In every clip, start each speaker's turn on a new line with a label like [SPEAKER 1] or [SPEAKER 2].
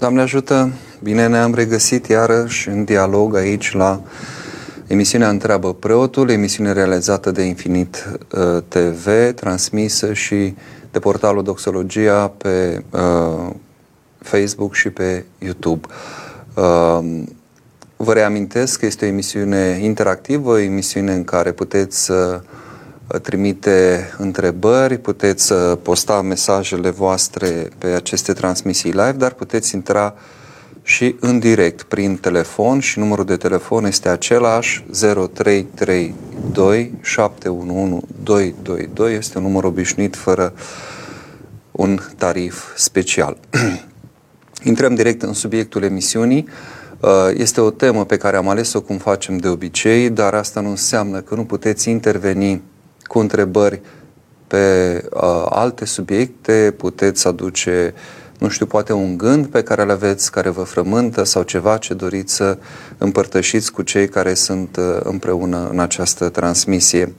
[SPEAKER 1] Doamne ajută, bine ne-am regăsit iarăși în dialog aici la emisiunea Întreabă Preotul, emisiune realizată de Infinit uh, TV, transmisă și de portalul Doxologia pe uh, Facebook și pe YouTube. Uh, vă reamintesc că este o emisiune interactivă, o emisiune în care puteți să uh, trimite întrebări, puteți posta mesajele voastre pe aceste transmisii live, dar puteți intra și în direct prin telefon și numărul de telefon este același 0332 711 222 este un număr obișnuit fără un tarif special. Intrăm direct în subiectul emisiunii. Uh, este o temă pe care am ales-o cum facem de obicei, dar asta nu înseamnă că nu puteți interveni cu întrebări pe uh, alte subiecte, puteți aduce, nu știu, poate un gând pe care îl aveți, care vă frământă sau ceva ce doriți să împărtășiți cu cei care sunt uh, împreună în această transmisie.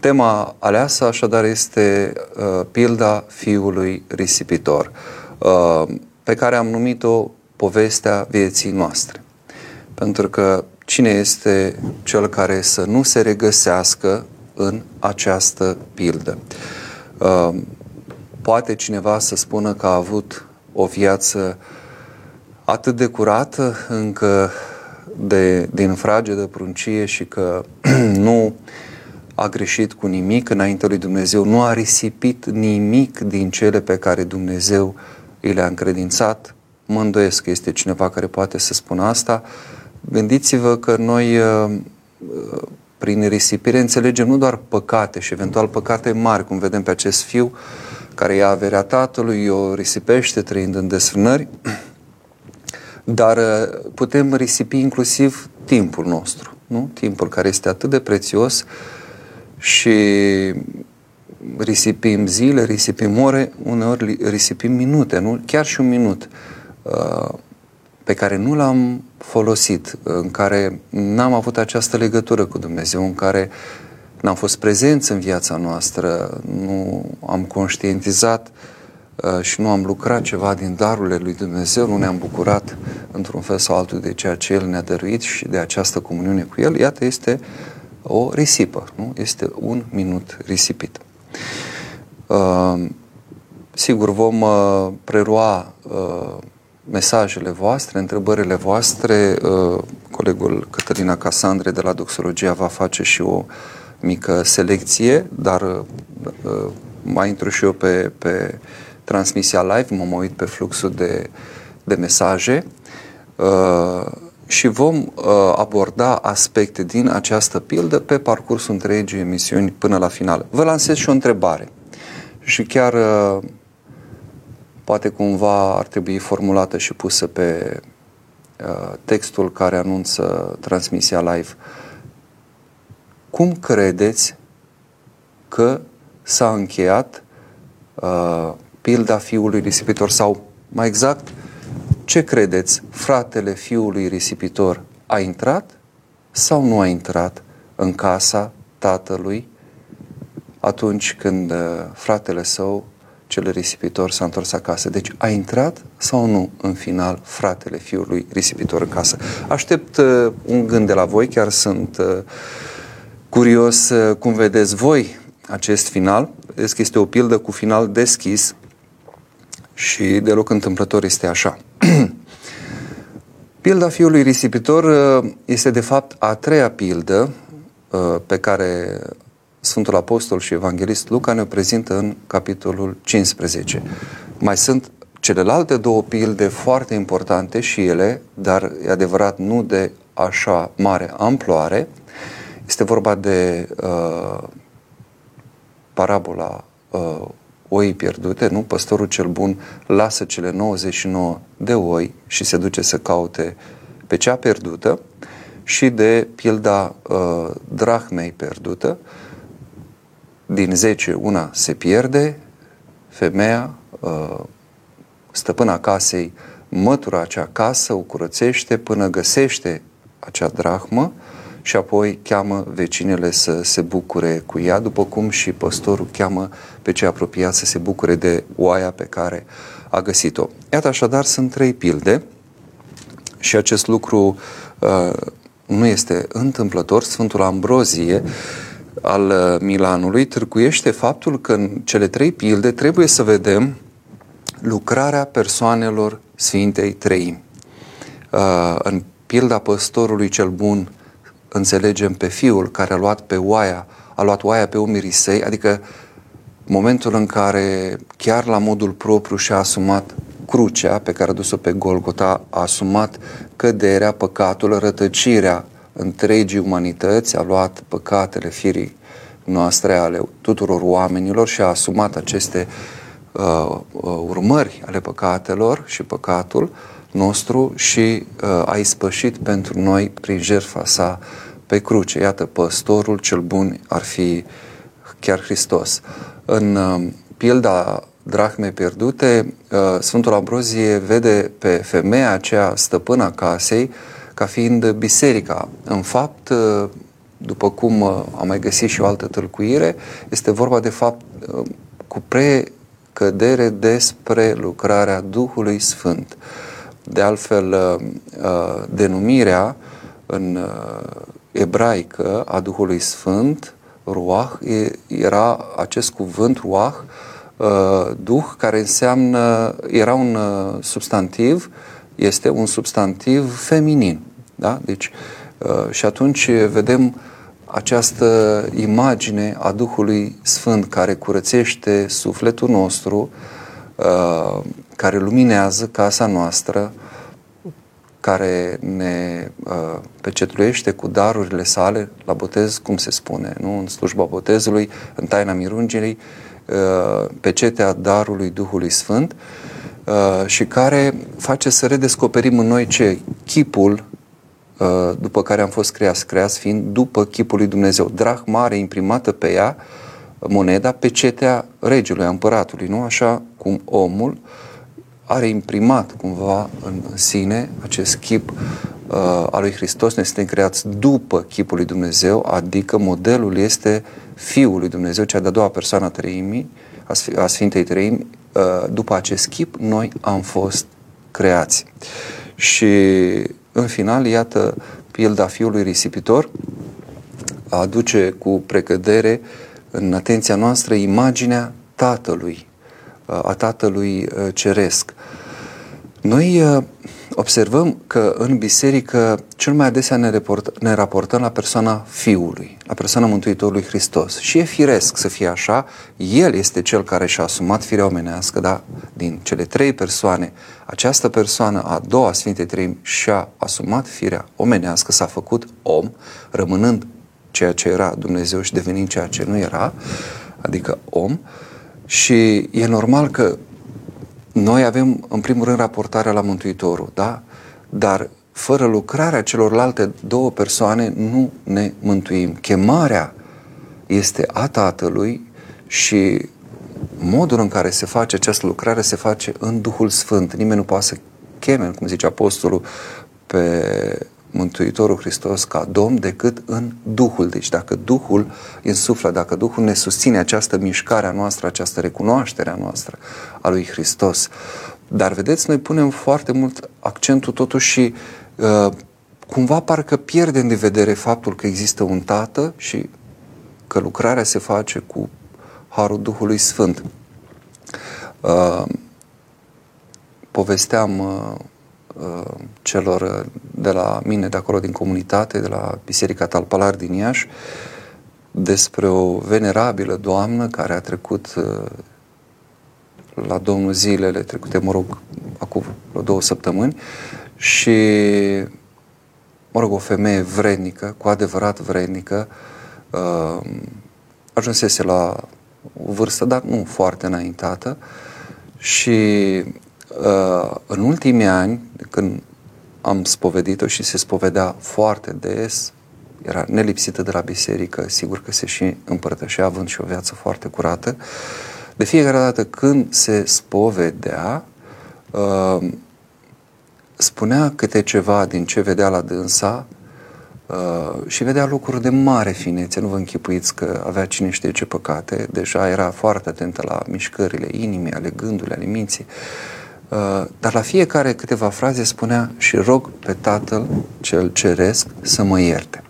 [SPEAKER 1] Tema aleasă așadar este uh, pilda fiului risipitor, uh, pe care am numit-o povestea vieții noastre. Pentru că cine este cel care să nu se regăsească în această pildă. Uh, poate cineva să spună că a avut o viață atât de curată încă de, din frage de pruncie și că nu a greșit cu nimic înainte lui Dumnezeu, nu a risipit nimic din cele pe care Dumnezeu îi le-a încredințat. Mă îndoiesc că este cineva care poate să spună asta. Gândiți-vă că noi uh, prin risipire înțelegem nu doar păcate și eventual păcate mari, cum vedem pe acest fiu care ia averea tatălui, o risipește trăind în desfrânări, dar uh, putem risipi inclusiv timpul nostru, nu? Timpul care este atât de prețios și risipim zile, risipim ore, uneori risipim minute, nu? Chiar și un minut. Uh, pe care nu l-am folosit, în care n-am avut această legătură cu Dumnezeu, în care n-am fost prezenți în viața noastră, nu am conștientizat uh, și nu am lucrat ceva din darurile lui Dumnezeu, nu ne-am bucurat într-un fel sau altul de ceea ce El ne-a dăruit și de această comuniune cu El, iată, este o risipă, nu? Este un minut risipit. Uh, sigur, vom uh, prelua uh, mesajele voastre, întrebările voastre. Uh, colegul Cătălina Casandre de la Doxologia va face și o mică selecție, dar uh, uh, mai intru și eu pe, pe transmisia live, m-am uit pe fluxul de, de mesaje și vom aborda aspecte din această pildă pe parcursul întregii emisiuni până la final. Vă lansez și o întrebare și chiar poate cumva ar trebui formulată și pusă pe uh, textul care anunță transmisia live. Cum credeți că s-a încheiat uh, pilda fiului risipitor sau mai exact, ce credeți, fratele fiului risipitor a intrat sau nu a intrat în casa tatălui atunci când uh, fratele său cel risipitor s-a întors acasă. Deci a intrat sau nu în final fratele fiului risipitor în casă? Aștept uh, un gând de la voi, chiar sunt uh, curios uh, cum vedeți voi acest final. Vedeți că este o pildă cu final deschis și deloc întâmplător este așa. Pilda fiului risipitor uh, este de fapt a treia pildă uh, pe care Sfântul Apostol și Evanghelist Luca ne prezintă în capitolul 15. Mai sunt celelalte două pilde foarte importante și ele, dar e adevărat nu de așa mare amploare. Este vorba de uh, parabola uh, oii pierdute, nu? Păstorul cel bun lasă cele 99 de oi și se duce să caute pe cea pierdută și de pilda uh, drahmei pierdută, din 10 una se pierde, femeia, uh, stăpâna casei, mătura acea casă, o curățește până găsește acea drahmă și apoi cheamă vecinele să se bucure cu ea, după cum și păstorul cheamă pe cei apropiați să se bucure de oaia pe care a găsit-o. Iată așadar, sunt trei pilde și acest lucru uh, nu este întâmplător. Sfântul Ambrozie al uh, Milanului târcuiește faptul că în cele trei pilde trebuie să vedem lucrarea persoanelor Sfintei Treimi. Uh, în pilda păstorului cel bun înțelegem pe fiul care a luat pe oaia, a luat oaia pe umerii săi, adică momentul în care chiar la modul propriu și-a asumat crucea pe care a dus-o pe Golgota, a asumat căderea, păcatul, rătăcirea întregii umanități, a luat păcatele firii noastre ale tuturor oamenilor și a asumat aceste uh, uh, urmări ale păcatelor și păcatul nostru și uh, a ispășit pentru noi prin jertfa sa pe cruce. Iată, păstorul cel bun ar fi chiar Hristos. În uh, pilda drahme pierdute, uh, Sfântul Ambrozie vede pe femeia aceea stăpâna casei ca fiind biserica. În fapt, uh, după cum uh, am mai găsit și o altă tâlcuire, este vorba de fapt cu precădere despre lucrarea Duhului Sfânt. De altfel, denumirea în ebraică a Duhului Sfânt, Ruach, era acest cuvânt Ruach, Uh, duh, care înseamnă, era un uh, substantiv, este un substantiv feminin. Da? Deci, uh, și atunci vedem această imagine a Duhului Sfânt care curățește sufletul nostru, care luminează casa noastră, care ne uh, pecetluiește cu darurile sale la botez, cum se spune, nu? în slujba botezului, în taina mirungirii, Uh, pecetea darului Duhului Sfânt uh, și care face să redescoperim în noi ce? Chipul uh, după care am fost creați, creați fiind după chipul lui Dumnezeu. Drah mare imprimată pe ea, moneda, pecetea regelui, a împăratului, nu? Așa cum omul are imprimat cumva în sine acest chip uh, al lui Hristos. Noi suntem creați după chipul lui Dumnezeu, adică modelul este Fiul lui Dumnezeu, cea de-a doua persoană a treimii, a Sfintei Treimi, uh, după acest chip, noi am fost creați. Și în final, iată, pilda fiului risipitor aduce cu precădere în atenția noastră imaginea Tatălui, uh, a Tatălui uh, Ceresc. Noi observăm că în biserică cel mai adesea ne, report, ne raportăm la persoana Fiului, la persoana Mântuitorului Hristos. Și e firesc să fie așa, El este Cel care și-a asumat firea omenească, dar din cele trei persoane, această persoană a doua Sfintei Trăim și-a asumat firea omenească, s-a făcut om, rămânând ceea ce era Dumnezeu și devenind ceea ce nu era, adică om, și e normal că noi avem, în primul rând, raportarea la Mântuitorul, da? Dar fără lucrarea celorlalte două persoane nu ne mântuim. Chemarea este a Tatălui și modul în care se face această lucrare se face în Duhul Sfânt. Nimeni nu poate să cheme, cum zice Apostolul, pe Mântuitorul Hristos ca Domn decât în Duhul. Deci dacă Duhul insuflă, dacă Duhul ne susține această mișcare a noastră, această recunoaștere a noastră a lui Hristos. Dar vedeți, noi punem foarte mult accentul totuși și uh, cumva parcă pierdem de vedere faptul că există un Tată și că lucrarea se face cu Harul Duhului Sfânt. Uh, povesteam uh, Uh, celor uh, de la mine, de acolo din comunitate, de la Biserica Talpalar din Iași, despre o venerabilă doamnă care a trecut uh, la Domnul zilele trecute, mă rog, acum vreo două săptămâni și, mă rog, o femeie vrednică, cu adevărat vrednică, ajunsese la o vârstă, dar nu foarte înaintată și Uh, în ultimii ani, când am spovedit-o și se spovedea foarte des, era nelipsită de la biserică, sigur că se și împărtășea având și o viață foarte curată, de fiecare dată când se spovedea, uh, spunea câte ceva din ce vedea la dânsa Uh, și vedea lucruri de mare finețe, nu vă închipuiți că avea cine știe ce păcate, deja era foarte atentă la mișcările inimii, ale gândului, ale minții. Uh, dar la fiecare câteva fraze spunea și rog pe Tatăl cel Ceresc să mă ierte.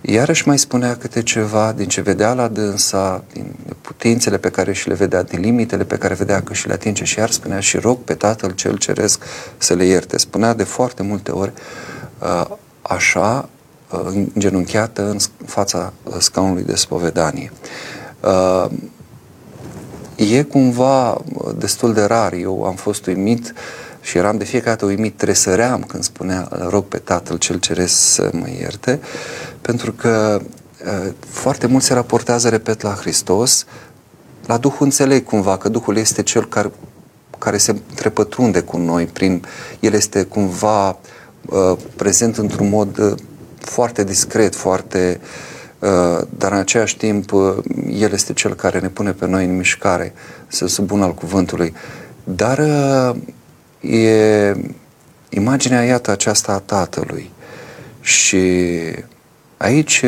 [SPEAKER 1] Iarăși mai spunea câte ceva din ce vedea la dânsa, din putințele pe care și le vedea, din limitele pe care vedea că și le atinge și iar spunea și rog pe Tatăl cel Ceresc să le ierte. Spunea de foarte multe ori uh, așa, uh, îngenunchiată în fața scaunului de spovedanie. E cumva destul de rar. Eu am fost uimit și eram de fiecare dată uimit, tresăream când spunea rog pe Tatăl cel Ceresc să mă ierte, pentru că foarte mult se raportează, repet, la Hristos, la Duhul înțeleg cumva că Duhul este cel care, care se trepătrunde cu noi, prin, el este cumva uh, prezent într-un mod uh, foarte discret, foarte uh, dar în același timp uh, el este cel care ne pune pe noi în mișcare, să subun al cuvântului. Dar uh, e imaginea, iată, aceasta a Tatălui. Și aici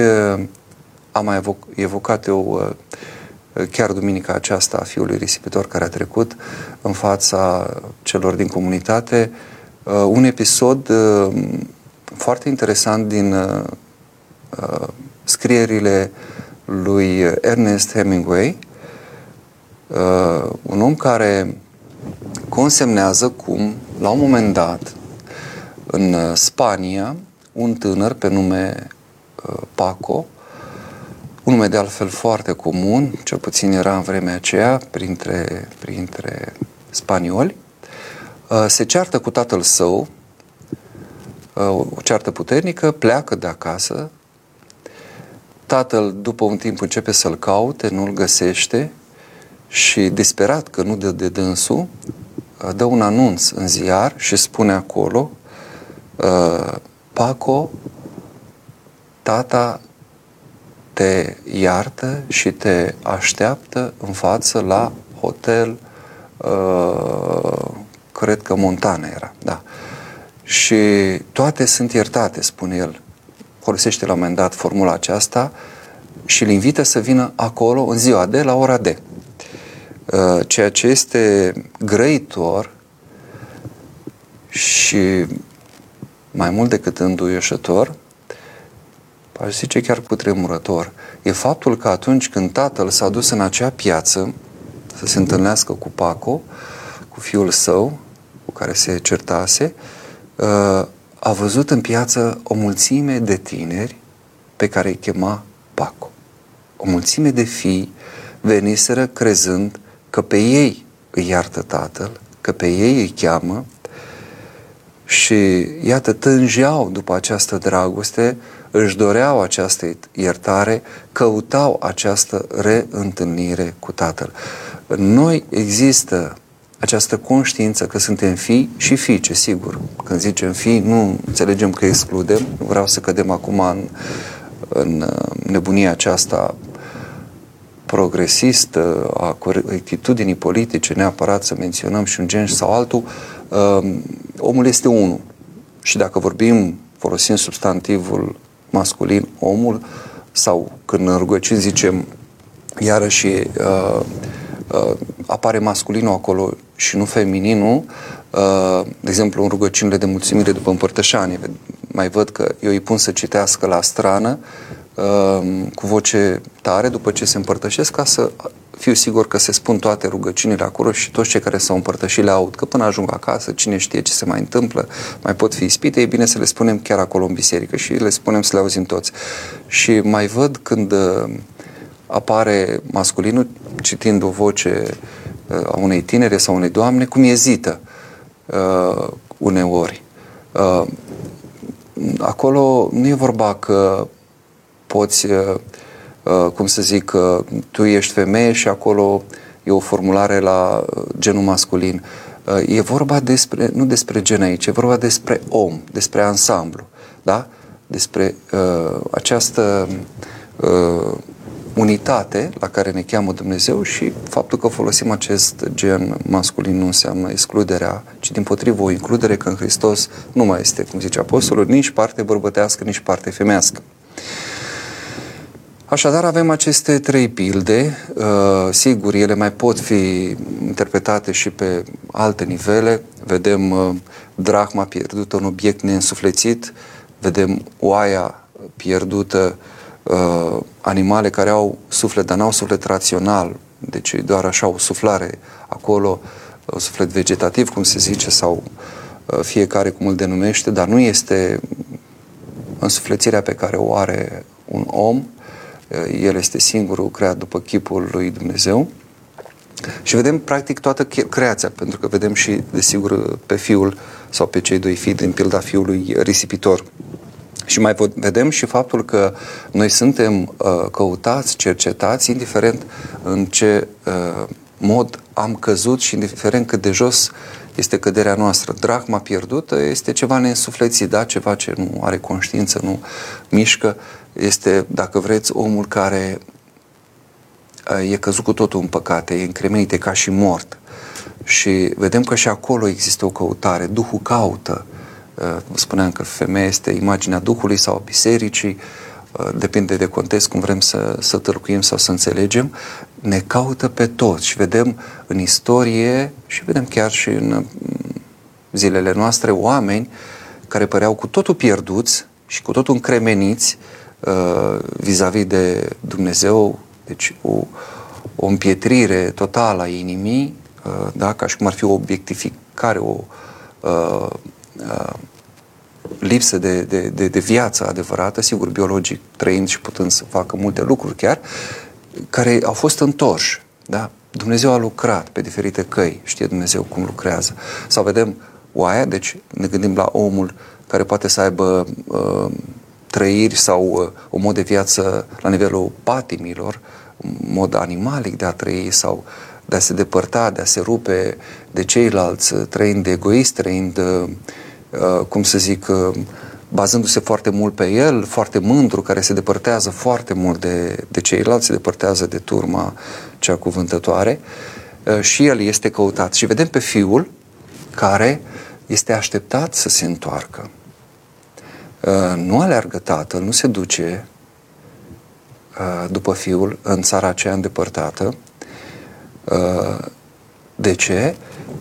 [SPEAKER 1] am mai evoc, evocat eu chiar duminica aceasta a fiului risipitor care a trecut în fața celor din comunitate un episod foarte interesant din scrierile lui Ernest Hemingway, un om care consemnează cum, la un moment dat, în uh, Spania, un tânăr pe nume uh, Paco, un nume de altfel foarte comun, cel puțin era în vremea aceea, printre, printre spanioli, uh, se ceartă cu tatăl său, o ceartă puternică, pleacă de acasă, tatăl după un timp începe să-l caute, nu-l găsește și disperat că nu dă de dânsul, dă un anunț în ziar și spune acolo uh, Paco, tata te iartă și te așteaptă în față la hotel uh, cred că Montana era, da. Și toate sunt iertate, spune el. Folosește la un moment dat formula aceasta și îl invită să vină acolo în ziua de la ora de. Uh, ceea ce este grăitor și mai mult decât înduioșător, aș zice chiar putremurător, e faptul că atunci când tatăl s-a dus în acea piață să se întâlnească cu Paco, cu fiul său, cu care se certase, uh, a văzut în piață o mulțime de tineri pe care îi chema Paco. O mulțime de fii veniseră crezând că pe ei îi iartă Tatăl, că pe ei îi cheamă și iată tângeau după această dragoste, își doreau această iertare, căutau această reîntâlnire cu Tatăl. În noi există această conștiință că suntem fii și fiice, sigur. Când zicem fii, nu înțelegem că excludem, nu vreau să cădem acum în, în nebunia aceasta progresistă a corectitudinii politice, neapărat să menționăm și un gen sau altul, um, omul este unul. Și dacă vorbim, folosim substantivul masculin, omul, sau când în rugăciuni zicem, iarăși uh, uh, apare masculinul acolo și nu femininul, uh, de exemplu, în rugăciunile de mulțumire după împărtășanie, mai văd că eu îi pun să citească la strană Ehm, cu voce tare după ce se împărtășesc ca să fiu sigur că se spun toate rugăciunile acolo și toți cei care s-au împărtășit le aud, că până ajung acasă, cine știe ce se mai întâmplă, mai pot fi ispite, e bine să le spunem chiar acolo în biserică și le spunem să le auzim toți. Și mai văd când ehm, apare masculinul citind o voce ehm, a unei tinere sau unei doamne, cum ezită uh, uneori. Uh, acolo nu e vorba că poți, uh, uh, cum să zic, uh, tu ești femeie și acolo e o formulare la genul masculin. E vorba despre, nu despre gen aici, e vorba despre om, despre ansamblu, da? Despre uh, această uh, unitate la care ne cheamă Dumnezeu și faptul că folosim acest gen masculin nu înseamnă excluderea, ci din potrivă o includere că în Hristos nu mai este, cum zice Apostolul, nici parte bărbătească, nici parte femească. Așadar, avem aceste trei pilde. Uh, sigur, ele mai pot fi interpretate și pe alte nivele. Vedem uh, drahma pierdută, un obiect neînsuflețit, vedem oaia pierdută, uh, animale care au suflet, dar n-au suflet rațional, deci doar așa o suflare acolo, un suflet vegetativ, cum se zice, sau fiecare cum îl denumește, dar nu este însuflețirea pe care o are un om, el este singurul creat după chipul lui Dumnezeu. Și vedem practic toată creația, pentru că vedem și, desigur, pe fiul sau pe cei doi fii din pilda fiului risipitor. Și mai vedem și faptul că noi suntem uh, căutați, cercetați, indiferent în ce uh, mod am căzut și indiferent cât de jos este căderea noastră. Drachma pierdută este ceva neînsuflețit, da? ceva ce nu are conștiință, nu mișcă, este, dacă vreți, omul care uh, e căzut cu totul în păcate, e încremenit, e ca și mort. Și vedem că și acolo există o căutare. Duhul caută. Uh, spuneam că femeia este imaginea Duhului sau a bisericii, uh, depinde de context cum vrem să, să târcuim sau să înțelegem, ne caută pe toți și vedem în istorie și vedem chiar și în mm, zilele noastre oameni care păreau cu totul pierduți și cu totul încremeniți Uh, vis-a-vis de Dumnezeu, deci o, o împietrire totală a inimii, uh, da? ca și cum ar fi o obiectificare, o uh, uh, lipsă de, de, de, de viață adevărată, sigur, biologic trăind și putând să facă multe lucruri chiar, care au fost întorși. Da? Dumnezeu a lucrat pe diferite căi, știe Dumnezeu cum lucrează. Sau vedem oaia, deci ne gândim la omul care poate să aibă uh, trăiri sau uh, un mod de viață la nivelul patimilor, un mod animalic de a trăi sau de a se depărta, de a se rupe de ceilalți, uh, trăind egoist, trăind, uh, cum să zic, bazându-se foarte mult pe el, foarte mândru, care se depărtează foarte mult de, de ceilalți, se depărtează de turma cea cuvântătoare și el este căutat. Și vedem pe fiul care este așteptat să se întoarcă. Uh, nu aleargă tatăl, nu se duce uh, după fiul în țara aceea îndepărtată. Uh, de ce?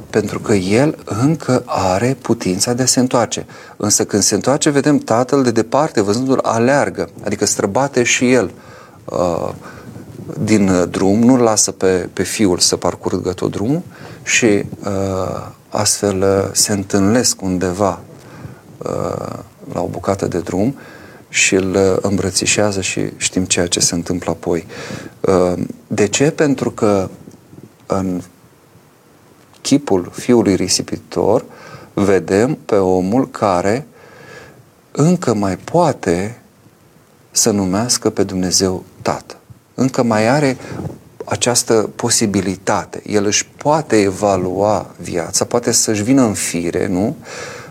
[SPEAKER 1] Pentru că el încă are putința de a se întoarce. Însă când se întoarce, vedem tatăl de departe, văzându-l, aleargă, adică străbate și el din drum, nu lasă pe, pe fiul să parcurgă tot drumul și astfel se întâlnesc undeva la o bucată de drum și îl uh, îmbrățișează și știm ceea ce se întâmplă apoi. Uh, de ce? Pentru că în chipul fiului risipitor vedem pe omul care încă mai poate să numească pe Dumnezeu Tată. Încă mai are această posibilitate. El își poate evalua viața, poate să-și vină în fire, nu?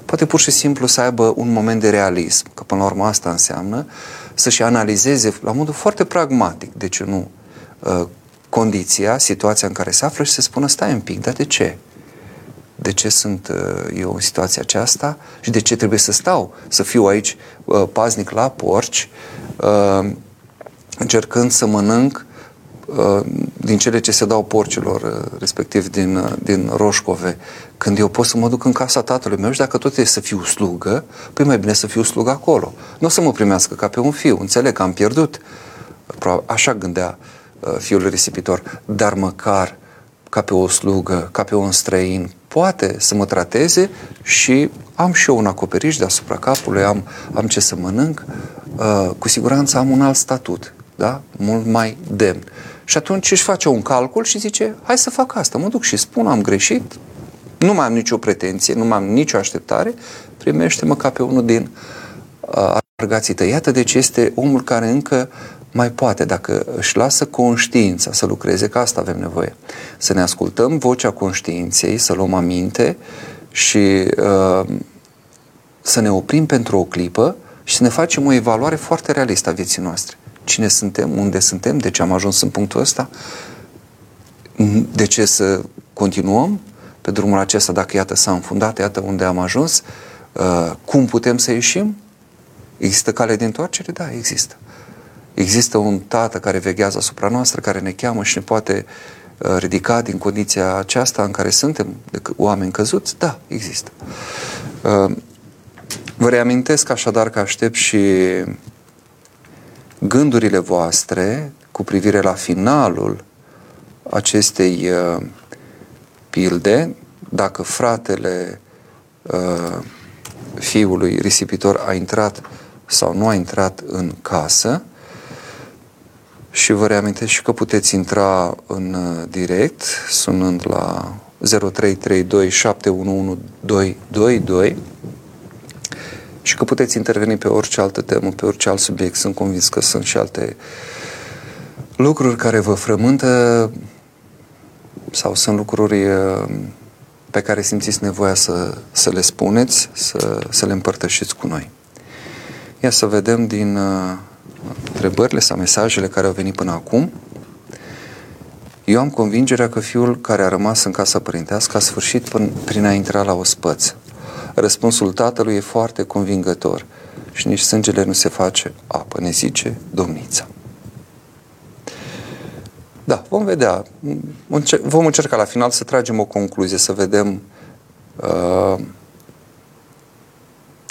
[SPEAKER 1] poate pur și simplu să aibă un moment de realism, că până la urmă asta înseamnă, să-și analizeze la modul foarte pragmatic, de ce nu, uh, condiția, situația în care se află și să spună, stai un pic, dar de ce? De ce sunt uh, eu în situația aceasta și de ce trebuie să stau, să fiu aici uh, paznic la porci, încercând să mănânc Uh, din cele ce se dau porcilor, uh, respectiv din, uh, din roșcove, când eu pot să mă duc în casa tatălui meu și dacă tot e să fiu slugă, păi mai bine să fiu slugă acolo. Nu o să mă primească ca pe un fiu, înțeleg că am pierdut. Așa gândea fiul risipitor, dar măcar ca pe o slugă, ca pe un străin, poate să mă trateze și am și eu un acoperiș deasupra capului, am, am ce să mănânc, uh, cu siguranță am un alt statut, da? mult mai demn. Și atunci își face un calcul și zice, hai să fac asta, mă duc și spun, am greșit, nu mai am nicio pretenție, nu mai am nicio așteptare, primește-mă ca pe unul din uh, argații tăi. Iată deci este omul care încă mai poate, dacă își lasă conștiința să lucreze, că asta avem nevoie. Să ne ascultăm vocea conștiinței, să luăm aminte și uh, să ne oprim pentru o clipă și să ne facem o evaluare foarte realistă a vieții noastre. cine suntem, unde suntem, de ce am ajuns în punctul ăsta, de ce să continuăm pe drumul acesta dacă iată s-a înfundat, iată unde am ajuns, uh, cum putem să ieșim? Există cale de întoarcere? Da, există. Există un tată care veghează asupra noastră, care ne cheamă și ne poate uh, ridica din condiția aceasta în care suntem de oameni căzuți? Da, există. Uh, vă reamintesc așadar că aștept și gândurile voastre cu privire la finalul acestei uh, pilde, dacă fratele fiului risipitor a intrat sau nu a intrat în casă, și vă reamintesc și că puteți intra în uh, direct sunând la 0332 și că puteți interveni pe orice altă temă, pe orice alt subiect. Sunt convins că sunt și alte lucruri care vă frământă sau sunt lucruri uh, pe care simțiți nevoia să, să le spuneți, să, să le împărtășiți cu noi. Ia să vedem din uh, întrebările sau mesajele care au venit până acum, eu am convingerea că fiul care a rămas în casa părintească a sfârșit până, prin a intra la ospăț. Răspunsul tatălui e foarte convingător și nici sângele nu se face apă, ne zice domnița. Da, vom vedea. Vom încerca la final să tragem o concluzie, să vedem uh,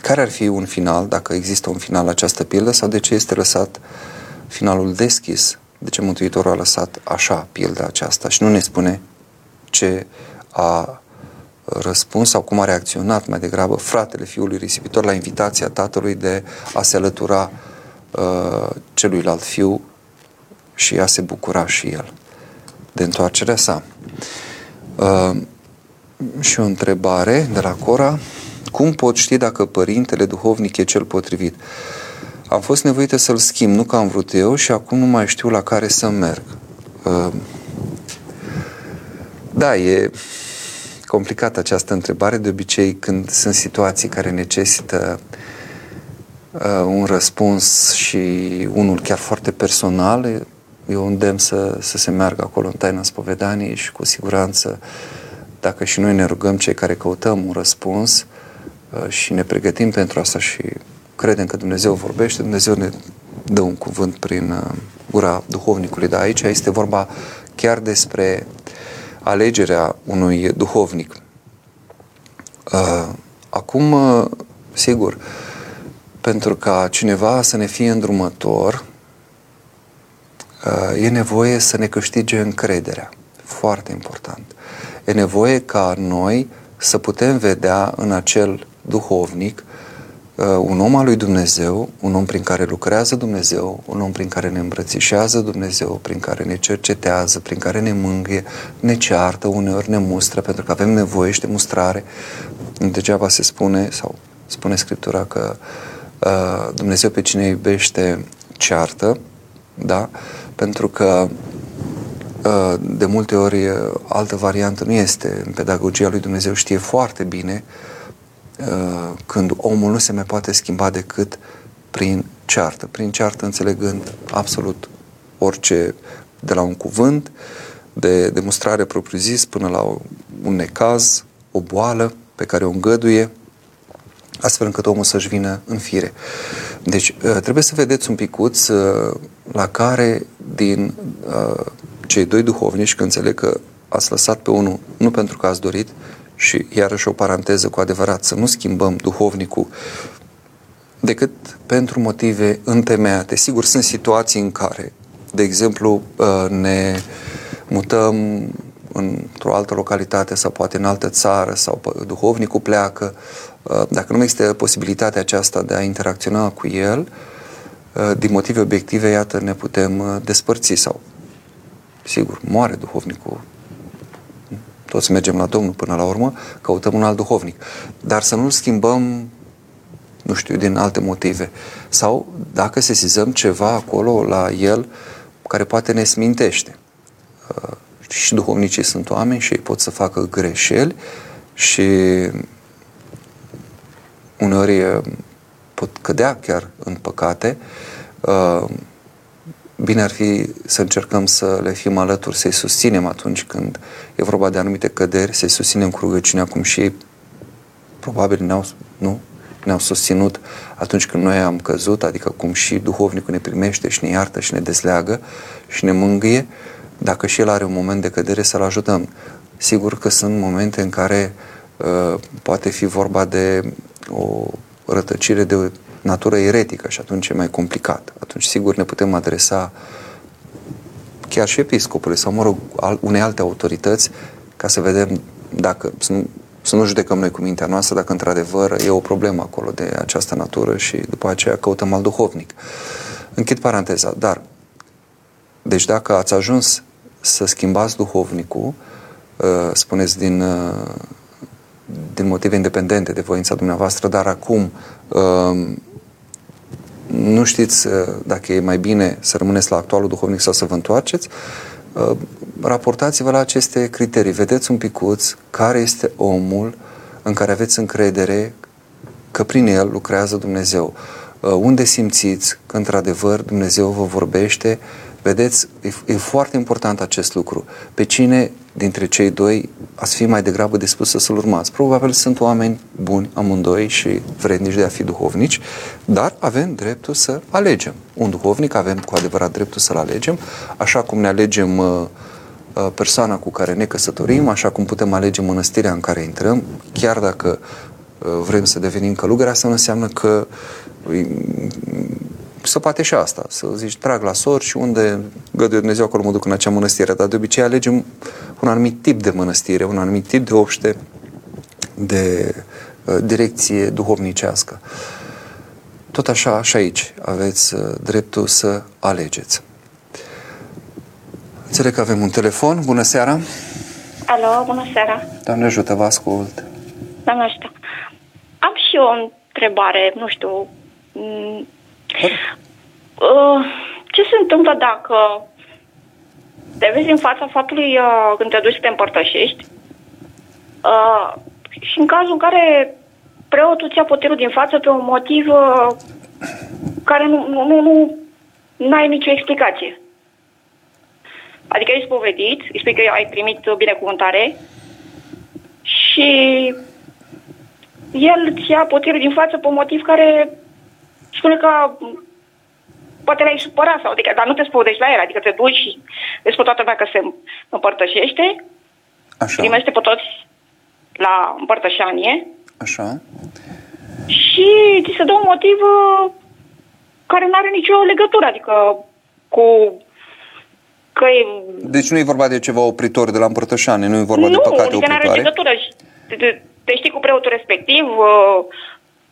[SPEAKER 1] care ar fi un final, dacă există un final la această pildă, sau de ce este lăsat finalul deschis? De ce Mântuitorul a lăsat așa pilda aceasta și nu ne spune ce a răspuns sau cum a reacționat mai degrabă fratele fiului risipitor la invitația tatălui de a se alătura uh, celuilalt fiu și a se bucura și el de întoarcerea sa. Uh, și o întrebare de la Cora. Cum pot ști dacă părintele duhovnic e cel potrivit? Am fost nevoită să-l schimb, nu că am vrut eu și acum nu mai știu la care să merg. Uh, da, e complicată această întrebare. De obicei, când sunt situații care necesită uh, un răspuns și unul chiar foarte personal, eu îndemn să, să se meargă acolo în taina spovedaniei și cu siguranță, dacă și noi ne rugăm cei care căutăm un răspuns, Uh, și ne pregătim pentru asta și credem că Dumnezeu vorbește, Dumnezeu ne dă un cuvânt prin uh, gura duhovnicului, dar aici este vorba chiar despre alegerea unui duhovnic. Uh, acum, sigur, pentru ca cineva să ne fie îndrumător, e nevoie să ne câștige încrederea. Foarte important. E nevoie ca noi să putem vedea în acel duhovnic, uh, un om al lui Dumnezeu, un om prin care lucrează Dumnezeu, un om prin care ne îmbrățișează Dumnezeu, prin care ne cercetează, prin care ne mângâie, ne ceartă, uneori ne mustră, pentru că avem nevoie și de mustrare. Degeaba se spune, sau spune Scriptura că uh, Dumnezeu pe cine iubește ceartă, da? Pentru că uh, de multe ori altă variantă nu este. În pedagogia lui Dumnezeu știe foarte bine uh, Uh, când omul nu se mai poate schimba decât prin ceartă. Prin ceartă înțelegând absolut orice, de la un cuvânt, de demonstrare propriu-zis până la un necaz, o boală pe care o îngăduie, astfel încât omul să-și vină în fire. Deci uh, trebuie să vedeți un picuț uh, la care din cei doi duhovnici, că înțeleg că ați lăsat pe unul nu pentru că ați dorit, și iarăși o paranteză cu adevărat, să nu schimbăm duhovnicul decât pentru motive întemeiate. Sigur, sunt situații în care, de exemplu, uh, ne mutăm într-o altă localitate sau poate în altă țară sau duhovnicul pleacă, uh, dacă nu există posibilitatea aceasta de a interacționa cu el, uh, din motive obiective, iată, ne putem despărți sau, sigur, moare duhovnicul toți mergem la Domnul până la urmă, căutăm un alt duhovnic. Dar să nu-l schimbăm, nu știu, din alte motive. Sau dacă sesizăm ceva acolo la el care poate ne smintește. Uh, și duhovnicii sunt oameni și ei pot să facă greșeli și uneori uh, pot cădea chiar în păcate. Uh, bine ar fi să încercăm să le fim alături, să-i susținem atunci când e vorba de anumite căderi, să-i susținem cu rugăciunea, cum și ei probabil ne-au, nu? ne-au susținut atunci când noi am căzut, adică cum și duhovnicul ne primește și ne iartă și ne dezleagă și ne mângâie, dacă și el are un moment de cădere să-l ajutăm. Sigur că sunt momente în care uh, poate fi vorba de o rătăcire de natură eretică și atunci e mai complicat. Atunci, sigur, ne putem adresa chiar și episcopului sau, mă rog, unei alte autorități ca să vedem dacă, să nu, să nu judecăm noi cu mintea noastră dacă într-adevăr e o problemă acolo de această natură și după aceea căutăm al duhovnic. Închid paranteza, dar deci dacă ați ajuns să schimbați duhovnicul, uh, spuneți din, uh, din motive independente de voința dumneavoastră, dar acum uh, nu știți uh, dacă e mai bine să rămâneți la actualul duhovnic sau să vă întoarceți, uh, raportați-vă la aceste criterii. Vedeți un picuț care este omul în care aveți încredere că prin el lucrează Dumnezeu. Uh, unde simțiți că într-adevăr Dumnezeu vă vorbește Vedeți, e, e foarte important acest lucru. Pe cine dintre cei doi ați fi mai degrabă dispus să să-l urmați? Probabil sunt oameni buni amândoi și vrednici de a fi duhovnici, dar avem dreptul să alegem. Un duhovnic avem cu adevărat dreptul să-l alegem, așa cum ne alegem uh, uh, persoana cu care ne căsătorim, așa cum putem alege mănăstirea în care intrăm, chiar dacă uh, vrem să devenim călugări, asta nu înseamnă că să poate și asta, să zici, trag la sor și unde găduie Dumnezeu acolo mă duc în acea mănăstire. Dar de obicei alegem un anumit tip de mănăstire, un anumit tip de obște, de uh, direcție duhovnicească. Tot așa, și aici aveți uh, dreptul să alegeți. Înțeleg că avem un telefon. Bună seara!
[SPEAKER 2] Alo, bună seara!
[SPEAKER 1] Doamne ajută, vă ascult!
[SPEAKER 2] Doamne ajută! Am și eu o întrebare, nu știu, Uh, ce se întâmplă dacă te vezi în fața faptului uh, când te duci să te împărtășești uh, și în cazul în care preotul ți-a poterul din față pe un motiv uh, care nu, nu, nu, nu nu ai nicio explicație. Adică ești spovedit, îi spui că ai primit binecuvântare și el ți ia potirul din față pe un motiv care spune că poate l-ai supărat sau adică, dar nu te spovedești la el, adică te duci și vezi pe toată lumea că se împărtășește, Așa. primește pe toți la împărtășanie.
[SPEAKER 1] Așa.
[SPEAKER 2] Și ți se dă un motiv uh, care nu are nicio legătură, adică cu că e...
[SPEAKER 1] Deci nu e vorba de ceva opritor de la împărtășanie, nu e vorba nu, de păcate adică opritoare? Nu,
[SPEAKER 2] are legătură. Te, te știi cu preotul respectiv, uh,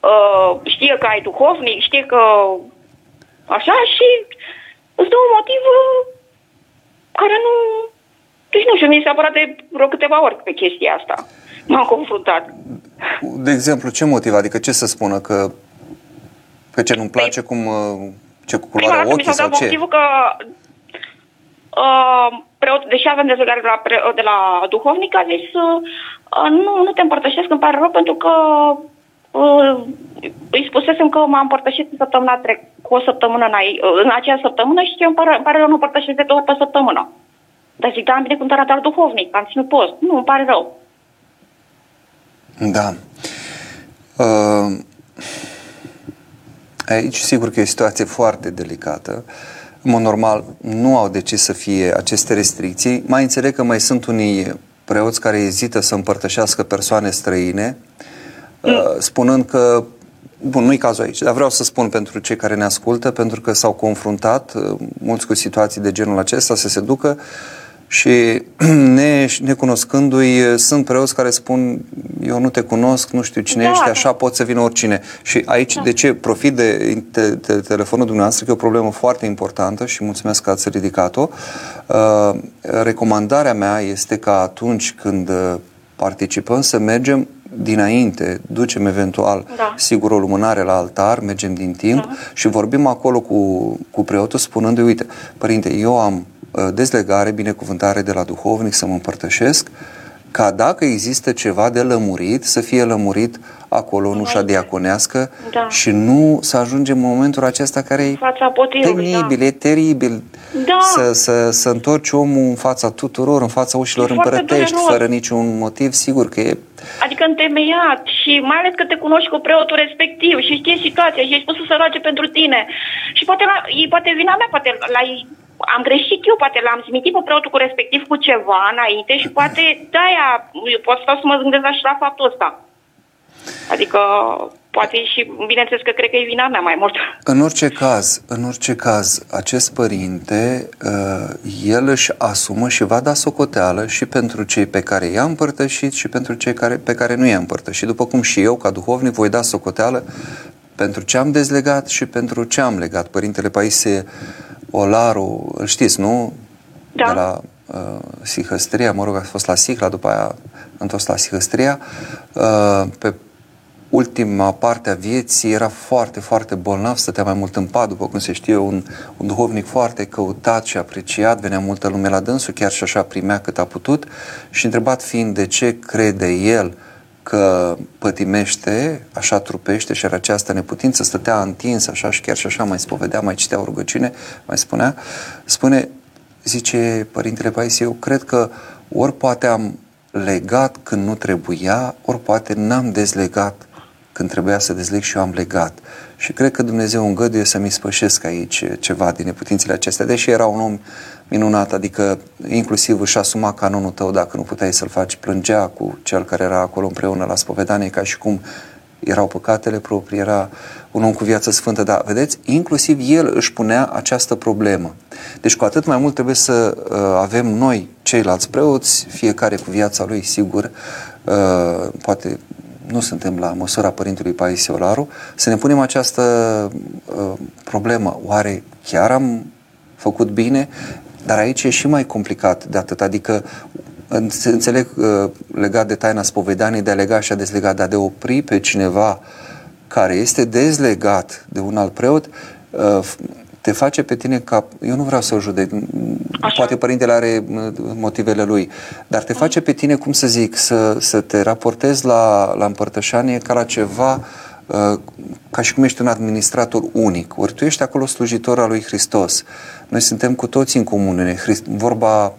[SPEAKER 2] uh, știe că ai duhovnic, știe că așa și îți dă un motiv uh, care nu... Deci nu știu, mi s-a apărat de vreo câteva ori pe chestia asta. M-am confruntat.
[SPEAKER 1] De exemplu, ce motiv? Adică ce să spună? Că pe ce nu-mi place, păi, cum, uh, ce cu culoarea ochii mi sau ce?
[SPEAKER 2] motivul că uh, preot, deși avem dezlegare de la, pre, de la duhovnic, a zis uh, nu, nu te împărtășesc, îmi pare rău pentru că Uh, îi spusesem că m-am împărtășit săptămâna trec, cu o săptămână în, în acea săptămână și eu îmi pare, îmi pare rău, nu împărtășesc de două ori pe săptămână. Dar zic, da, am binecuvântarea ta duhovnic, am ținut post. Nu, îmi pare rău.
[SPEAKER 1] Da. Uh, aici, sigur că e o situație foarte delicată. În mod normal, nu au de ce să fie aceste restricții. Mai înțeleg că mai sunt unii preoți care ezită să împărtășească persoane străine, uh, Uh, spunând că Bun, nu-i cazul aici, dar vreau să spun pentru cei care ne ascultă, pentru că s-au confruntat uh, mulți cu situații de genul acesta, să se ducă și ne, necunoscându-i, uh, sunt preoți care spun eu nu te cunosc, nu știu cine da, ești, da. așa pot să vină oricine. Și aici, da. de ce profit de, de, de telefonul dumneavoastră, că e o problemă foarte importantă și mulțumesc că ați ridicat-o. Uh, recomandarea mea este că atunci când participăm să mergem dinainte, ducem eventual, da. sigur, o lumânare la altar, mergem din timp da. și vorbim acolo cu, cu preotul spunându-i, uite, părinte, eu am uh, dezlegare, binecuvântare de la duhovnic să mă împărtășesc, ca dacă există ceva de lămurit, să fie lămurit acolo în ușa diaconească
[SPEAKER 2] Da.
[SPEAKER 1] și nu să ajungem în momentul acesta care e
[SPEAKER 2] fața potirului,
[SPEAKER 1] penibil,
[SPEAKER 2] da.
[SPEAKER 1] e teribil
[SPEAKER 2] Da.
[SPEAKER 1] să, să, să întorci omul în fața tuturor, în fața ușilor
[SPEAKER 2] E foarte
[SPEAKER 1] împărătești,
[SPEAKER 2] dureros.
[SPEAKER 1] fără niciun motiv, sigur că e
[SPEAKER 2] Adică întemeiat și mai ales că te cunoști cu preotul respectiv și știi situația și ai spus să se roage pentru tine. Și poate, la, e, poate vina mea, poate la am greșit eu, poate l-am smitit pe preotul cu respectiv cu ceva înainte și poate de-aia eu pot stau să mă gândesc la și la faptul ăsta. Adică poate și, bineînțeles că cred că e vina mea mai mult.
[SPEAKER 1] În orice caz, în orice caz, acest părinte, uh, el își asumă și va da socoteală și pentru cei pe care i-a împărtășit și pentru cei care, pe care nu i-a împărtășit. După cum și eu, ca duhovnic, voi da socoteală pentru ce am dezlegat și pentru ce am legat. Părintele Paisie Olaru, îl știți, nu?
[SPEAKER 2] Da.
[SPEAKER 1] De la uh, Sihăstria, mă rog, a fost la Sihla, după aia întors la Sihăstria. Uh, pe ultima parte a vieții era foarte, foarte bolnav, stătea mai mult în pat, după cum se știe, un, un duhovnic foarte căutat și apreciat, venea multă lume la dânsul, chiar și așa primea cât a putut. Și întrebat fiind de ce crede el că pătimește, așa trupește și are această neputință, stătea întins așa și chiar și așa mai spovedea, mai citea o rugăciune, mai spunea, spune, zice Părintele Paisie, eu cred că ori poate am legat când nu trebuia, ori poate n-am dezlegat când trebuia să dezleg și eu am legat. Și cred că Dumnezeu îngăduie să-mi spășesc aici ceva din neputințele acestea, deși era un om minunat, adică inclusiv își asuma canonul tău dacă nu puteai să-l faci, plângea cu cel care era acolo împreună la spovedanie, ca și cum erau păcatele proprii, era un om cu viață sfântă, dar vedeți, inclusiv el își punea această problemă. Deci cu atât mai mult trebuie să uh, avem noi, ceilalți preoți, fiecare cu viața lui, sigur, uh, poate nu suntem la măsura Părintelui Paisie Olaru, să ne punem această uh, problemă. Oare chiar am făcut bine? Dar aici e și mai complicat de atât, adică înțeleg uh, legat de taina spovedaniei, de a lega și a dezlega, dar de a opri pe cineva care este dezlegat de un alt preot, uh, te face pe tine ca... Eu nu vreau să o judec,
[SPEAKER 2] Așa.
[SPEAKER 1] poate părintele are uh, motivele lui, dar te face pe tine, cum să zic, să, să te raportezi la, la împărtășanie ca la ceva uh, ca și cum ești un administrator unic. Ori tu ești acolo slujitor al lui Hristos. Noi suntem cu toți în comunune. Hrist- vorba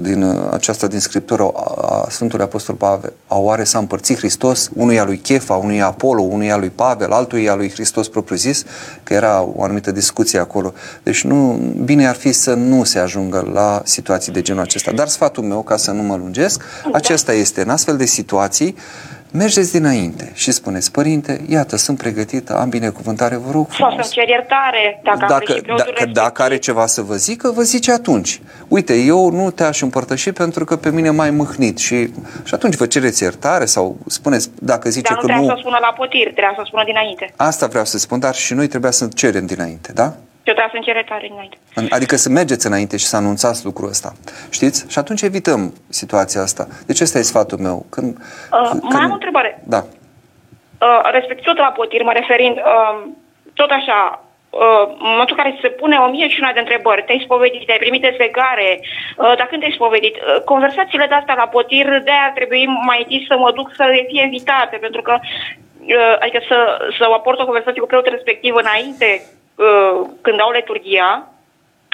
[SPEAKER 1] din uh, aceasta din Scriptură a Sfântului Apostol Pavel, a oare s-a împărțit Hristos unuia lui Chefa, unuia Apollo, unuia lui Pavel, altuia lui Hristos propriu-zis, că era o anumită discuție acolo. Deci nu, bine ar fi să nu se ajungă la situații de genul acesta. Dar sfatul meu, ca să nu mă lungesc, acesta este, în astfel de situații, mergeți dinainte și spuneți, părinte, iată, sunt pregătită, am binecuvântare, vă rog
[SPEAKER 2] Sau
[SPEAKER 1] frumos.
[SPEAKER 2] să-mi cer iertare dacă, am
[SPEAKER 1] Dacă,
[SPEAKER 2] greșit preotul
[SPEAKER 1] dacă, dacă are ceva să vă zică, vă zice atunci. Uite, eu nu te-aș împărtăși pentru că pe mine m-ai mâhnit și, și atunci vă cereți iertare sau spuneți, dacă zice
[SPEAKER 2] Dar nu
[SPEAKER 1] că
[SPEAKER 2] trebuia
[SPEAKER 1] nu,
[SPEAKER 2] să spună la potir, trebuia să spună dinainte.
[SPEAKER 1] asta vreau să spun, dar și noi trebuia să cerem dinainte, da?
[SPEAKER 2] Eu trebuia să-mi cer iertare dinainte.
[SPEAKER 1] Adică să mergeți înainte și să anunțați lucrul ăsta. Știți? Și atunci evităm situația asta. Deci ăsta e sfatul meu. Când,
[SPEAKER 2] Uh, mai am o întrebare.
[SPEAKER 1] Da.
[SPEAKER 2] Uh, respectiv tot la potir, mă referind, uh, tot așa, uh, în momentul în care se pune o mie și una de întrebări, te-ai spovedit, te-ai primit dezlegare, uh, dar când te-ai spovedit, uh, conversațiile de astea la potir, de-aia ar trebui mai întâi să mă duc să le fie evitate, pentru că, uh, adică să, să aport o conversație cu preotul respectiv înainte, uh, când au liturgia,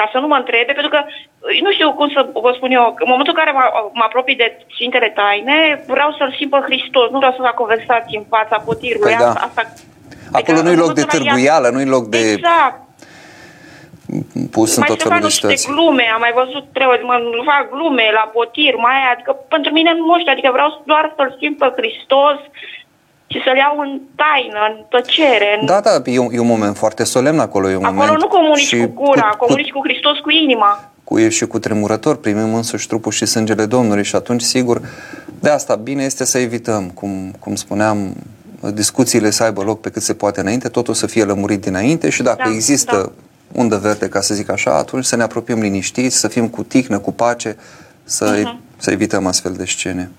[SPEAKER 2] ca să nu mă întrebe, pentru că uh, nu știu cum să vă spun eu, în momentul în care mă, mă apropii de Sfintele Taine, vreau să-L simt pe Hristos, nu vreau să fac conversații în fața potirului.
[SPEAKER 1] Păi da.
[SPEAKER 2] Asta, asta,
[SPEAKER 1] Acolo
[SPEAKER 2] adică,
[SPEAKER 1] nu-i
[SPEAKER 2] în
[SPEAKER 1] loc de
[SPEAKER 2] momentul ăla
[SPEAKER 1] târguială, nu-i loc de
[SPEAKER 2] Exact.
[SPEAKER 1] pus în
[SPEAKER 2] mai
[SPEAKER 1] tot
[SPEAKER 2] se
[SPEAKER 1] felul
[SPEAKER 2] fac
[SPEAKER 1] de
[SPEAKER 2] niște
[SPEAKER 1] situații.
[SPEAKER 2] glume, am mai văzut preoți, mă fac glume la potir, mai aia, adică pentru mine nu știu, adică vreau doar să-L simt pe Hristos și să-L iau în taină, în tăcere. În...
[SPEAKER 1] Da, da, e un, e un moment foarte solemn acolo. E un
[SPEAKER 2] Acolo
[SPEAKER 1] moment
[SPEAKER 2] nu comunici
[SPEAKER 1] și
[SPEAKER 2] cu gura,
[SPEAKER 1] cu,
[SPEAKER 2] comunici cu Hristos cu inima.
[SPEAKER 1] cu, e și cu tremurător, primim însuși trupul și sângele Domnului și atunci, sigur, de asta bine este să evităm, cum, cum spuneam, discuțiile să aibă loc pe cât se poate înainte, totul să fie lămurit dinainte și dacă
[SPEAKER 2] Da,
[SPEAKER 1] există
[SPEAKER 2] da.
[SPEAKER 1] undă verde, ca să zic așa, atunci să ne apropiem liniștiți, să fim cu tihnă, cu pace, să,
[SPEAKER 2] Mhm.
[SPEAKER 1] să evităm astfel de scene.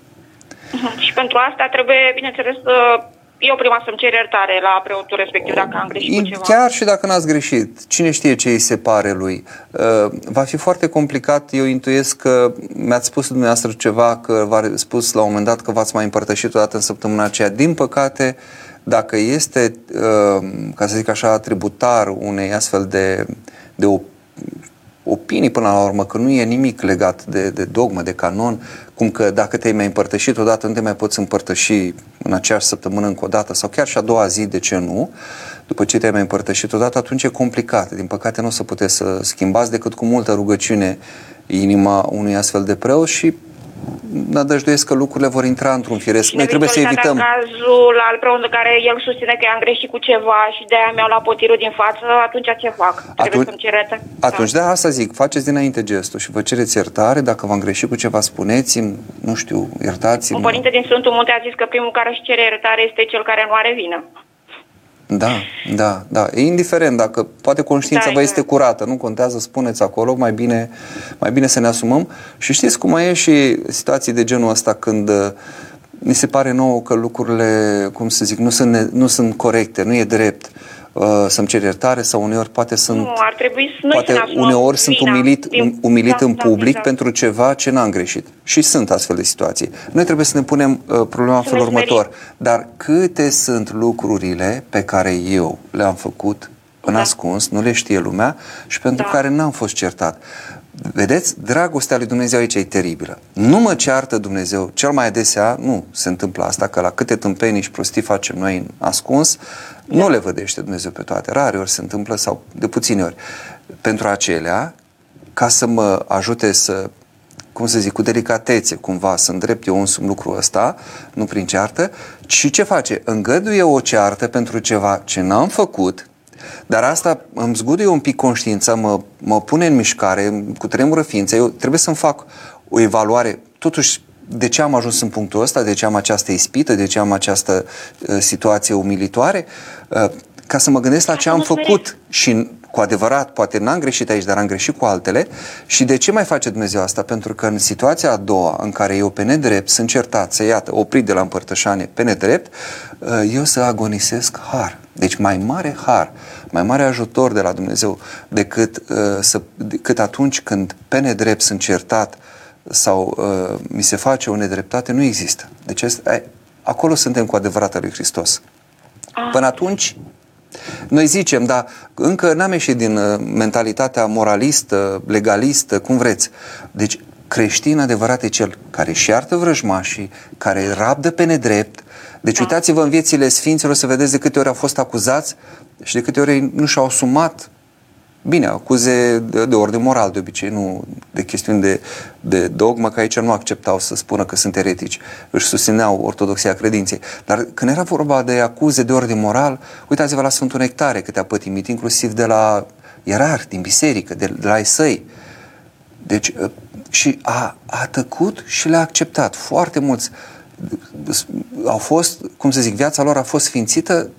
[SPEAKER 2] Mhm. Și pentru asta trebuie, bineînțeles, să eu prima să-mi cer iertare la preotul respectiv dacă am greșit cu ceva.
[SPEAKER 1] Chiar și dacă n-ați greșit, cine știe ce îi se pare lui. Uh, va fi foarte complicat, eu intuiesc că mi-ați spus dumneavoastră ceva, că v-a spus la un moment dat că v-ați mai împărtășit o dată în săptămâna aceea. Din păcate, dacă este, uh, ca să zic așa, tributar unei astfel de, de opinii până la urmă, că nu e nimic legat de, de dogmă, de canon, cum că dacă te-ai mai împărtășit odată, nu te mai poți împărtăși în aceeași săptămână încă o dată sau chiar și a doua zi, de ce nu? După ce te-ai mai împărtășit odată, atunci e complicat. Din păcate nu o să puteți să schimbați decât cu multă rugăciune inima unui astfel de preot și nădăjduiesc că lucrurile vor intra într-un firesc. Noi trebuie să evităm...
[SPEAKER 2] În cazul al preunului care el susține că am greșit cu ceva și de-aia mi-au luat potirul din față, atunci ce fac? Trebuie atunci, să-mi cer
[SPEAKER 1] Atunci, da. da, asta zic, faceți dinainte gestul și vă cereți iertare. Dacă v-am greșit cu ceva, spuneți-mi, nu știu, iertați-mă.
[SPEAKER 2] Un părinte din Sfântul Munte a zis că primul care își cere iertare este cel care nu are vină.
[SPEAKER 1] Da, da, da. E indiferent dacă poate conștiința da, vă este curată, nu contează, spuneți acolo, mai bine, mai bine să ne asumăm. Și știți cum mai e și situații de genul ăsta când uh, ni se pare nouă că lucrurile, cum să zic, nu sunt, nu sunt corecte, nu e drept. Uh, uh, să-mi cer iertare sau uneori poate sunt
[SPEAKER 2] nu, ar trebui să
[SPEAKER 1] poate să uneori sunt umilit, din, umilit da, în da, public da, da. pentru ceva ce n-am greșit. Și sunt astfel de situații. Noi trebuie să ne punem uh, problema în felul următor. Dar câte sunt lucrurile pe care eu le-am făcut în da. ascuns, nu le știe lumea și pentru da. care n-am fost certat. Vedeți, dragostea lui Dumnezeu aici e teribilă. Nu mă ceartă Dumnezeu, cel mai adesea nu se întâmplă asta, că la câte tâmpenii și prostii facem noi în ascuns, nu le vădește Dumnezeu pe toate. Rare ori se întâmplă sau de puține ori. Pentru acelea, ca să mă ajute să cum să zic, cu delicatețe, cumva, să îndrept eu însumi lucrul ăsta, nu prin ceartă, și ce face? Îngăduie o ceartă pentru ceva ce n-am făcut, dar asta îmi zguduie un pic conștiința, mă, mă pune în mișcare, cu tremură ființă. Eu trebuie să-mi fac o evaluare, totuși, de ce am ajuns în punctul ăsta, de ce am această ispită, de ce am această uh, situație umilitoare, uh, ca să mă gândesc la ce am făcut și cu adevărat, poate n-am greșit aici, dar am greșit cu altele. Și de ce mai face Dumnezeu asta? Pentru că în situația a doua, în care eu pe nedrept sunt certat, să iată, oprit de la împărtășanie pe nedrept, uh, eu să agonisesc har. Deci mai mare har, mai mare ajutor de la Dumnezeu decât, uh, să, decât atunci când pe nedrept sunt certat sau uh, mi se face o nedreptate, nu există. Deci este, acolo suntem cu adevărat al lui Hristos. Ah. Până atunci, noi zicem, dar încă n-am ieșit din uh, mentalitatea moralistă, legalistă, cum vreți. Deci creștin adevărat e cel care își iartă vrăjmașii, care rabdă pe nedrept. Deci da. uitați-vă în viețile sfinților să vedeți de câte ori au fost acuzați și de câte ori nu și-au asumat Bine, acuze de, de ordine moral de obicei, nu de chestiuni de, de dogmă, că aici nu acceptau să spună că sunt eretici, își susțineau ortodoxia credinței. Dar când era vorba de acuze de ordine moral, uitați-vă la Sfântul Nectare, câte a pătimit, inclusiv de la ierarhi din biserică, de, de la ei săi. Deci, ă, și a, a tăcut și le-a acceptat. Foarte mulți au fost, cum să zic, viața lor a fost sfințită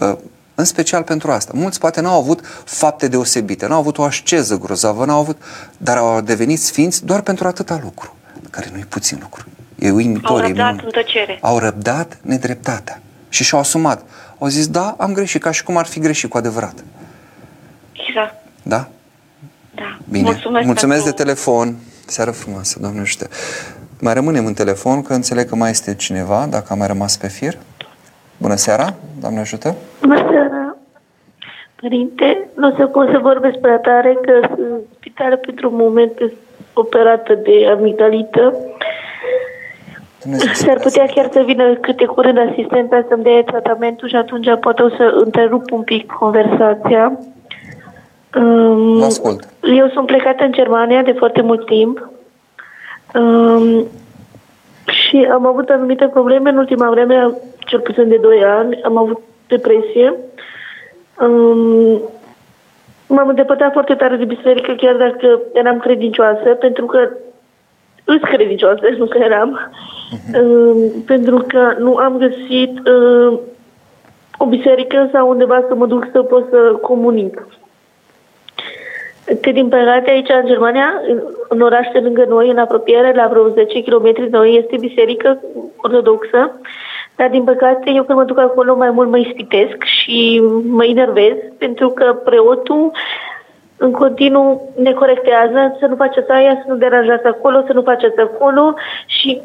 [SPEAKER 1] ă, în special pentru asta. Mulți poate n-au avut fapte deosebite, n-au avut o asceză grozavă, n-au avut, dar au devenit sfinți doar pentru atâta lucru, care nu e puțin lucru. E uimitor. Au
[SPEAKER 2] răbdat în tăcere.
[SPEAKER 1] Au răbdat nedreptatea și și-au asumat. Au zis, da, am greșit, ca și cum ar fi greșit cu adevărat.
[SPEAKER 2] Exact.
[SPEAKER 1] Da?
[SPEAKER 2] Da.
[SPEAKER 1] Bine. Mulțumesc, Mulțumesc pentru... de telefon. Seară frumoasă, Doamne știu. Mai rămânem în telefon, că înțeleg că mai este cineva, dacă a mai rămas pe fir. Bună seara, Doamne ajută!
[SPEAKER 3] Bună seara! Părinte, nu o să pot să vorbesc prea tare, că sunt spitală pentru un moment operată de amigdalită. S-ar putea chiar să vină câte curând asistenta să-mi dea tratamentul și atunci poate o să întrerup un pic conversația.
[SPEAKER 1] Um, ascult.
[SPEAKER 3] Eu sunt plecată în Germania de foarte mult timp. Um, și am avut anumite probleme în ultima vreme, cel puțin de 2 ani, am avut depresie. Um, m-am îndepărtat foarte tare de biserică, chiar dacă eram credincioasă, pentru că îs credincioasă, nu că eram, uh-huh. um, pentru că nu am găsit uh, o biserică sau undeva să mă duc să pot să comunic. Că din păcate aici în Germania, în oraș de lângă noi, în apropiere, la vreo 10 km de noi, este biserică ortodoxă, Dar, din păcate, eu când mă duc acolo mai mult mă ispitesc și mă enervez pentru că preotul în continuu ne corectează să nu faceți aia, să nu deranjați acolo, să nu faceți acolo și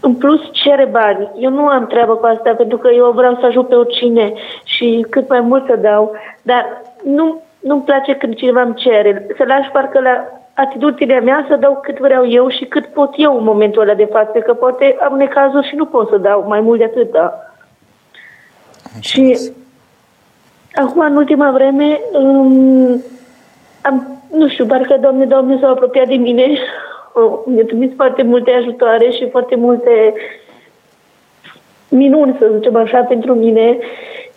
[SPEAKER 3] în plus cere bani. Eu nu am treabă cu asta pentru că eu vreau să ajut pe oricine și cât mai mult să dau, dar nu, nu-mi place când cineva îmi cere. Să lași parcă la atitudinea mea să dau cât vreau eu și cât pot eu în momentul ăla de față, că poate am necazuri și nu pot să dau mai mult de atâta. Și acum, în ultima vreme, um, am, nu știu, parcă Doamne, Doamne s-au apropiat de mine. Mi-a trimis foarte multe ajutoare și foarte multe minuni, să zicem așa, pentru mine.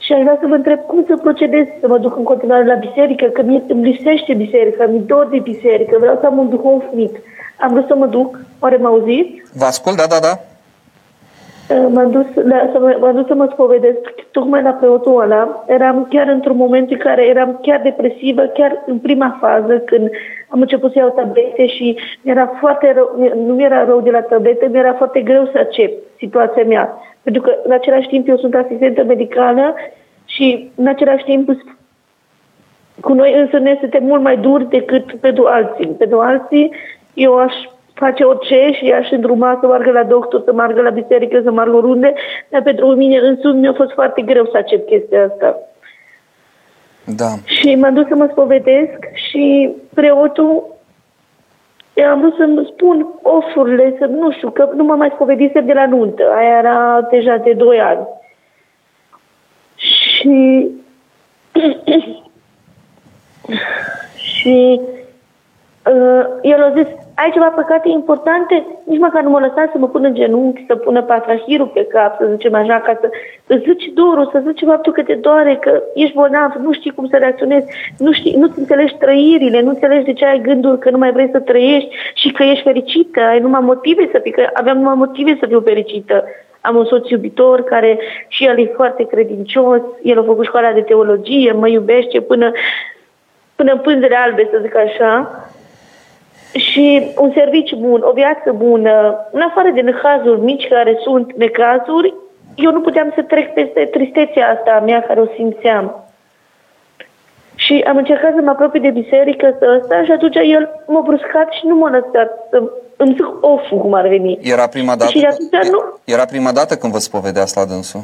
[SPEAKER 3] Și aș vrea să vă întreb cum să procedez să mă duc în continuare la biserică, că mi îmi lipsește biserica, mi dor de biserică, vreau să am un duhovnic. Am vrut să mă duc, oare mă auziți?
[SPEAKER 1] Vă ascult, da, da, da.
[SPEAKER 3] Uh, m-am dus, la, să mă, m-am dus să mă spovedesc tocmai la preotul ăla. Eram chiar într-un moment în care eram chiar depresivă, chiar în prima fază, când am început să iau tablete și mi-era foarte rău, nu mi-era rău de la tablete, mi-era foarte greu să accept situația mea. Pentru că, în același timp, eu sunt asistentă medicală și, în același timp, cu noi însă ne suntem mult mai duri decât pentru alții. Pentru alții, eu aș face orice și aș îndruma să meargă la doctor, să meargă la biserică, să meargă oriunde, dar pentru mine însumi mi-a fost foarte greu să accept chestia asta.
[SPEAKER 1] Da.
[SPEAKER 3] Și m-am dus să mă spovedesc și preotul eu am vrut să-mi spun ofurile, să nu știu, că nu mă mai spovedisem de la nuntă. Aia era deja de 2 ani. Și și uh, el a zis, ai ceva păcate importante, nici măcar nu mă lăsa să mă pun în genunchi, să pună patrahirul pe cap, să zicem așa, ca să îți zici dorul, să zici faptul că te doare, că ești bolnav, nu știi cum să reacționezi, nu știi, nu-ți înțelegi trăirile, nu înțelegi de ce ai gândul că nu mai vrei să trăiești și că ești fericită, ai numai motive să fii, că aveam numai motive să fiu fericită. Am un soț iubitor care și el e foarte credincios, el a făcut școala de teologie, mă iubește până, până în pânzele albe, să zic așa și un serviciu bun, o viață bună, în afară de necazuri mici care sunt necazuri, eu nu puteam să trec peste tristețea asta a mea care o simțeam. Și am încercat să mă apropii de biserică să ăsta și atunci el m-a bruscat și nu m-a lăsat să îmi zic ofu cum ar veni.
[SPEAKER 1] Era prima dată,
[SPEAKER 3] și atunci nu...
[SPEAKER 1] era prima dată când vă spovedeați la dânsul?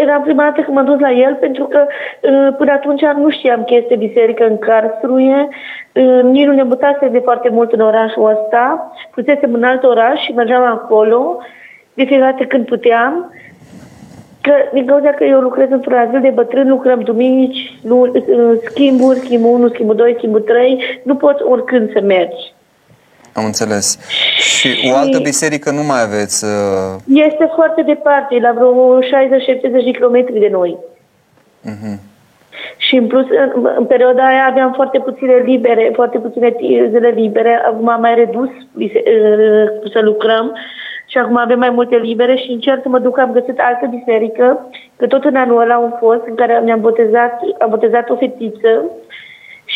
[SPEAKER 3] Era prima dată când m-am dus la el, pentru că uh, până atunci nu știam că este biserică în Karlsruhe, uh, nici nu ne mutase de foarte mult în orașul ăsta, pusesem în alt oraș și mergeam acolo, de fiecare dată când puteam, că din cauza că eu lucrez într-un azil de bătrâni, lucrăm duminici, uh, schimburi, schimbul 1, schimbul 2, schimbul 3, nu poți oricând să mergi.
[SPEAKER 1] Am înțeles. Și, și o altă biserică nu mai aveți? Uh...
[SPEAKER 3] Este foarte departe, la vreo 60-70 de kilometri de noi. Uh-huh. Și în plus, în, în perioada aia aveam foarte puține libere, foarte puține zile libere. Acum am mai redus uh, să lucrăm și acum avem mai multe libere și încerc să mă duc, am găsit altă biserică, că tot în anul ăla am fost, în care mi-am botezat, am botezat o fetiță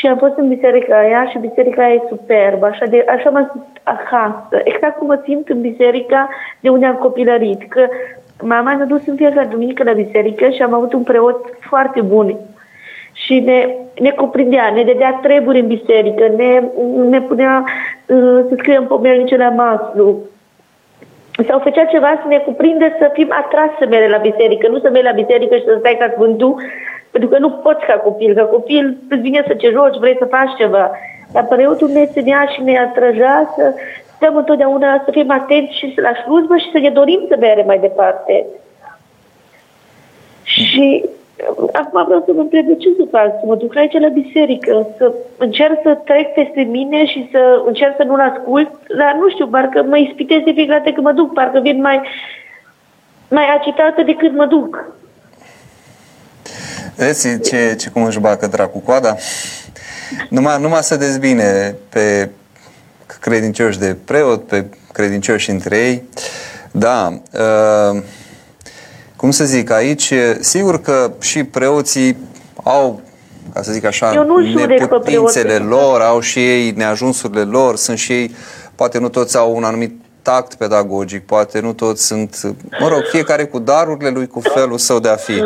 [SPEAKER 3] și am fost în biserica aia și biserica aia e superbă, așa, de, așa mă simt acasă, exact cum mă simt în biserica de unde am copilărit, că mama ne-a dus în fiecare duminică la biserică și am avut un preot foarte bun și ne, ne cuprindea, ne dădea treburi în biserică, ne, ne punea uh, să scriem pomelnice la maslu, sau făcea ceva să ne cuprinde să fim atrași să mergem la biserică, nu să mergi la biserică și să stai ca Sfântul pentru că nu poți ca copil, ca copil îți vine să te joci, vrei să faci ceva. Dar preotul ne ținea și ne atrăja să stăm întotdeauna să fim atenți și la slujbă și să ne dorim să mergem mai departe. Și acum vreau să vă întreb de ce să fac, să mă duc aici la biserică, să încerc să trec peste mine și să încerc să nu-l ascult, dar nu știu, parcă mă ispitez de fiecare dată când mă duc, parcă vin mai, mai agitată decât mă duc.
[SPEAKER 1] Vezi ce, ce cum își bacă dracu coada? Numai, numai să dezbine pe credincioși de preot, pe credincioși între ei. Da, uh, cum să zic, aici, sigur că și preoții au ca să zic așa, neputințele lor, au și ei neajunsurile lor, sunt și ei, poate nu toți au un anumit tact pedagogic, poate nu toți sunt, mă rog, fiecare cu darurile lui, cu felul său de a fi.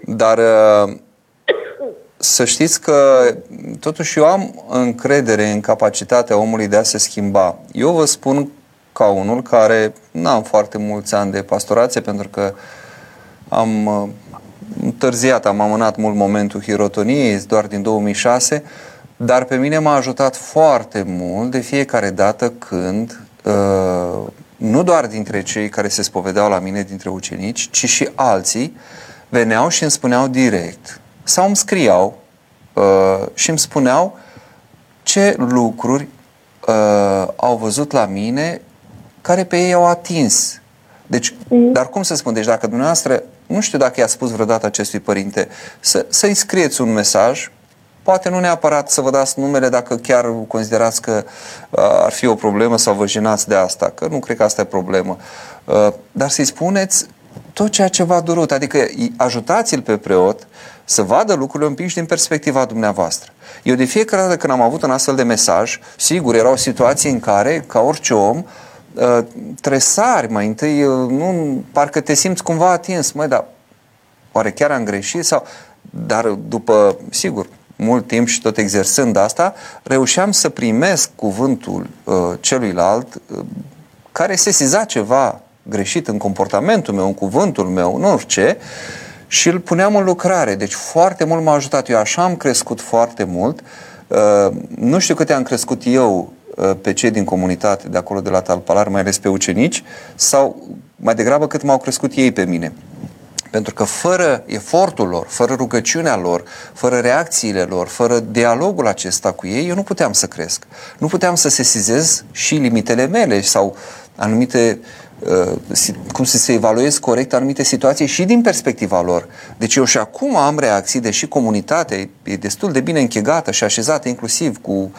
[SPEAKER 1] Dar uh, să știți că totuși eu am încredere în capacitatea omului de a se schimba. Eu vă spun ca unul care n-am foarte mulți ani de pastorație pentru că am uh, întârziat, am amânat mult momentul hirotoniei, doar din 2006, dar pe mine m-a ajutat foarte mult de fiecare dată când uh, nu doar dintre cei care se spovedeau la mine, dintre ucenici, ci și alții veneau și îmi spuneau direct sau îmi scriau uh, și îmi spuneau ce lucruri uh, au văzut la mine care pe ei au atins. Deci, mm. dar cum să spun, deci dacă dumneavoastră, nu știu dacă i-a spus vreodată acestui părinte, să, să-i scrieți un mesaj, poate nu neapărat să vă dați numele dacă chiar considerați că uh, ar fi o problemă sau vă jenați de asta, că nu cred că asta e problemă, uh, dar să-i spuneți tot ceea ce v-a durut, adică ajutați-l pe preot să vadă lucrurile un pic și din perspectiva dumneavoastră. Eu de fiecare dată când am avut un astfel de mesaj, sigur, erau situații în care, ca orice om, uh, tresari mai întâi, uh, nu, parcă te simți cumva atins, măi, dar oare chiar am greșit? Sau, dar după, sigur, mult timp și tot exersând asta, reușeam să primesc cuvântul uh, celuilalt uh, care sesiza ceva greșit în comportamentul meu, în cuvântul meu, în orice, și îl puneam în lucrare. Deci foarte mult m-a ajutat. Eu așa am crescut foarte mult. Uh, nu știu câte am crescut eu uh, pe cei din comunitate de acolo de la Talpalar, mai ales pe ucenici, sau mai degrabă cât m-au crescut ei pe mine. Pentru că fără efortul lor, fără rugăciunea lor, fără reacțiile lor, fără dialogul acesta cu ei, eu nu puteam să cresc. Nu puteam să sesizez și limitele mele sau anumite uh, cum să se evaluez corect anumite situații și din perspectiva lor. Deci eu și acum am reacții, deși comunitatea e destul de bine închegată și așezată inclusiv cu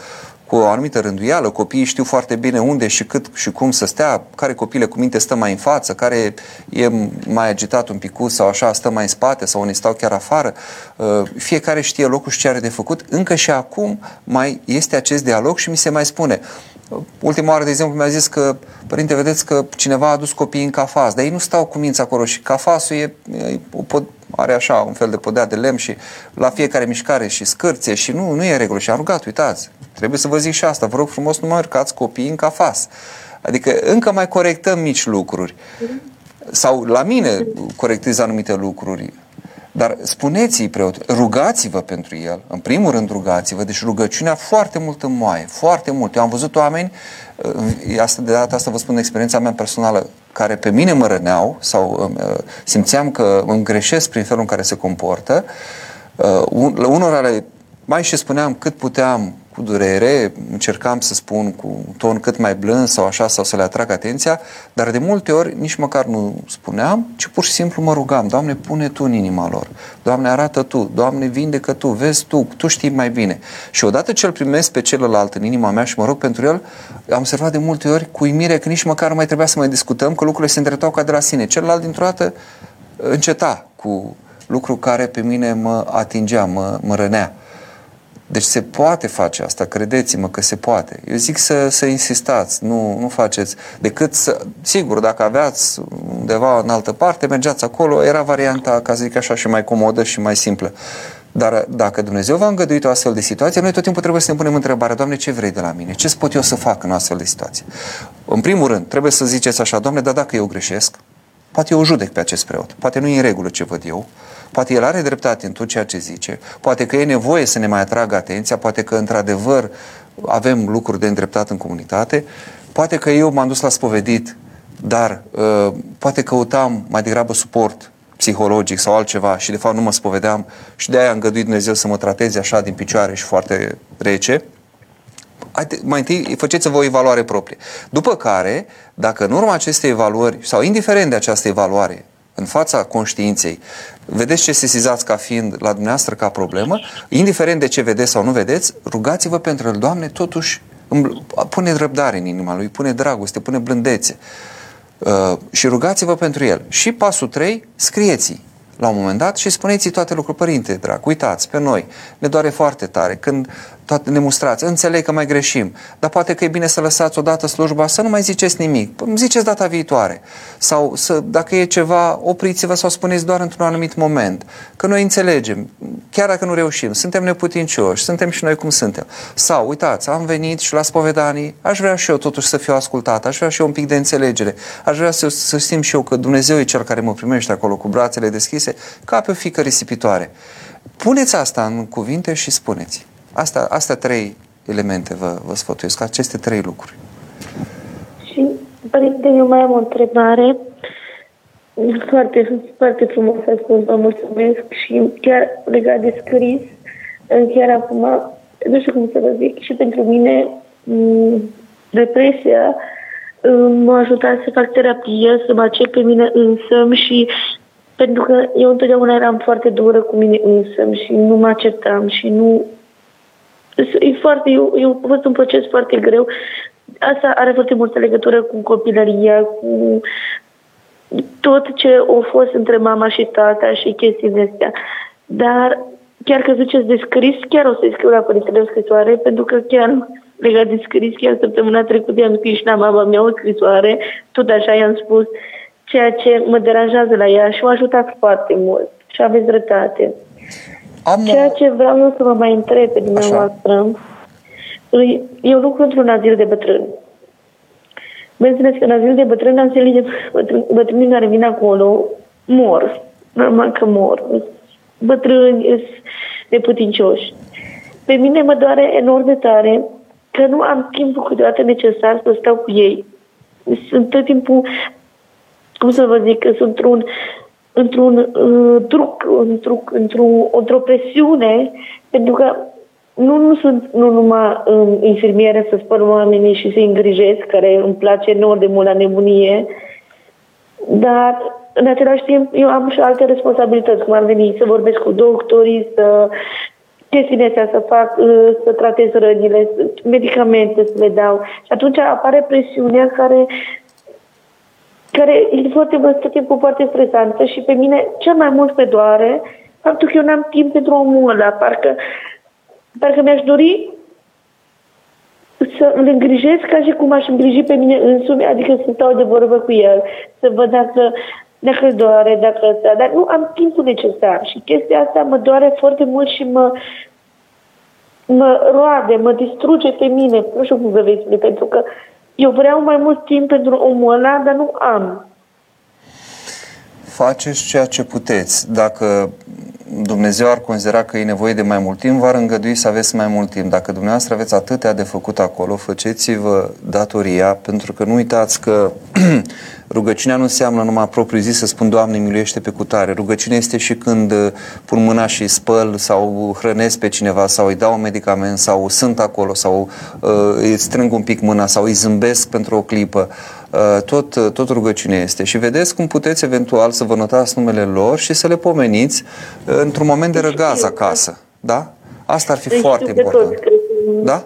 [SPEAKER 1] cu o anumită rânduială, copiii știu foarte bine unde și cât și cum să stea, care copile cu minte stă mai în față, care e mai agitat un pic sau așa stă mai în spate sau unii stau chiar afară. Uh, fiecare știe locul și ce are de făcut. Încă și acum mai este acest dialog și mi se mai spune. Ultima oară, de exemplu, mi-a zis că, părinte, vedeți că cineva a adus copiii în cafas, dar ei nu stau cu minți acolo și cafasul e, e o, are așa un fel de podea de lemn și la fiecare mișcare și scârție și nu, nu e regulă. Și am rugat, uitați, trebuie să vă zic și asta, vă rog frumos, nu mai urcați copiii în cafas. Adică încă mai corectăm mici lucruri. Sau la mine corectez anumite lucruri. Dar spuneți-i preot, rugați-vă pentru el, în primul rând rugați-vă, deci rugăciunea foarte mult moaie, foarte mult. Eu am văzut oameni, uh, asta de data asta vă spun experiența mea personală, care pe mine mă răneau sau uh, simțeam că îmi greșesc prin felul în care se comportă. Uh, unora le mai și spuneam cât puteam cu durere, încercam să spun cu un ton cât mai blând sau așa, sau să le atrag atenția, dar de multe ori nici măcar nu spuneam, ci pur și simplu mă rugam, Doamne, pune Tu în inima lor, Doamne, arată Tu, Doamne, vindecă Tu, vezi Tu, Tu știi mai bine. Și odată ce îl primesc pe celălalt în inima mea și mă rog pentru el, am observat de multe ori cu uimire că nici măcar nu mai trebuia să mai discutăm, că lucrurile se îndreptau ca de la sine. Celălalt dintr-o dată înceta cu lucru care pe mine mă atingea, mă, mă rănea. Deci se poate face asta, credeți-mă că se poate. Eu zic să, să insistați, nu, nu faceți decât să... Sigur, dacă aveați undeva în altă parte, mergeați acolo, era varianta, ca să zic așa, și mai comodă și mai simplă. Dar dacă Dumnezeu v-a îngăduit o astfel de situație, noi tot timpul trebuie să ne punem întrebarea, Doamne, ce vrei de la mine? Ce pot eu să fac în astfel de situație? În primul rând, trebuie să ziceți așa, Doamne, dar dacă eu greșesc, poate eu o judec pe acest preot, poate nu e în regulă ce văd eu, Poate el are dreptate în tot ceea ce zice, poate că e nevoie să ne mai atragă atenția, poate că într-adevăr avem lucruri de îndreptat în comunitate, poate că eu m-am dus la spovedit, dar uh, poate căutam mai degrabă suport psihologic sau altceva și de fapt nu mă spovedeam și de aia am îngăduit Dumnezeu să mă trateze așa din picioare și foarte rece. Mai întâi faceți-vă o evaluare proprie. După care, dacă în urma acestei evaluări, sau indiferent de această evaluare, în fața conștiinței, vedeți ce sesizați ca fiind la dumneavoastră ca problemă, indiferent de ce vedeți sau nu vedeți, rugați-vă pentru el, Doamne, totuși pune răbdare în inima lui, pune dragoste, pune blândețe uh, și rugați-vă pentru el. Și pasul 3, scrieți la un moment dat și spuneți-i toate lucrurile, părinte drag, uitați pe noi, ne doare foarte tare. Când toate nemustrați, înțeleg că mai greșim, dar poate că e bine să lăsați odată slujba, să nu mai ziceți nimic, îmi ziceți data viitoare. Sau să, dacă e ceva, opriți-vă sau spuneți doar într-un anumit moment. Că noi înțelegem, chiar dacă nu reușim, suntem neputincioși, suntem și noi cum suntem. Sau, uitați, am venit și la spovedanii, aș vrea și eu totuși să fiu ascultat, aș vrea și eu un pic de înțelegere, aș vrea să, să simt și eu că Dumnezeu e Cel care mă primește acolo cu brațele deschise, ca pe o fică risipitoare. Puneți asta în cuvinte și spuneți. Asta, astea trei elemente vă, vă sfătuiesc, aceste trei lucruri.
[SPEAKER 3] Și, părinte, eu mai am o întrebare. Foarte, foarte frumos a spus, vă mulțumesc și chiar legat de scris, chiar acum, nu știu cum să vă zic, și pentru mine depresia m-a ajutat să fac terapie, să mă accept pe mine însă și pentru că eu întotdeauna eram foarte dură cu mine însă și nu mă acceptam și nu e foarte, eu, eu a fost un proces foarte greu. Asta are foarte multă legătură cu copilăria, cu tot ce a fost între mama și tata și chestiile astea. Dar chiar că ziceți de scris, chiar o să-i scriu la părintele o scrisoare, pentru că chiar legat de scris, chiar săptămâna trecută i-am scris și la mama mea o scrisoare, tot așa i-am spus ceea ce mă deranjează la ea și o ajutat foarte mult. Și aveți dreptate. Am Ceea ce vreau eu să vă mai întreb pe dumneavoastră, Așa. eu lucru într-un azil de bătrâni. Bineînțeles că în azil de bătrâni, azil de bătrâni, bătrânii care vin acolo mor. Normal că mor. Bătrâni, sunt neputincioși. Pe mine mă doare enorm de tare că nu am timpul câteodată necesar să stau cu ei. Sunt tot timpul, cum să vă zic, că sunt într-un într-un uh, truc, într-o, într-o, într-o presiune, pentru că nu, nu sunt nu numai um, infirmiere să spăl oamenii și să-i îngrijesc, care îmi place enorm de mult la nebunie, dar în același timp eu am și alte responsabilități, cum ar veni să vorbesc cu doctorii, să chestiile astea, să fac, uh, să tratez rănile, medicamente să le dau. Și atunci apare presiunea care care e foarte tot timpul foarte stresantă și pe mine cel mai mult pe doare faptul că eu n-am timp pentru omul ăla. Parcă, parcă mi-aș dori să îl îngrijesc ca și cum aș îngriji pe mine însumi, adică să stau de vorbă cu el, să văd dacă, dacă îl doare, dacă ăsta, dar nu am timpul necesar și chestia asta mă doare foarte mult și mă, mă roade, mă distruge pe mine, nu știu cum să vă spune, pentru că eu vreau mai mult timp pentru omul ăla, dar nu am.
[SPEAKER 1] Faceți ceea ce puteți. Dacă Dumnezeu ar considera că e nevoie de mai mult timp, v-ar îngădui să aveți mai mult timp. Dacă dumneavoastră aveți atâtea de făcut acolo, faceți-vă datoria, pentru că nu uitați că rugăciunea nu înseamnă numai propriu zis să spun Doamne miluiește pe cutare. Rugăciunea este și când uh, pun mâna și spăl sau hrănesc pe cineva sau îi dau un medicament sau sunt acolo sau uh, îi strâng un pic mâna sau îi zâmbesc pentru o clipă. Uh, tot, uh, tot rugăciunea este. Și vedeți cum puteți eventual să vă notați numele lor și să le pomeniți uh, într-un moment de răgaz acasă. Da? Asta ar fi deci foarte important. Da?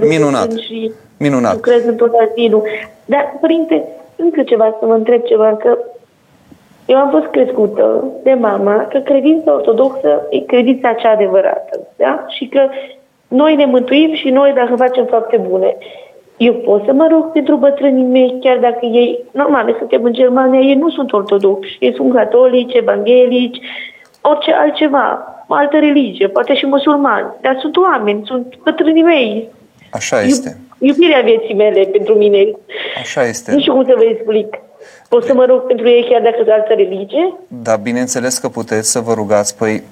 [SPEAKER 1] Minunat. Și Minunat.
[SPEAKER 3] Lucrez în tot azilul. Dar, părinte, încă ceva să vă întreb ceva, că eu am fost crescută de mama că credința ortodoxă e credința cea adevărată. Da? Și că noi ne mântuim și noi dacă facem fapte bune. Eu pot să mă rog pentru bătrânii mei, chiar dacă ei, normal, noi suntem în Germania, ei nu sunt ortodoxi, ei sunt catolici, evanghelici, orice altceva, altă religie, poate și musulmani, dar sunt oameni, sunt bătrânii mei.
[SPEAKER 1] Așa este.
[SPEAKER 3] Iubirea vieții mele pentru mine.
[SPEAKER 1] Așa este.
[SPEAKER 3] Nu știu cum să vă explic. Pot să mă rog pentru ei chiar dacă sunt altă religie?
[SPEAKER 1] Da, bineînțeles că puteți să vă rugați. Păi, uh,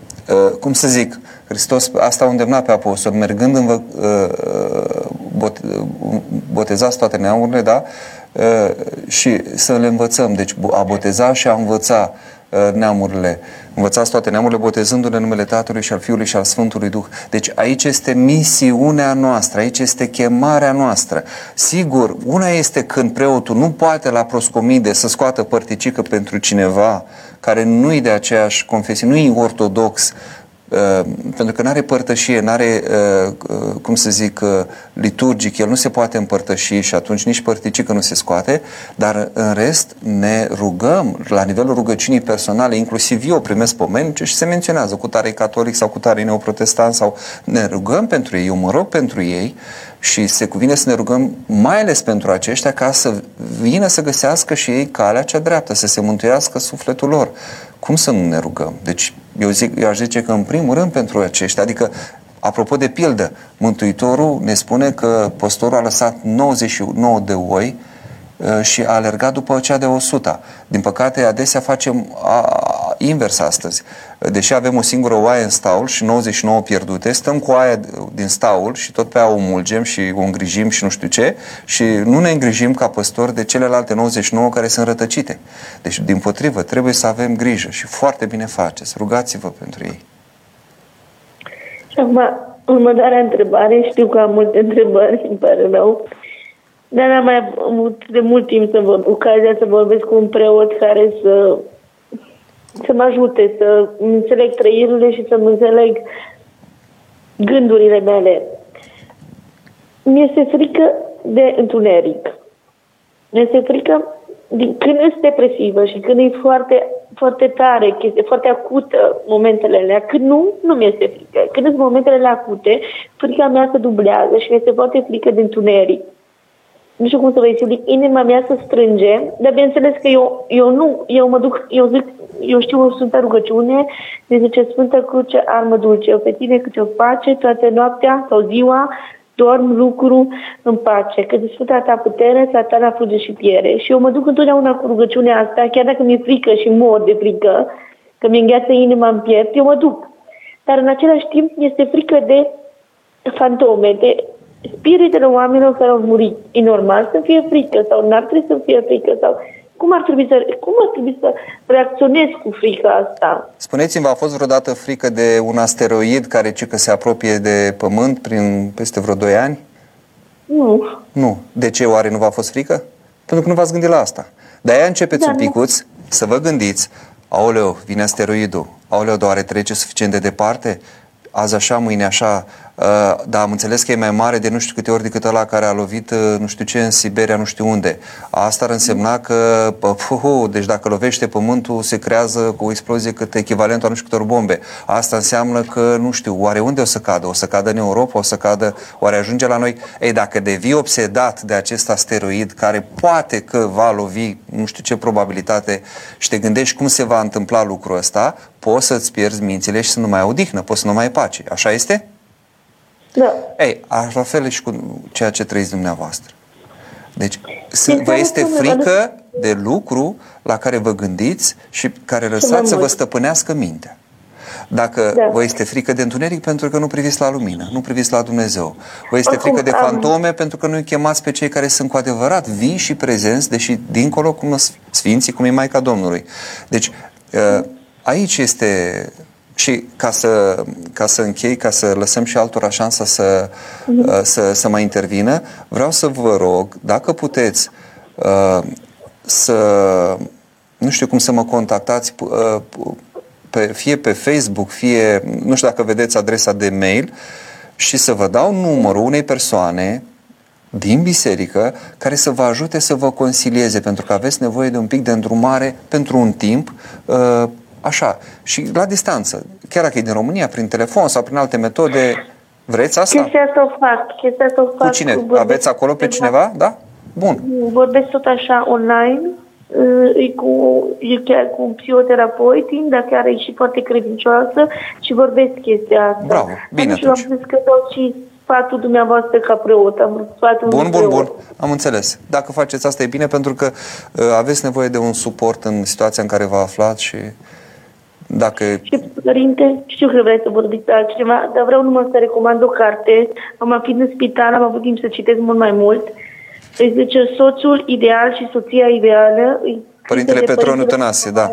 [SPEAKER 1] cum să zic, Hristos asta a îndemnat pe apostol, mergând în vă, uh, bot, botezați toate neamurile, da? Uh, și să le învățăm. Deci a boteza și a învăța uh, neamurile. Învățați toate neamurile botezându-le numele Tatălui și al Fiului și al Sfântului Duh. Deci aici este misiunea noastră, aici este chemarea noastră. Sigur, una este când preotul nu poate la proscomide să scoată părticică pentru cineva care nu-i de aceeași confesie, nu-i ortodox, Uh, pentru că nu are părtășie, nu are, uh, uh, cum să zic, liturgic, el nu se poate împărtăși și atunci nici părticică nu se scoate, dar în rest ne rugăm la nivelul rugăciunii personale, inclusiv eu primesc pomenice și se menționează cu tare catolic sau cu tare neoprotestant sau ne rugăm pentru ei, eu mă rog pentru ei și se cuvine să ne rugăm mai ales pentru aceștia ca să vină să găsească și ei calea cea dreaptă, să se mântuiască sufletul lor. Cum să nu ne rugăm? Deci eu, zic, eu aș zice că în primul rând pentru aceștia, adică apropo de pildă, Mântuitorul ne spune că păstorul a lăsat 99 de oi uh, și a alergat după cea de 100. Din păcate, adesea facem a, invers astăzi. Deși avem o singură oaie în staul și 99 pierdute, stăm cu aia din staul și tot pe aia o mulgem și o îngrijim și nu știu ce și nu ne îngrijim ca păstori de celelalte 99 care sunt rătăcite. Deci, din potrivă, trebuie să avem grijă și foarte bine faceți. Rugați-vă pentru ei.
[SPEAKER 3] Și acum, următoarea întrebare, știu că am multe întrebări, îmi pare rău, dar n-am mai avut de mult timp să vă, ocazia să vorbesc cu un preot care să să mă ajute să înțeleg trăirile și să-mi înțeleg gândurile mele. Mi-este frică de întuneric. Mi-este frică din, când ești depresivă și când e foarte, foarte tare, este foarte acută momentele alea, când nu, nu mi-este frică. Când sunt momentele acute, frica mea se dublează și mi-este foarte frică de întuneric nu știu cum să vă explic, inima mea se strânge, dar bineînțeles că eu, eu nu, eu mă duc, eu zic, eu știu o Sfântă rugăciune, ne zice Sfântă Cruce, armă dulce, eu pe tine câte o pace, toată noaptea sau ziua, dorm, lucru în pace, că de Sfânta ta putere, satana fuge și piere. Și eu mă duc întotdeauna cu rugăciunea asta, chiar dacă mi-e frică și mor de frică, că mi îngheață inima în piept, eu mă duc. Dar în același timp este frică de fantome, de spiritele oamenilor care au murit. E normal să fie frică sau n-ar trebui să fie frică sau cum ar trebui să, cum ar trebui să reacționez cu frica asta?
[SPEAKER 1] Spuneți-mi, a fost vreodată frică de un asteroid care ce că se apropie de Pământ prin peste vreo 2 ani?
[SPEAKER 3] Nu.
[SPEAKER 1] Nu. De ce oare nu v-a fost frică? Pentru că nu v-ați gândit la asta. De aia începeți da, un picuț nu. să vă gândiți, aoleo, vine asteroidul, aoleo, doar trece suficient de departe? Azi așa, mâine așa, Uh, dar am înțeles că e mai mare de nu știu câte ori decât ăla care a lovit uh, nu știu ce în Siberia, nu știu unde. Asta ar însemna că, puhu, deci dacă lovește pământul, se creează cu o explozie cât echivalentul a nu știu câte ori bombe. Asta înseamnă că, nu știu, oare unde o să cadă? O să cadă în Europa? O să cadă? Oare ajunge la noi? Ei, dacă devii obsedat de acest asteroid care poate că va lovi, nu știu ce probabilitate, și te gândești cum se va întâmpla lucrul ăsta, poți să-ți pierzi mințile și să nu mai ai odihnă, poți să nu mai ai pace. Așa este?
[SPEAKER 3] Da.
[SPEAKER 1] Ei, la fel și cu ceea ce trăiți dumneavoastră. Deci, vă este frică de lucru la care vă gândiți și care lăsați să vă stăpânească mintea. Dacă da. vă este frică de întuneric pentru că nu priviți la lumină, nu priviți la Dumnezeu. Vă este Acum, frică de fantome am... pentru că nu-i chemați pe cei care sunt cu adevărat vii și prezenți, deși dincolo cum sfinții, cum e Maica Domnului. Deci, ă, aici este și ca să, ca să închei, ca să lăsăm și altora șansa să, mm-hmm. să, să mai intervină, vreau să vă rog, dacă puteți, uh, să, nu știu cum să mă contactați, uh, pe, fie pe Facebook, fie, nu știu dacă vedeți adresa de mail, și să vă dau numărul unei persoane din biserică care să vă ajute să vă consilieze, pentru că aveți nevoie de un pic de îndrumare pentru un timp Așa. Și la distanță. Chiar dacă e din România, prin telefon sau prin alte metode, vreți asta?
[SPEAKER 3] Chestia asta o fac. Chestia asta o fac.
[SPEAKER 1] Cu cine? Cu Aveți acolo pe cineva? Da? Bun.
[SPEAKER 3] Vorbesc tot așa online. E cu, e chiar cu un psihoterapeut, dar chiar e și foarte credincioasă și vorbesc chestia asta.
[SPEAKER 1] Bravo, bine
[SPEAKER 3] atunci. Și am zis că dau și sfatul dumneavoastră ca preot. Am sfatul
[SPEAKER 1] bun, bun, bun. Am înțeles. Dacă faceți asta e bine pentru că uh, aveți nevoie de un suport în situația în care vă aflați și dacă...
[SPEAKER 3] Și, părinte, știu că vreți să vorbiți altceva, dar vreau numai să recomand o carte. Am fi în spital, am avut timp să citesc mult mai mult. Își zice Soțul ideal și soția ideală.
[SPEAKER 1] Părintele Petroniu Tănase, da.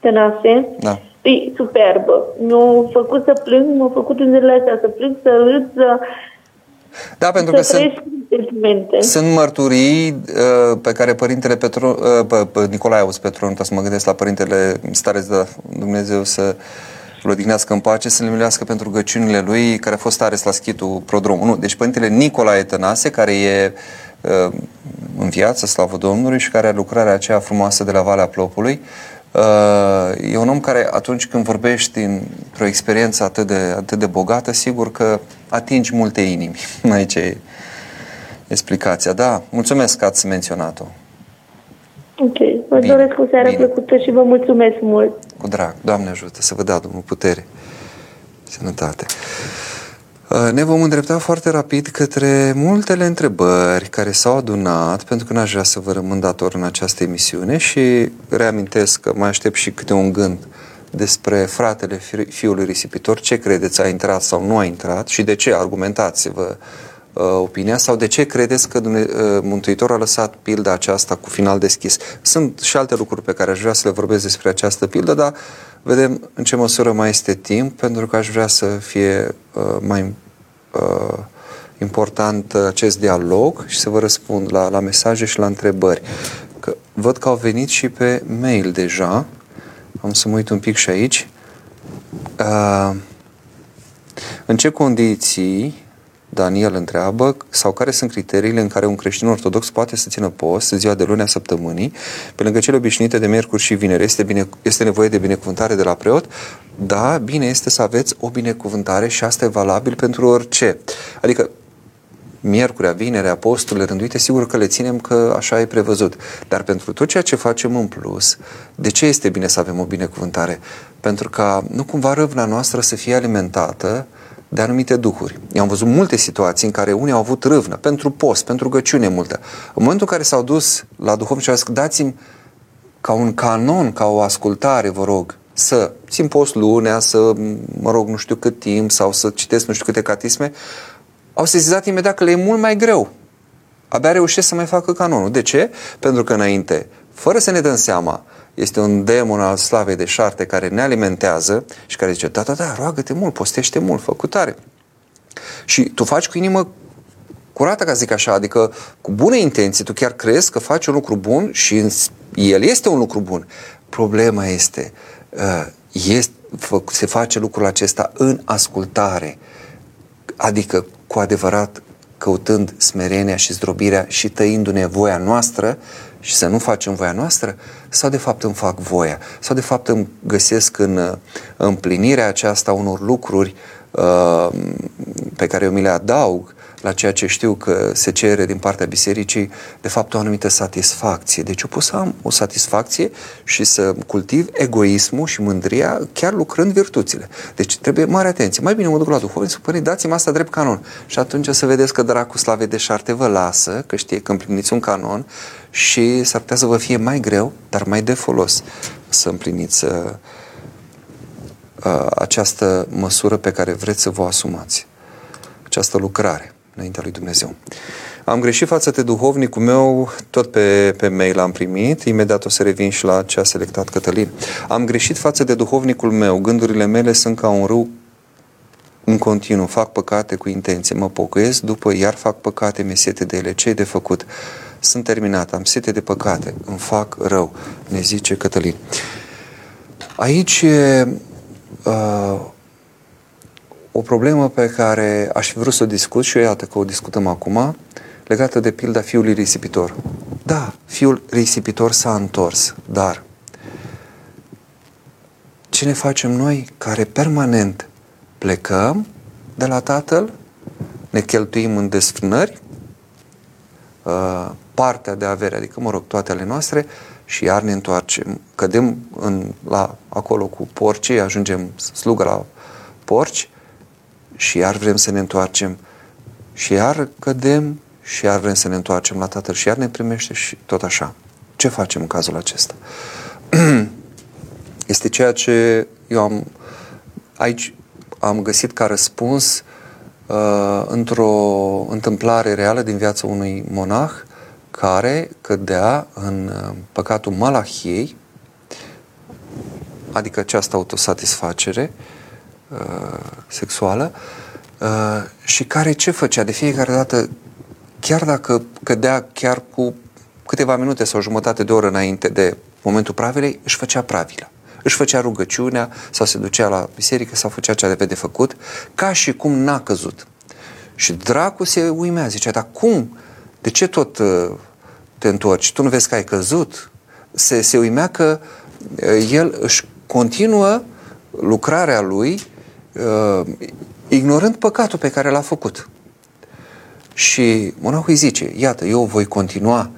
[SPEAKER 3] Tănase.
[SPEAKER 1] Da.
[SPEAKER 3] E superbă. Mi-a făcut să plâng, m-a făcut în zilele astea să plâng, să râd, să...
[SPEAKER 1] Da, pentru că sunt, sunt mărturii uh, pe care Părintele Petru, uh, pe, pe Nicolae Aus Petru, să mă gândesc la Părintele Stare de Dumnezeu să îl odihnească în pace, să le miluiască pentru găciunile lui, care a fost ares la schitul prodromul. Nu, deci Părintele Nicolae Tănase, care e uh, în viață, slavă Domnului, și care are lucrarea aceea frumoasă de la Valea Plopului, uh, e un om care atunci când vorbești într-o experiență atât de, atât de bogată, sigur că atingi multe inimi. Aici e explicația. Da, mulțumesc că ați menționat-o.
[SPEAKER 3] Ok. Vă
[SPEAKER 1] Bine,
[SPEAKER 3] doresc o seară
[SPEAKER 1] bine.
[SPEAKER 3] plăcută și vă mulțumesc mult.
[SPEAKER 1] Cu drag. Doamne ajută să vă dea Domnul putere. Sănătate. Uh, Ne vom îndrepta foarte rapid către multele întrebări care s-au adunat, pentru că n-aș vrea să vă rămân dator în această emisiune și reamintesc că mai aștept și câte un gând despre fratele fi- fiului risipitor, ce credeți, a intrat sau nu a intrat și de ce, argumentați-vă uh, opinia sau de ce credeți că Dumne- uh, Mântuitorul a lăsat pilda aceasta cu final deschis. Sunt și alte lucruri pe care aș vrea să le vorbesc despre această pildă, dar vedem în ce măsură mai este timp, pentru că aș vrea să fie uh, mai uh, important uh, acest dialog și să vă răspund la, la mesaje și la întrebări. Că văd că au venit și pe mail deja. Am să mă uit un pic și aici. Uh, în ce condiții, Daniel întreabă, sau care sunt criteriile în care un creștin ortodox poate să țină post în ziua de luni a săptămânii, pe lângă cele obișnuite de miercuri și vineri? Este, bine, este nevoie de binecuvântare de la preot? Da, bine este să aveți o binecuvântare și asta e valabil pentru orice. Adică miercurea, vinerea, posturile rânduite, sigur că le ținem că așa e prevăzut. Dar pentru tot ceea ce facem în plus, de ce este bine să avem o binecuvântare? Pentru ca nu cumva râvna noastră să fie alimentată de anumite duhuri. Eu am văzut multe situații în care unii au avut râvnă, pentru post, pentru găciune multă. În momentul în care s-au dus la duhovnic și au zis, dați-mi ca un canon, ca o ascultare, vă rog, să țin post lunea, să mă rog nu știu cât timp sau să citesc nu știu câte catisme, au sesizat imediat că le e mult mai greu. Abia reușesc să mai facă canonul. De ce? Pentru că înainte, fără să ne dăm seama, este un demon al slavei de șarte care ne alimentează și care zice, da, da, da, roagă-te mult, postește mult, fă cu tare. Și tu faci cu inimă curată, ca să zic așa, adică cu bune intenții, tu chiar crezi că faci un lucru bun și în- el este un lucru bun. Problema este, uh, este fă- se face lucrul acesta în ascultare, adică cu adevărat căutând smerenia și zdrobirea și tăindu-ne voia noastră și să nu facem voia noastră, sau de fapt îmi fac voia, sau de fapt îmi găsesc în uh, împlinirea aceasta unor lucruri uh, pe care eu mi le adaug la ceea ce știu că se cere din partea bisericii, de fapt o anumită satisfacție. Deci eu pot să am o satisfacție și să cultiv egoismul și mândria chiar lucrând virtuțile. Deci trebuie mare atenție. Mai bine mă duc la duhovnic, să părinte, dați-mi asta drept canon. Și atunci o să vedeți că dracu slavei de șarte vă lasă, că știe că împliniți un canon și s-ar putea să vă fie mai greu, dar mai de folos să împliniți uh, uh, această măsură pe care vreți să vă asumați. Această lucrare înaintea lui Dumnezeu. Am greșit față de duhovnicul meu, tot pe, pe mail am primit, imediat o să revin și la ce a selectat Cătălin. Am greșit față de duhovnicul meu, gândurile mele sunt ca un râu în continuu, fac păcate cu intenție, mă pocăiesc, după iar fac păcate, mi sete de ele, ce de făcut? Sunt terminat, am sete de păcate, îmi fac rău, ne zice Cătălin. Aici e uh, o problemă pe care aș fi vrut să o discut și eu iată că o discutăm acum, legată de pilda fiului risipitor. Da, fiul risipitor s-a întors, dar ce ne facem noi care permanent plecăm de la Tatăl, ne cheltuim în desfrânări, uh, partea de avere, adică, mă rog, toate ale noastre, și iar ne întoarcem. Cădem în, la, acolo cu porcii, ajungem slugă la porci și iar vrem să ne întoarcem și iar cădem și iar vrem să ne întoarcem la Tatăl și iar ne primește și tot așa. Ce facem în cazul acesta? Este ceea ce eu am aici am găsit ca răspuns uh, într-o întâmplare reală din viața unui monah care cădea în uh, păcatul malahiei, adică această autosatisfacere uh, sexuală, uh, și care ce făcea? De fiecare dată, chiar dacă cădea chiar cu câteva minute sau jumătate de oră înainte de momentul pravilei, își făcea pravila își făcea rugăciunea sau se ducea la biserică sau făcea ce avea de făcut, ca și cum n-a căzut. Și dracu se uimea, zicea, dar cum? De ce tot uh, te întorci? Tu nu vezi că ai căzut? Se, se uimea că uh, el își continuă lucrarea lui uh, ignorând păcatul pe care l-a făcut. Și monahul îi zice, iată, eu voi continua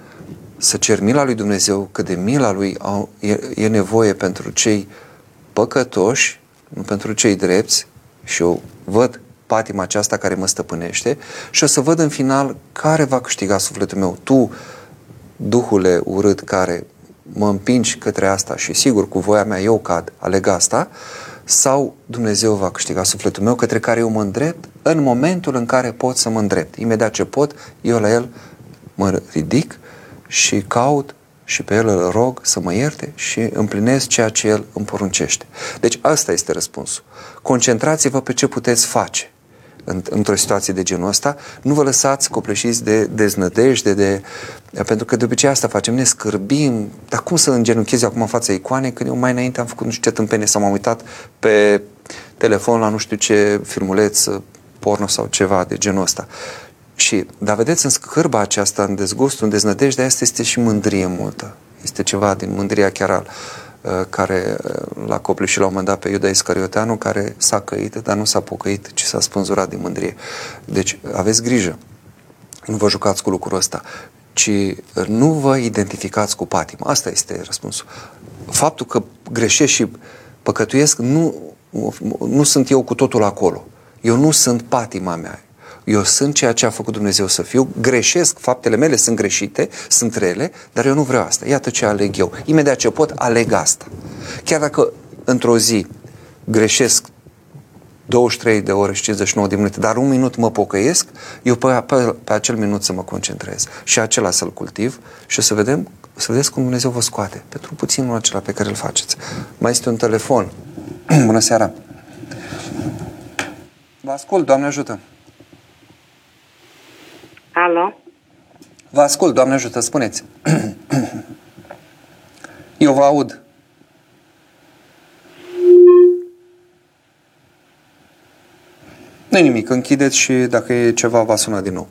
[SPEAKER 1] să cer mila lui Dumnezeu, că de mila lui au, e, e nevoie pentru cei păcătoși, nu pentru cei drepți, și eu văd patima aceasta care mă stăpânește și o să văd în final care va câștiga sufletul meu. Tu, Duhule urât care mă împingi către asta și sigur cu voia mea eu cad, aleg asta, sau Dumnezeu va câștiga sufletul meu către care eu mă îndrept în momentul în care pot să mă îndrept. Imediat ce pot, eu la El mă ridic și caut și pe El îl rog să mă ierte și împlinesc ceea ce El îmi poruncește. Deci asta este răspunsul. Concentrați-vă pe ce puteți face într-o situație de genul ăsta, nu vă lăsați copleșiți de deznădejde, de, pentru că de obicei asta facem, ne scârbim, dar cum să îngenunchez acum în fața icoanei când eu mai înainte am făcut nu știu ce tâmpene sau m-am uitat pe telefon la nu știu ce filmuleț porno sau ceva de genul ăsta. Și, dar vedeți, în scârba aceasta, în dezgustul, în deznădejde, asta este și mândrie multă. Este ceva din mândria chiar al Uh, care uh, l-a copleșit la un moment dat pe Iuda Iscarioteanu, care s-a căit, dar nu s-a pocăit, ci s-a spânzurat din mândrie. Deci aveți grijă, nu vă jucați cu lucrul ăsta, ci uh, nu vă identificați cu patima. Asta este răspunsul. Faptul că greșesc și păcătuiesc, nu, nu sunt eu cu totul acolo. Eu nu sunt patima mea. Eu sunt ceea ce a făcut Dumnezeu să fiu, greșesc, faptele mele sunt greșite, sunt rele, dar eu nu vreau asta. Iată ce aleg eu. Imediat ce pot, aleg asta. Chiar dacă într-o zi greșesc 23 de ore și 59 de minute, dar un minut mă pocăiesc, eu pe, pe, pe acel minut să mă concentrez și acela să-l cultiv și să vedem, să vedeți cum Dumnezeu vă scoate pentru puținul acela pe care îl faceți. Mai este un telefon. Bună seara! Vă ascult, Doamne ajută!
[SPEAKER 4] Alo?
[SPEAKER 1] Vă ascult, Doamne ajută, spuneți. Eu vă aud. nu nimic, închideți și dacă e ceva, va suna din nou.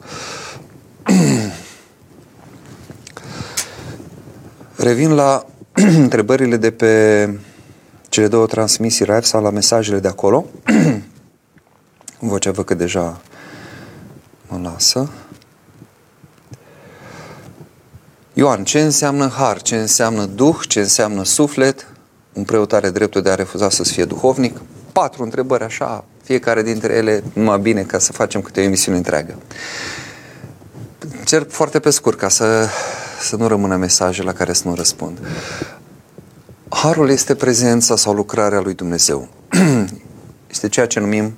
[SPEAKER 1] Revin la întrebările de pe cele două transmisii live sau la mesajele de acolo. Vocea văd că deja mă lasă. Ioan, ce înseamnă har, ce înseamnă duh, ce înseamnă suflet? Un preot are dreptul de a refuza să fie duhovnic? Patru întrebări așa, fiecare dintre ele numai bine ca să facem câte o emisiune întreagă. Cer foarte pe scurt ca să, să nu rămână mesaje la care să nu răspund. Harul este prezența sau lucrarea lui Dumnezeu. Este ceea ce numim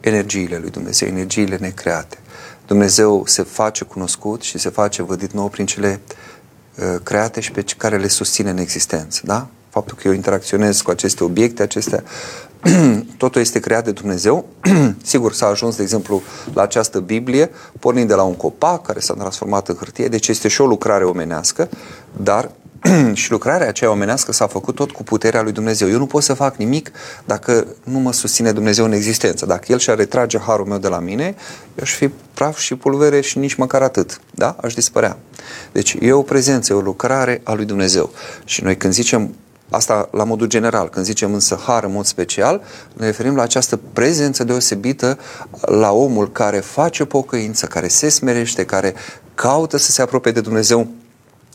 [SPEAKER 1] energiile lui Dumnezeu, energiile necreate. Dumnezeu se face cunoscut și se face vădit nou prin cele uh, create și pe care le susține în existență. Da? Faptul că eu interacționez cu aceste obiecte, acestea, totul este creat de Dumnezeu. Sigur, s-a ajuns, de exemplu, la această Biblie, pornind de la un copac care s-a transformat în hârtie, deci este și o lucrare omenească, dar și lucrarea aceea omenească s-a făcut tot cu puterea lui Dumnezeu. Eu nu pot să fac nimic dacă nu mă susține Dumnezeu în existență. Dacă El și-ar retrage harul meu de la mine, eu aș fi praf și pulvere și nici măcar atât. Da? Aș dispărea. Deci e o prezență, e o lucrare a lui Dumnezeu. Și noi când zicem Asta la modul general. Când zicem însă har în mod special, ne referim la această prezență deosebită la omul care face pocăință, care se smerește, care caută să se apropie de Dumnezeu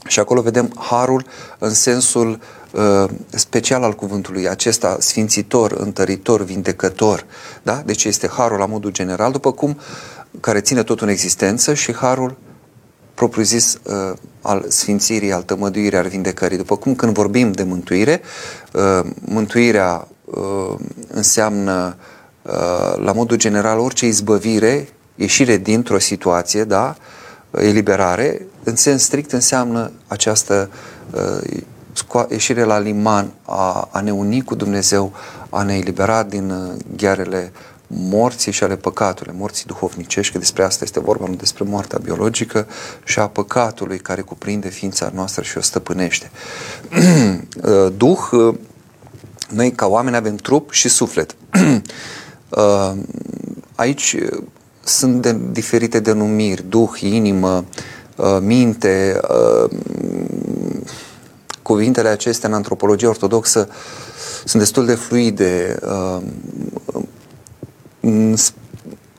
[SPEAKER 1] și acolo vedem harul în sensul uh, special al cuvântului, acesta sfințitor, întăritor, vindecător. Da? Deci este harul la modul general, după cum care ține tot în existență și harul propriu-zis uh, al sfințirii, al tămăduirii, al vindecării. După cum când vorbim de mântuire, uh, mântuirea uh, înseamnă uh, la modul general orice izbăvire, ieșire dintr-o situație, da? Eliberare, în sens strict înseamnă această uh, ieșire la liman, a, a ne uni cu Dumnezeu, a ne elibera din uh, ghearele morții și ale păcatului, morții duhovnicești, că despre asta este vorba, nu despre moartea biologică, și a păcatului care cuprinde ființa noastră și o stăpânește. Uh, duh Noi, ca oameni, avem trup și suflet. Aici sunt de diferite denumiri, duh, inimă, minte. Cuvintele acestea în antropologie ortodoxă sunt destul de fluide.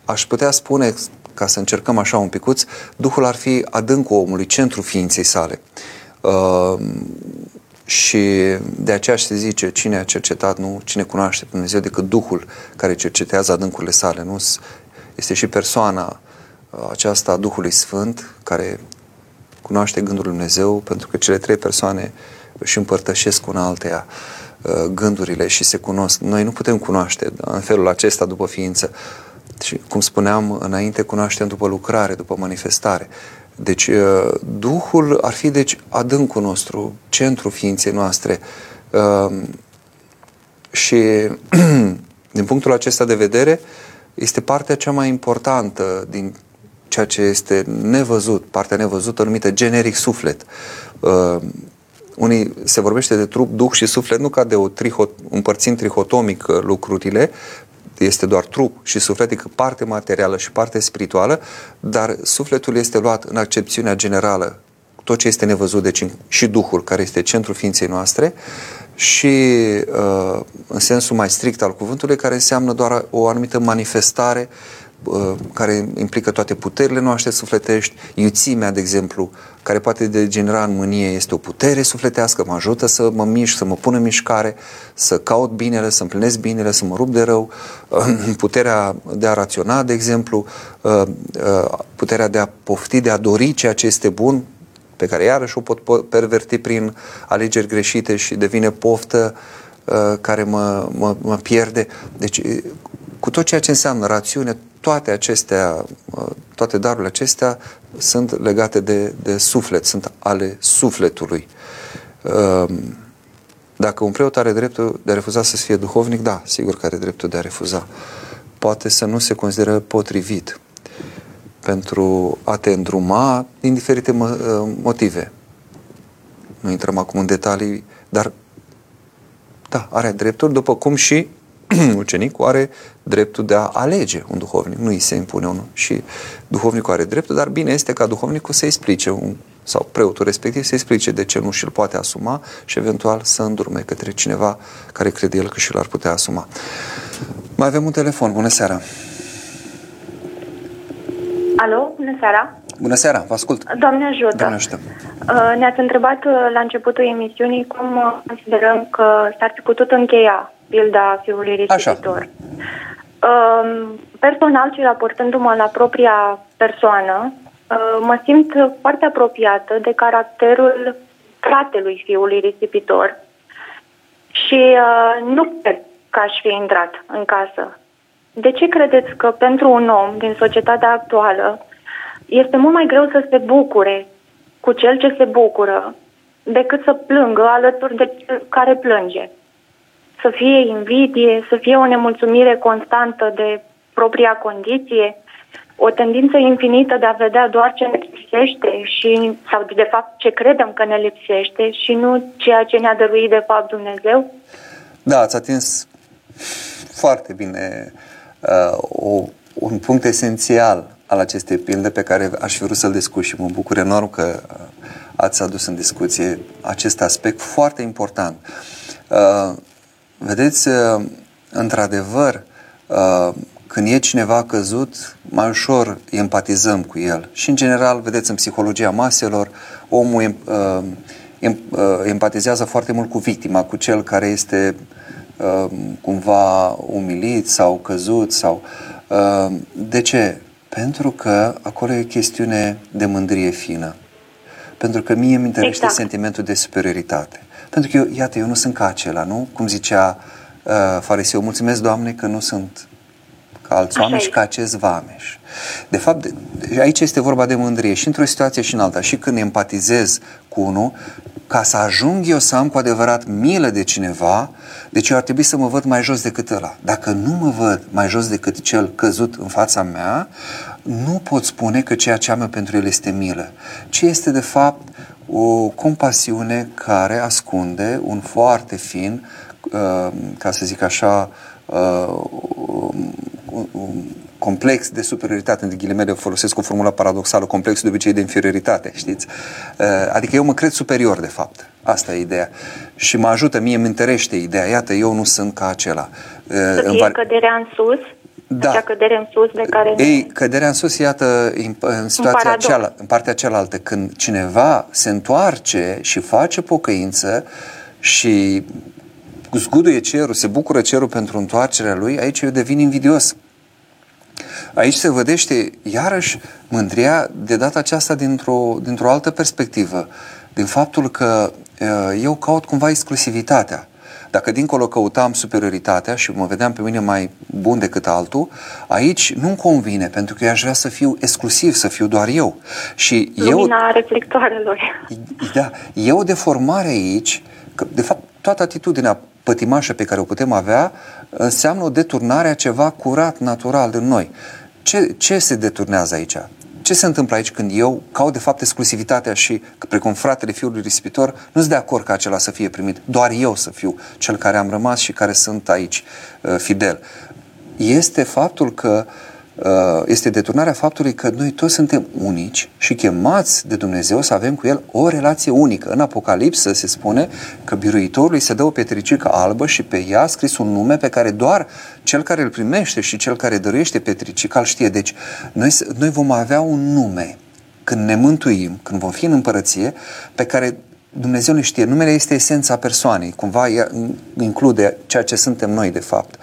[SPEAKER 1] Aș putea spune, ca să încercăm așa un picuț, Duhul ar fi adâncul omului, centrul ființei sale. Și de aceea se zice, cine a cercetat, nu, cine cunoaște pe Dumnezeu decât Duhul care cercetează adâncurile sale, nu? Este și persoana uh, aceasta a Duhului Sfânt care cunoaște gândul lui Dumnezeu, pentru că cele trei persoane își împărtășesc una alteia uh, gândurile și se cunosc. Noi nu putem cunoaște în felul acesta după ființă. Și, cum spuneam înainte, cunoaștem după lucrare, după manifestare. Deci, uh, Duhul ar fi, deci, adâncul nostru, centru ființei noastre. Și, din punctul acesta de vedere, este partea cea mai importantă din ceea ce este nevăzut, partea nevăzută numită generic suflet. Uh, unii se vorbește de trup, duh și suflet nu ca de o trihot, împărțim trihotomic uh, lucrurile, este doar trup și suflet, adică parte materială și parte spirituală, dar sufletul este luat în accepțiunea generală, tot ce este nevăzut, deci și Duhul, care este centrul ființei noastre, și uh, în sensul mai strict al cuvântului, care înseamnă doar o anumită manifestare uh, care implică toate puterile noastre sufletești, iuțimea, de exemplu, care poate degenera în mânie, este o putere sufletească, mă ajută să mă mișc, să mă pun în mișcare, să caut binele, să împlinesc binele, să mă rup de rău, puterea de a raționa, de exemplu, uh, puterea de a pofti, de a dori ceea ce este bun, pe care iarăși o pot perverti prin alegeri greșite și devine poftă uh, care mă, mă, mă pierde. Deci, cu tot ceea ce înseamnă rațiune, toate acestea, uh, toate darurile acestea sunt legate de, de suflet, sunt ale sufletului. Uh, dacă un preot are dreptul de a refuza să fie duhovnic, da, sigur că are dreptul de a refuza. Poate să nu se consideră potrivit pentru a te îndruma din diferite uh, motive. Nu intrăm acum în detalii, dar da, are dreptul, după cum și ucenicul are dreptul de a alege un duhovnic. Nu îi se impune unul. Și duhovnicul are dreptul, dar bine este ca duhovnicul să explice un, sau preotul respectiv să explice de ce nu și-l poate asuma și eventual să îndrume către cineva care crede el că și l-ar putea asuma. Mai avem un telefon. Bună seara!
[SPEAKER 4] Alo, bună seara!
[SPEAKER 1] Bună seara, vă ascult!
[SPEAKER 4] Doamne ajută!
[SPEAKER 1] Doamne ajută!
[SPEAKER 4] Uh, ne-ați întrebat uh, la începutul emisiunii cum uh, considerăm că s-ar fi putut încheia pilda fiului risipitor. Um, personal și raportându-mă la propria persoană, mă simt foarte apropiată de caracterul fratelui fiului risipitor și nu cred că aș fi intrat în casă de ce credeți că pentru un om din societatea actuală este mult mai greu să se bucure cu cel ce se bucură decât să plângă alături de cel care plânge? Să fie invidie, să fie o nemulțumire constantă de propria condiție, o tendință infinită de a vedea doar ce ne lipsește și, sau de fapt ce credem că ne lipsește și nu ceea ce ne-a dăruit de fapt Dumnezeu?
[SPEAKER 1] Da, ați atins foarte bine uh, o, un punct esențial al acestei pilde pe care aș fi vrut să-l discut și mă bucur enorm că uh, ați adus în discuție acest aspect foarte important. Uh, vedeți, uh, într-adevăr, uh, când e cineva căzut, mai ușor empatizăm cu el. Și, în general, vedeți, în psihologia maselor, omul uh, empatizează foarte mult cu victima, cu cel care este Um, cumva umilit sau căzut sau... Um, de ce? Pentru că acolo e chestiune de mândrie fină. Pentru că mie îmi întărește exact. sentimentul de superioritate. Pentru că, eu, iată, eu nu sunt ca acela, nu? Cum zicea uh, fariseu, mulțumesc, Doamne, că nu sunt ca alți oameni și ca acest vameș. De fapt, aici este vorba de mândrie și într-o situație și în alta. Și când empatizez cu unul, ca să ajung eu să am cu adevărat milă de cineva, deci eu ar trebui să mă văd mai jos decât ăla. Dacă nu mă văd mai jos decât cel căzut în fața mea, nu pot spune că ceea ce am eu pentru el este milă, ci este de fapt o compasiune care ascunde un foarte fin uh, ca să zic așa, uh, um, complex de superioritate, între ghilimele folosesc o formulă paradoxală, complexul de obicei de inferioritate, știți? Uh, adică eu mă cred superior, de fapt. Asta e ideea. Și mă ajută, mie îmi întărește ideea. Iată, eu nu sunt ca acela.
[SPEAKER 4] Uh, să fie var... căderea în sus? Da. Acea cădere în sus de care...
[SPEAKER 1] Ei, căderea în sus, iată, în situația cealaltă, în partea cealaltă, când cineva se întoarce și face pocăință și zguduie cerul, se bucură cerul pentru întoarcerea lui, aici eu devin invidios. Aici se vedește iarăși mândria de data aceasta dintr-o, dintr-o altă perspectivă, din faptul că eu caut cumva exclusivitatea. Dacă dincolo căutam superioritatea și mă vedeam pe mine mai bun decât altul, aici nu-mi convine, pentru că eu aș vrea să fiu exclusiv, să fiu doar eu.
[SPEAKER 4] Și Lumina eu, reflectoarelor.
[SPEAKER 1] Da, e o deformare aici, că de fapt toată atitudinea pătimașă pe care o putem avea înseamnă o deturnare a ceva curat, natural în noi. Ce, ce se deturnează aici? Ce se întâmplă aici când eu caut de fapt exclusivitatea și, precum fratele fiului risipitor, nu sunt de acord ca acela să fie primit, doar eu să fiu cel care am rămas și care sunt aici uh, fidel. Este faptul că uh, Uh, este deturnarea faptului că noi toți suntem unici și chemați de Dumnezeu să avem cu El o relație unică. În Apocalipsă se spune că biruitorului se dă o petricică albă și pe ea a scris un nume pe care doar cel care îl primește și cel care dăruiește petricica îl știe. Deci noi, noi vom avea un nume când ne mântuim, când vom fi în împărăție, pe care Dumnezeu ne știe. Numele este esența persoanei, cumva include ceea ce suntem noi, de fapt.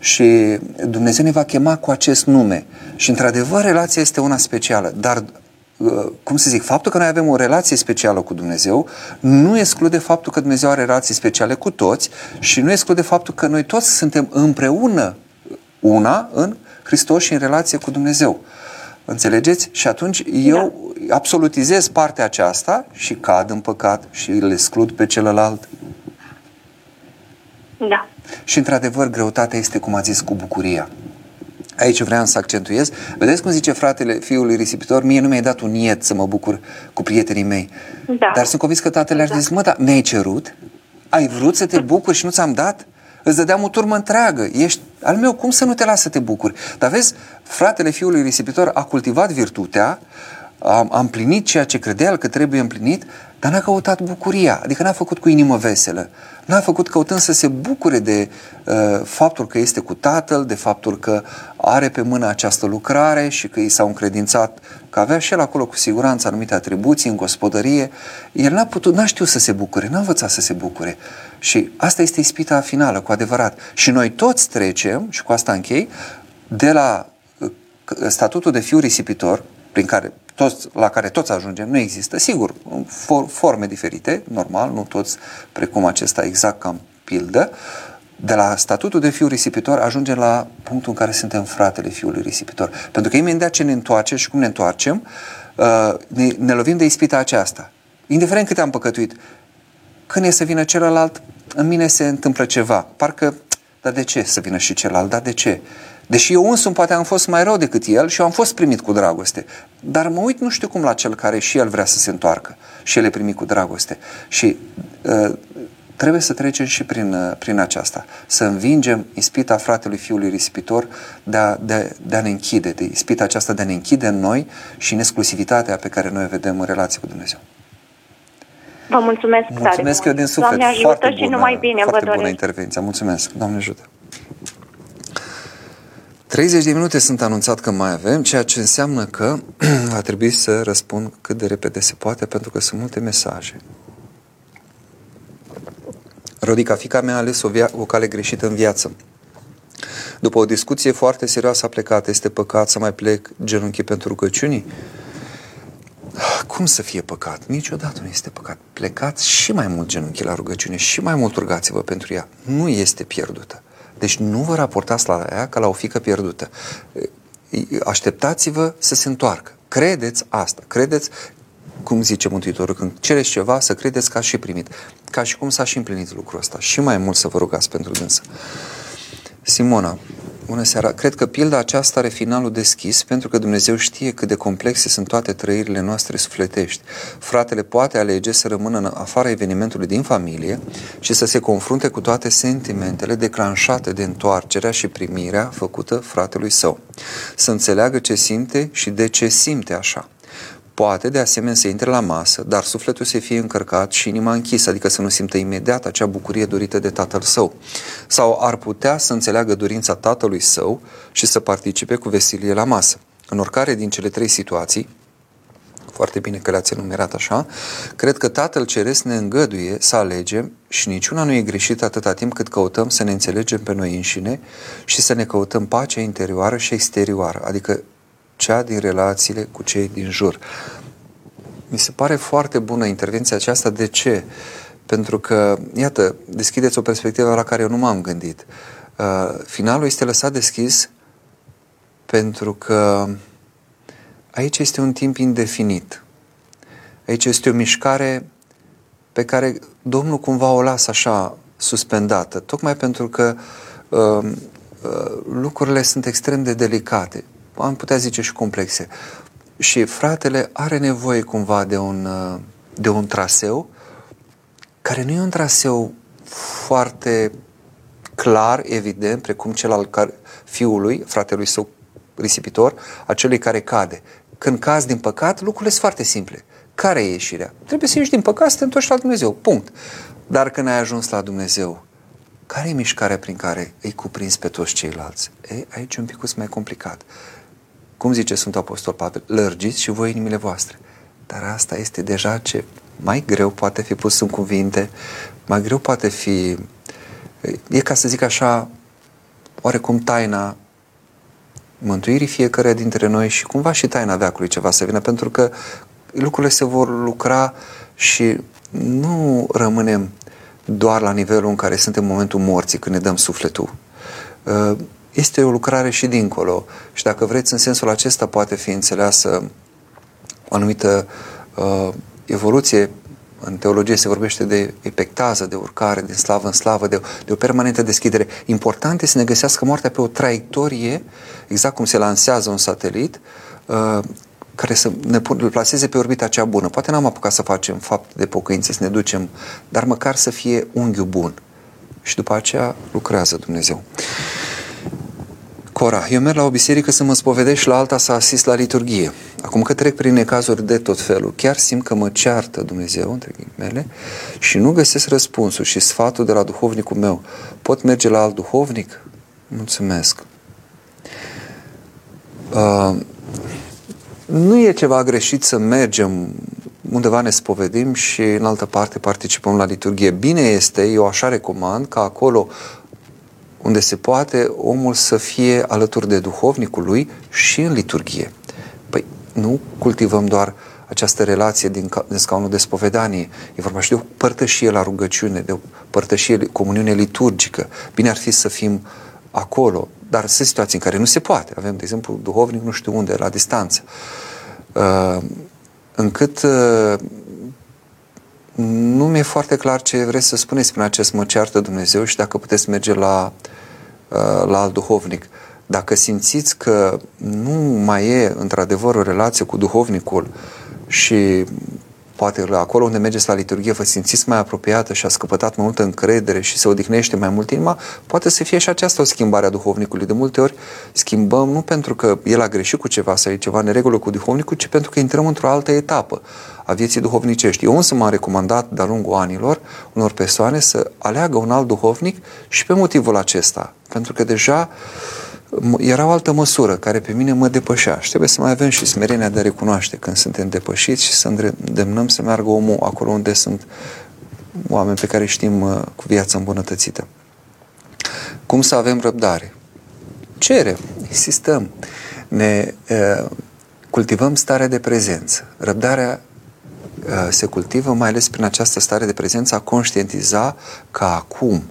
[SPEAKER 1] Și Dumnezeu ne va chema cu acest nume. Și, într-adevăr, relația este una specială, dar uh, cum să zic, faptul că noi avem o relație specială cu Dumnezeu nu exclude faptul că Dumnezeu are relații speciale cu toți și nu exclude faptul că noi toți suntem împreună una în Hristos și în relație cu Dumnezeu. Înțelegeți? Și atunci eu da. absolutizez partea aceasta și cad în păcat și îl exclud pe celălalt.
[SPEAKER 4] Da.
[SPEAKER 1] Și într-adevăr, greutatea este, cum a zis, cu bucuria. Aici vreau să accentuez. Vedeți cum zice fratele fiului risipitor? Mie nu mi-ai dat un niet să mă bucur cu prietenii mei.
[SPEAKER 4] Da.
[SPEAKER 1] Dar sunt convins că tatăl exact. ar zis, mă, dar mi-ai cerut? Ai vrut să te bucuri și nu ți-am dat? Îți dădeam o turmă întreagă. Ești al meu, cum să nu te lasă să te bucuri? Dar vezi, fratele fiului risipitor a cultivat virtutea, a, a împlinit ceea ce credea el că trebuie împlinit, dar n-a căutat bucuria, adică n-a făcut cu inimă veselă. N-a făcut căutând să se bucure de uh, faptul că este cu tatăl, de faptul că are pe mână această lucrare și că i s-au încredințat, că avea și el acolo cu siguranță anumite atribuții în gospodărie. El n-a putut, n-a știut să se bucure, n-a învățat să se bucure. Și asta este ispita finală, cu adevărat. Și noi toți trecem, și cu asta închei, de la uh, statutul de fiu risipitor, prin care toți, la care toți ajungem, nu există, sigur, for, forme diferite, normal, nu toți precum acesta exact ca în pildă, de la statutul de fiu risipitor ajungem la punctul în care suntem fratele fiului risipitor. Pentru că imediat ce ne întoarcem și cum ne întoarcem, uh, ne, ne lovim de ispita aceasta. Indiferent cât am păcătuit, când e să vină celălalt, în mine se întâmplă ceva. Parcă, dar de ce să vină și celălalt? Dar de ce? Deși eu însumi poate am fost mai rău decât el și eu am fost primit cu dragoste. Dar mă uit nu știu cum la cel care și el vrea să se întoarcă și el e primit cu dragoste. Și uh, trebuie să trecem și prin, uh, prin aceasta. Să învingem ispita fratelui fiului risipitor de a, de, de a ne închide, de ispita aceasta de a ne închide în noi și în exclusivitatea pe care noi o vedem în relație cu Dumnezeu.
[SPEAKER 4] Vă mulțumesc,
[SPEAKER 1] mulțumesc
[SPEAKER 4] tare
[SPEAKER 1] eu din suflet.
[SPEAKER 4] Doamne ajută foarte și bună, numai bine,
[SPEAKER 1] foarte
[SPEAKER 4] vă
[SPEAKER 1] bună intervenție. Mulțumesc. Doamne ajută. 30 de minute sunt anunțat că mai avem, ceea ce înseamnă că va trebui să răspund cât de repede se poate, pentru că sunt multe mesaje. Rodica, fica mea a ales o, via- o cale greșită în viață. După o discuție foarte serioasă a plecat, este păcat să mai plec genunchi pentru rugăciunii? Cum să fie păcat? Niciodată nu este păcat. Plecați și mai mult genunchi la rugăciune și mai mult rugați-vă pentru ea. Nu este pierdută. Deci nu vă raportați la ea ca la o fică pierdută. Așteptați-vă să se întoarcă. Credeți asta. Credeți, cum zice Mântuitorul, când cereți ceva, să credeți că ați și primit. Ca și cum s-a și împlinit lucrul ăsta. Și mai mult să vă rugați pentru dânsă. Simona, Bună seara! Cred că pilda aceasta are finalul deschis pentru că Dumnezeu știe cât de complexe sunt toate trăirile noastre sufletești. Fratele poate alege să rămână în afara evenimentului din familie și să se confrunte cu toate sentimentele declanșate de întoarcerea și primirea făcută fratelui său. Să înțeleagă ce simte și de ce simte așa. Poate, de asemenea, să intre la masă, dar sufletul să fie încărcat și inima închisă, adică să nu simtă imediat acea bucurie dorită de tatăl său. Sau ar putea să înțeleagă dorința tatălui său și să participe cu veselie la masă. În oricare din cele trei situații, foarte bine că le-ați enumerat așa, cred că Tatăl Ceresc ne îngăduie să alegem și niciuna nu e greșită atâta timp cât căutăm să ne înțelegem pe noi înșine și să ne căutăm pacea interioară și exterioară, adică cea din relațiile cu cei din jur. Mi se pare foarte bună intervenția aceasta. De ce? Pentru că, iată, deschideți o perspectivă la care eu nu m-am gândit. Uh, finalul este lăsat deschis pentru că aici este un timp indefinit. Aici este o mișcare pe care Domnul cumva o lasă așa suspendată, tocmai pentru că uh, uh, lucrurile sunt extrem de delicate am putea zice și complexe. Și fratele are nevoie cumva de un, de un traseu care nu e un traseu foarte clar, evident, precum cel al fiului, fratelui său risipitor, acelui care cade. Când cazi din păcat, lucrurile sunt foarte simple. Care e ieșirea? Trebuie să ieși din păcat să te întorci la Dumnezeu. Punct. Dar când ai ajuns la Dumnezeu, care e mișcarea prin care îi cuprins pe toți ceilalți? E, aici e un pic mai complicat. Cum zice Sfântul Apostol Pavel, lărgiți și voi inimile voastre. Dar asta este deja ce mai greu poate fi pus în cuvinte, mai greu poate fi, e ca să zic așa, oarecum taina mântuirii fiecare dintre noi și cumva și taina veacului ceva să vină, pentru că lucrurile se vor lucra și nu rămânem doar la nivelul în care suntem în momentul morții, când ne dăm sufletul este o lucrare și dincolo. Și dacă vreți, în sensul acesta poate fi înțeleasă o anumită uh, evoluție. În teologie se vorbește de epectază, de urcare, din slavă în slavă, de, de o permanentă deschidere. Important este să ne găsească moartea pe o traiectorie, exact cum se lansează un satelit, uh, care să ne plaseze pe orbita cea bună. Poate n-am apucat să facem fapt de pocăință, să ne ducem, dar măcar să fie unghiul bun. Și după aceea lucrează Dumnezeu. Cora, eu merg la o biserică să mă spovedesc și la alta să asist la liturghie. Acum că trec prin necazuri de tot felul, chiar simt că mă ceartă Dumnezeu, între mele, și nu găsesc răspunsul și sfatul de la duhovnicul meu. Pot merge la alt duhovnic? Mulțumesc. Uh, nu e ceva greșit să mergem undeva ne spovedim și în altă parte participăm la liturghie. Bine este, eu așa recomand, ca acolo unde se poate omul să fie alături de duhovnicul lui și în liturghie. Păi nu cultivăm doar această relație din, din scaunul de spovedanie. E vorba și de o părtășie la rugăciune, de o părtășie, comuniune liturgică. Bine ar fi să fim acolo, dar sunt situații în care nu se poate. Avem, de exemplu, duhovnic nu știu unde, la distanță. Uh, încât uh, nu mi-e foarte clar ce vreți să spuneți prin acest mă ceartă Dumnezeu și dacă puteți merge la, uh, la alt duhovnic. Dacă simțiți că nu mai e într-adevăr o relație cu duhovnicul și poate acolo unde mergeți la liturghie vă simțiți mai apropiată și a scăpătat mai multă încredere și se odihnește mai mult inima, poate să fie și aceasta o schimbare a duhovnicului. De multe ori schimbăm nu pentru că el a greșit cu ceva sau e ceva neregulă cu duhovnicul, ci pentru că intrăm într-o altă etapă a vieții duhovnicești. Eu însă m-am recomandat de-a lungul anilor unor persoane să aleagă un alt duhovnic și pe motivul acesta. Pentru că deja era o altă măsură care pe mine mă depășea și trebuie să mai avem și smerenia de a recunoaște când suntem depășiți și să îndemnăm să meargă omul acolo unde sunt oameni pe care știm uh, cu viața îmbunătățită. Cum să avem răbdare? Cerem, insistăm, ne uh, cultivăm starea de prezență. Răbdarea uh, se cultivă mai ales prin această stare de prezență a conștientiza că acum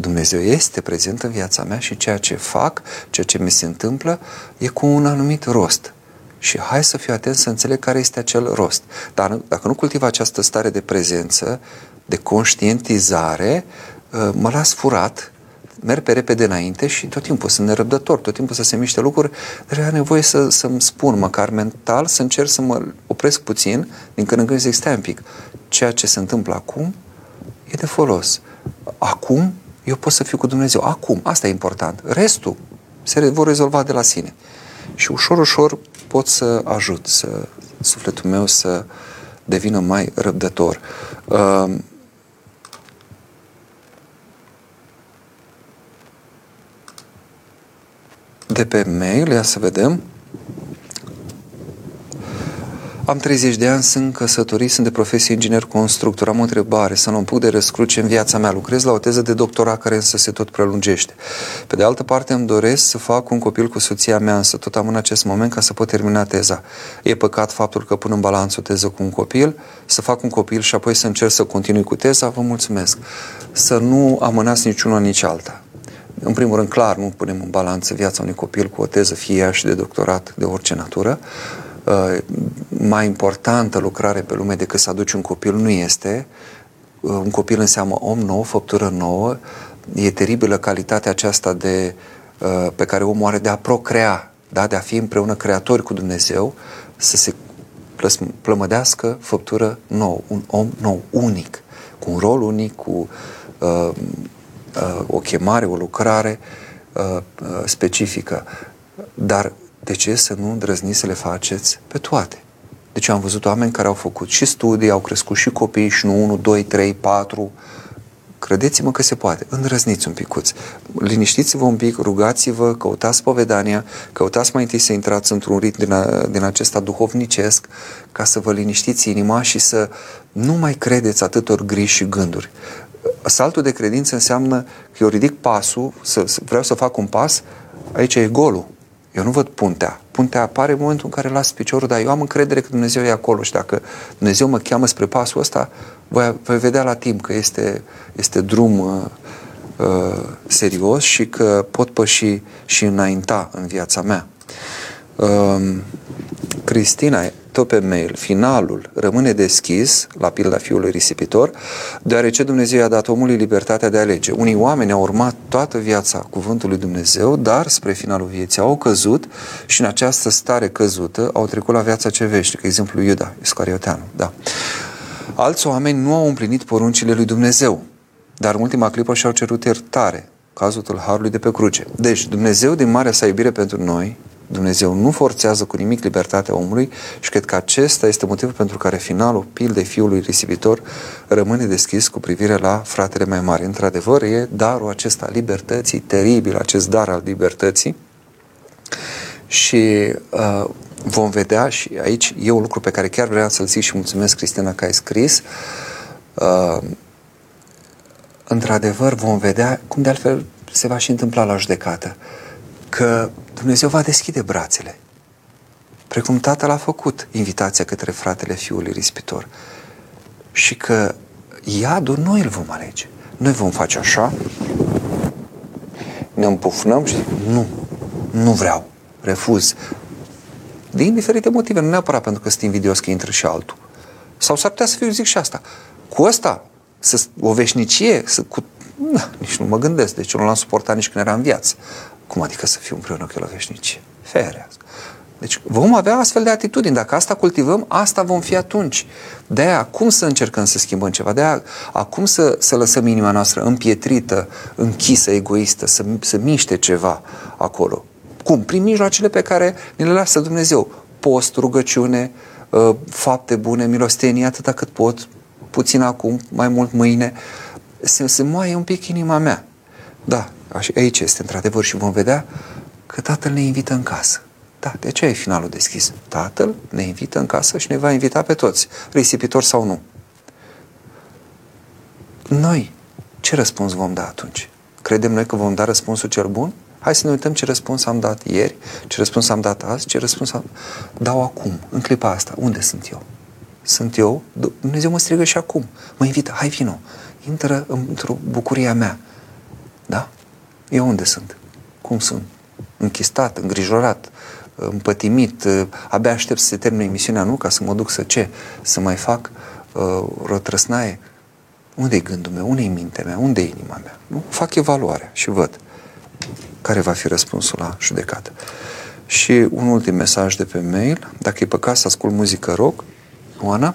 [SPEAKER 1] Dumnezeu este prezent în viața mea și ceea ce fac, ceea ce mi se întâmplă, e cu un anumit rost. Și hai să fiu atent să înțeleg care este acel rost. Dar dacă nu cultiv această stare de prezență, de conștientizare, ă, mă las furat merg pe repede înainte și tot timpul sunt nerăbdător, tot timpul să se miște lucruri, dar are nevoie să, să-mi spun, măcar mental, să încerc să mă opresc puțin, din când în când zic, stai un pic, ceea ce se întâmplă acum e de folos. Acum eu pot să fiu cu Dumnezeu. Acum, asta e important. Restul se vor rezolva de la sine. Și ușor, ușor pot să ajut, să sufletul meu să devină mai răbdător. Uh, de pe mail, ia să vedem. Am 30 de ani, sunt căsătorit, sunt de profesie inginer constructor. Am o întrebare, să nu puc de răscruce în viața mea. Lucrez la o teză de doctorat care însă se tot prelungește. Pe de altă parte, îmi doresc să fac un copil cu soția mea, însă tot am în acest moment ca să pot termina teza. E păcat faptul că pun în balanță o teză cu un copil, să fac un copil și apoi să încerc să continui cu teza. Vă mulțumesc. Să nu amânați niciuna, nici alta. În primul rând, clar, nu punem în balanță viața unui copil cu o teză, fie ea și de doctorat de orice natură. Uh, mai importantă lucrare pe lume decât să aduci un copil nu este. Uh, un copil înseamnă om nou, făptură nouă. E teribilă calitatea aceasta de, uh, pe care omul are de a procrea, da? de a fi împreună creatori cu Dumnezeu, să se plămădească făptură nouă, un om nou, unic, cu un rol unic, cu uh, uh, o chemare, o lucrare uh, uh, specifică. Dar de ce să nu îndrăzniți să le faceți pe toate? Deci am văzut oameni care au făcut și studii, au crescut și copii și nu 1, 2, 3, 4. Credeți-mă că se poate. Îndrăzniți un picuț. Liniștiți-vă un pic, rugați-vă, căutați povedania, căutați mai întâi să intrați într-un ritm din, a, din acesta duhovnicesc ca să vă liniștiți inima și să nu mai credeți atâtor griji și gânduri saltul de credință înseamnă că eu ridic pasul, să, să, vreau să fac un pas, aici e golul. Eu nu văd puntea. Puntea apare în momentul în care las piciorul, dar eu am încredere că Dumnezeu e acolo și dacă Dumnezeu mă cheamă spre pasul ăsta, voi, voi vedea la timp că este, este drum uh, uh, serios și că pot păși și înainta în viața mea. Uh, Cristina tot pe mail, finalul rămâne deschis la pilda fiului risipitor, deoarece Dumnezeu i-a dat omului libertatea de a alege. Unii oameni au urmat toată viața cuvântului Dumnezeu, dar spre finalul vieții au căzut și în această stare căzută au trecut la viața ce veșnică. Exemplu Iuda, Iscarioteanu, da. Alți oameni nu au împlinit poruncile lui Dumnezeu, dar în ultima clipă și-au cerut iertare, cazul tâlharului de pe cruce. Deci, Dumnezeu, din marea sa iubire pentru noi, Dumnezeu nu forțează cu nimic libertatea omului și cred că acesta este motivul pentru care finalul pildei fiului risipitor rămâne deschis cu privire la fratele mai mare. Într-adevăr, e darul acesta libertății, teribil acest dar al libertății. Și uh, vom vedea și aici e un lucru pe care chiar vreau să-l zic și mulțumesc Cristina că ai scris. Uh, într-adevăr vom vedea cum de altfel se va și întâmpla la judecată că Dumnezeu va deschide brațele. Precum Tatăl a făcut invitația către fratele fiului rispitor. Și că iadul noi îl vom alege. Noi vom face așa, ne împufnăm și nu, nu vreau, refuz. Din diferite motive, nu neapărat pentru că sunt invidios că intră și altul. Sau s-ar putea să fiu, zic și asta. Cu ăsta, să, o veșnicie, să, cu, na, nici nu mă gândesc, deci eu nu l-am suportat nici când era în viață. Cum adică să fiu împreună cu el la veșnicie? Ferească. Deci vom avea astfel de atitudini. Dacă asta cultivăm, asta vom fi atunci. De aia, acum să încercăm să schimbăm ceva? De aia, acum să, să lăsăm inima noastră împietrită, închisă, egoistă, să, să miște ceva acolo. Cum? Prin mijloacele pe care ne le lasă Dumnezeu. Post, rugăciune, ă, fapte bune, milostenie, atâta cât pot, puțin acum, mai mult mâine, să se moaie un pic inima mea. Da, aici este într-adevăr și vom vedea că Tatăl ne invită în casă. Da, de ce e finalul deschis? Tatăl ne invită în casă și ne va invita pe toți, risipitor sau nu. Noi, ce răspuns vom da atunci? Credem noi că vom da răspunsul cel bun? Hai să ne uităm ce răspuns am dat ieri, ce răspuns am dat azi, ce răspuns am... dau acum, în clipa asta. Unde sunt eu? Sunt eu? Dumnezeu mă strigă și acum. Mă invită, hai vino, intră într-o bucuria mea. Da? Eu unde sunt? Cum sunt? Închistat, îngrijorat, împătimit, abia aștept să se termine emisiunea, nu? Ca să mă duc să ce? Să mai fac uh, rotrăsnaie? unde-i gândul meu, unde-i mintea mea, unde-i inima mea. Nu? Fac evaluarea și văd care va fi răspunsul la judecată. Și un ultim mesaj de pe mail, dacă e păcat să ascult muzică rock, Oana,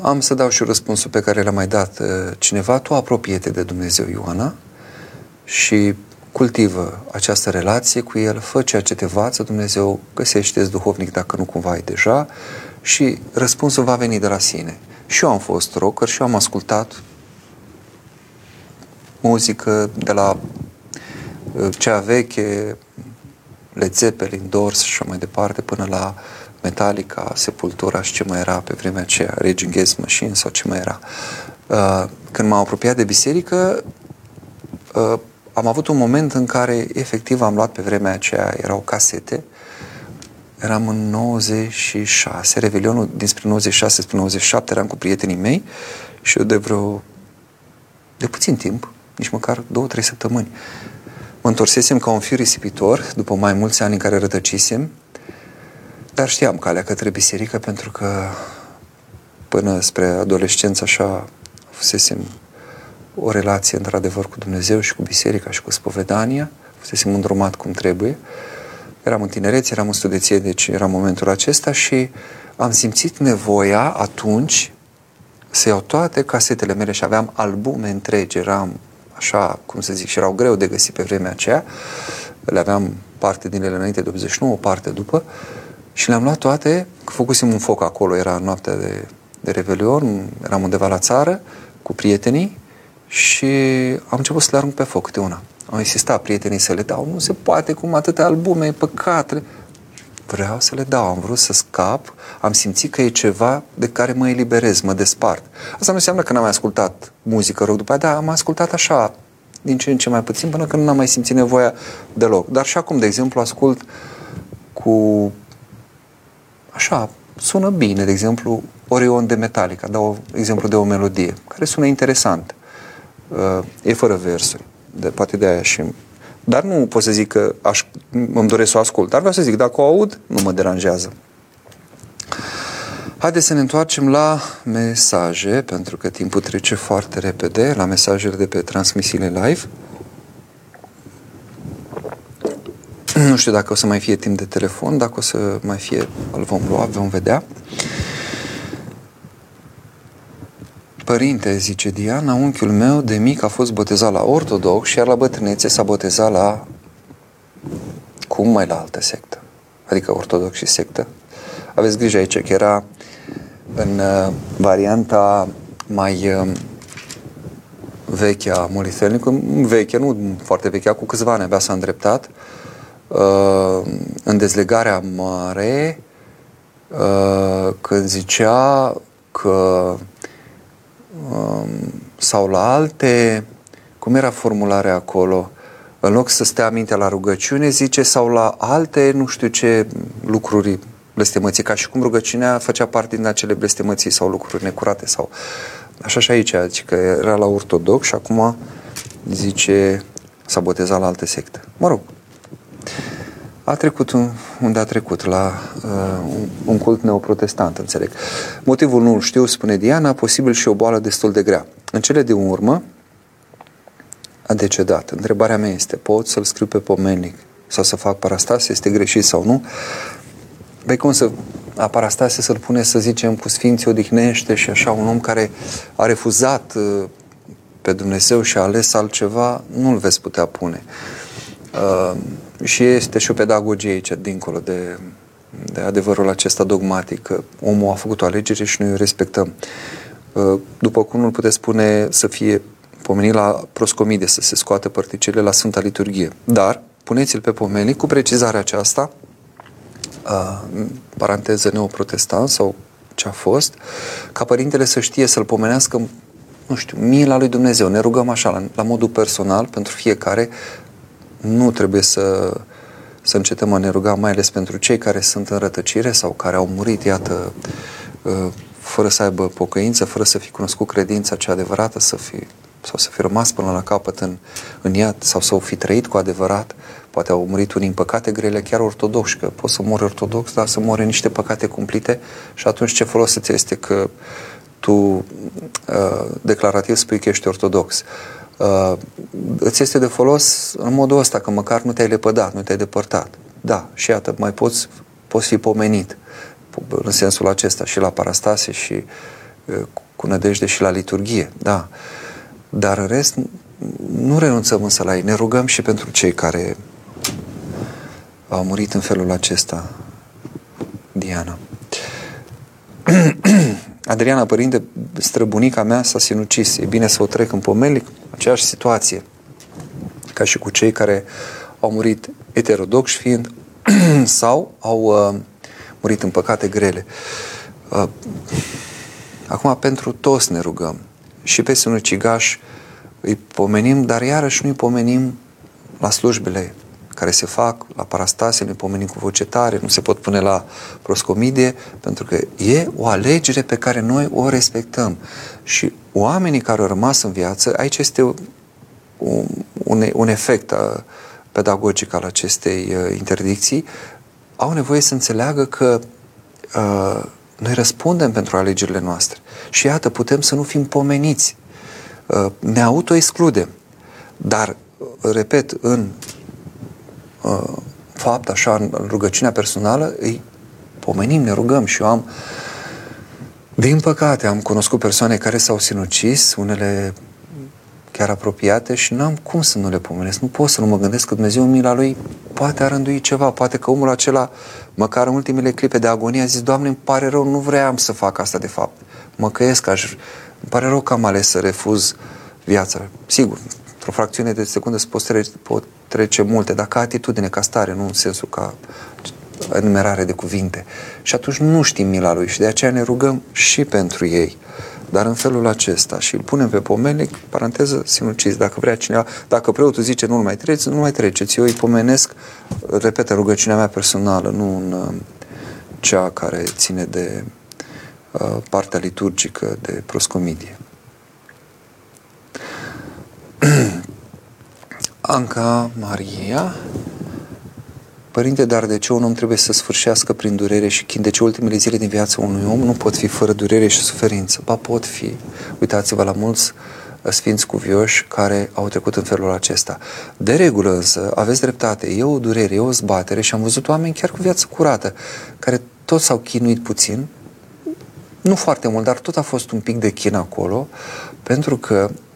[SPEAKER 1] am să dau și răspunsul pe care l-a mai dat uh, cineva. Tu apropie-te de Dumnezeu, Ioana, și cultivă această relație cu El, fă ceea ce te învață Dumnezeu, găsește-ți duhovnic dacă nu cumva ai deja și răspunsul va veni de la sine. Și eu am fost rocker și eu am ascultat muzică de la uh, cea veche, Led Zeppelin, Doors și așa mai departe, până la Metallica, Sepultura și ce mai era pe vremea aceea, Rage Against Machine sau ce mai era. Uh, când m-am apropiat de biserică, uh, am avut un moment în care efectiv am luat pe vremea aceea, erau casete, eram în 96, Revelionul dinspre 96 spre 97, eram cu prietenii mei și eu de vreo, de puțin timp, nici măcar două, trei săptămâni, mă întorsesem ca un fiu risipitor, după mai mulți ani în care rătăcisem, dar știam calea către biserică pentru că până spre adolescență așa fusesem o relație într-adevăr cu Dumnezeu și cu biserica și cu spovedania, fusesem îndrumat cum trebuie. Eram în tinerețe, eram în studenție, deci era momentul acesta și am simțit nevoia atunci să iau toate casetele mele și aveam albume întregi, eram așa, cum să zic, și erau greu de găsit pe vremea aceea. Le aveam parte din ele înainte de 89, o parte după și le-am luat toate, făcusem un foc acolo, era noaptea de, de Revelion, eram undeva la țară cu prietenii și am început să le arunc pe foc câte una. Am insistat prietenii să le dau, nu se poate cum atâtea albume, e păcat. Vreau să le dau, am vrut să scap, am simțit că e ceva de care mă eliberez, mă despart. Asta nu înseamnă că n-am mai ascultat muzică rog după aceea, dar am ascultat așa, din ce în ce mai puțin, până când n-am mai simțit nevoia deloc. Dar și acum, de exemplu, ascult cu așa, sună bine, de exemplu, Orion de Metallica, dau exemplu de o melodie, care sună interesant. Uh, e fără versuri, de, poate de aia și... Dar nu pot să zic că aș, îmi doresc să o ascult, dar vreau să zic, dacă o aud, nu mă deranjează. Haideți să ne întoarcem la mesaje, pentru că timpul trece foarte repede, la mesajele de pe transmisiile live. Nu știu dacă o să mai fie timp de telefon, dacă o să mai fie, îl vom lua, vom vedea. Părinte, zice Diana, unchiul meu de mic a fost botezat la ortodox, iar la bătrânețe s-a botezat la cum mai la altă sectă. Adică ortodox și sectă. Aveți grijă aici că era în uh, varianta mai uh, veche a Molithelnicului, veche, nu foarte veche, cu câțiva ani abia s-a îndreptat, uh, în dezlegarea mare, uh, când zicea că uh, sau la alte, cum era formularea acolo, în loc să stea mintea la rugăciune, zice, sau la alte, nu știu ce lucruri blestemății, ca și cum rugăciunea făcea parte din acele blestemății sau lucruri necurate sau așa și aici, adică era la ortodox și acum zice s-a botezat la alte secte. Mă rog, a trecut un, unde a trecut, la uh, un cult neoprotestant, înțeleg. Motivul nu știu, spune Diana, posibil și o boală destul de grea. În cele de urmă a decedat. Întrebarea mea este, pot să-l scriu pe pomenic sau să fac parastase, este greșit sau nu? Păi cum să aparastase să-l pune, să zicem, cu Sfinții odihnește și așa, un om care a refuzat uh, pe Dumnezeu și a ales altceva, nu-l veți putea pune. Uh, și este și o pedagogie aici, dincolo de, de adevărul acesta dogmatic, că omul a făcut o alegere și noi o respectăm. Uh, după cum nu puteți spune să fie pomenit la proscomide, să se scoată părticele la Sfânta Liturghie. Dar puneți-l pe pomenic cu precizarea aceasta, uh, paranteză neoprotestant sau ce a fost, ca părintele să știe să-l pomenească nu știu, mila lui Dumnezeu. Ne rugăm așa, la, la modul personal, pentru fiecare, nu trebuie să, să încetăm a ne ruga, mai ales pentru cei care sunt în rătăcire sau care au murit, iată, uh, fără să aibă pocăință, fără să fi cunoscut credința cea adevărată, să fi, sau să fi rămas până la capăt în, în iad, sau să o fi trăit cu adevărat. Poate au murit unii în păcate grele, chiar ortodoxi, că poți să mori ortodox, dar să mori în niște păcate cumplite și atunci ce folos îți este că tu uh, declarativ spui că ești ortodox. Uh, îți este de folos în modul ăsta, că măcar nu te-ai lepădat, nu te-ai depărtat. Da, și iată, mai poți, poți fi pomenit în sensul acesta și la parastase și uh, cu nădejde și la liturghie, da. Dar în rest, nu renunțăm însă la ei, ne rugăm și pentru cei care au murit în felul acesta, Diana. Adriana, părinte, străbunica mea s-a sinucis. E bine să o trec în pomelic? Aceeași situație ca și cu cei care au murit eterodoxi fiind sau au uh, murit în păcate grele. Uh, acum, pentru toți ne rugăm. Și pe sinucigaș îi pomenim, dar iarăși nu îi pomenim la slujbele care se fac la parastase, ne pomenim cu voce tare, nu se pot pune la proscomidie, pentru că e o alegere pe care noi o respectăm. Și oamenii care au rămas în viață, aici este un, un, un efect uh, pedagogic al acestei uh, interdicții, au nevoie să înțeleagă că uh, noi răspundem pentru alegerile noastre. Și iată, putem să nu fim pomeniți. Uh, ne autoexcludem. Dar, uh, repet, în uh, fapt, așa, în rugăciunea personală, îi pomenim, ne rugăm și eu am din păcate, am cunoscut persoane care s-au sinucis, unele chiar apropiate și n-am cum să nu le pomenesc. Nu pot să nu mă gândesc că Dumnezeu în mila Lui poate a rândui ceva, poate că omul acela, măcar în ultimele clipe de agonie, a zis, Doamne, îmi pare rău, nu vreau să fac asta de fapt. Mă căiesc, aș... îmi pare rău că am ales să refuz viața. Sigur, într-o fracțiune de secundă se pot trece, pot trece multe, dar ca atitudine, ca stare, nu în sensul ca enumerare de cuvinte. Și atunci nu știm mila lui și de aceea ne rugăm și pentru ei. Dar în felul acesta și îl punem pe pomenic, paranteză, sinucis, dacă vrea cineva, dacă preotul zice nu mai treceți, nu mai treceți. Eu îi pomenesc, repet, în rugăciunea mea personală, nu în uh, cea care ține de uh, partea liturgică de proscomidie. Anca Maria Părinte, dar de ce un om trebuie să sfârșească prin durere și chin? De ce ultimele zile din viața unui om nu pot fi fără durere și suferință? Ba, pot fi. Uitați-vă la mulți uh, sfinți cuvioși care au trecut în felul acesta. De regulă însă, aveți dreptate, e o durere, e o zbatere și am văzut oameni chiar cu viață curată, care toți s-au chinuit puțin, nu foarte mult, dar tot a fost un pic de chin acolo, pentru că Uh,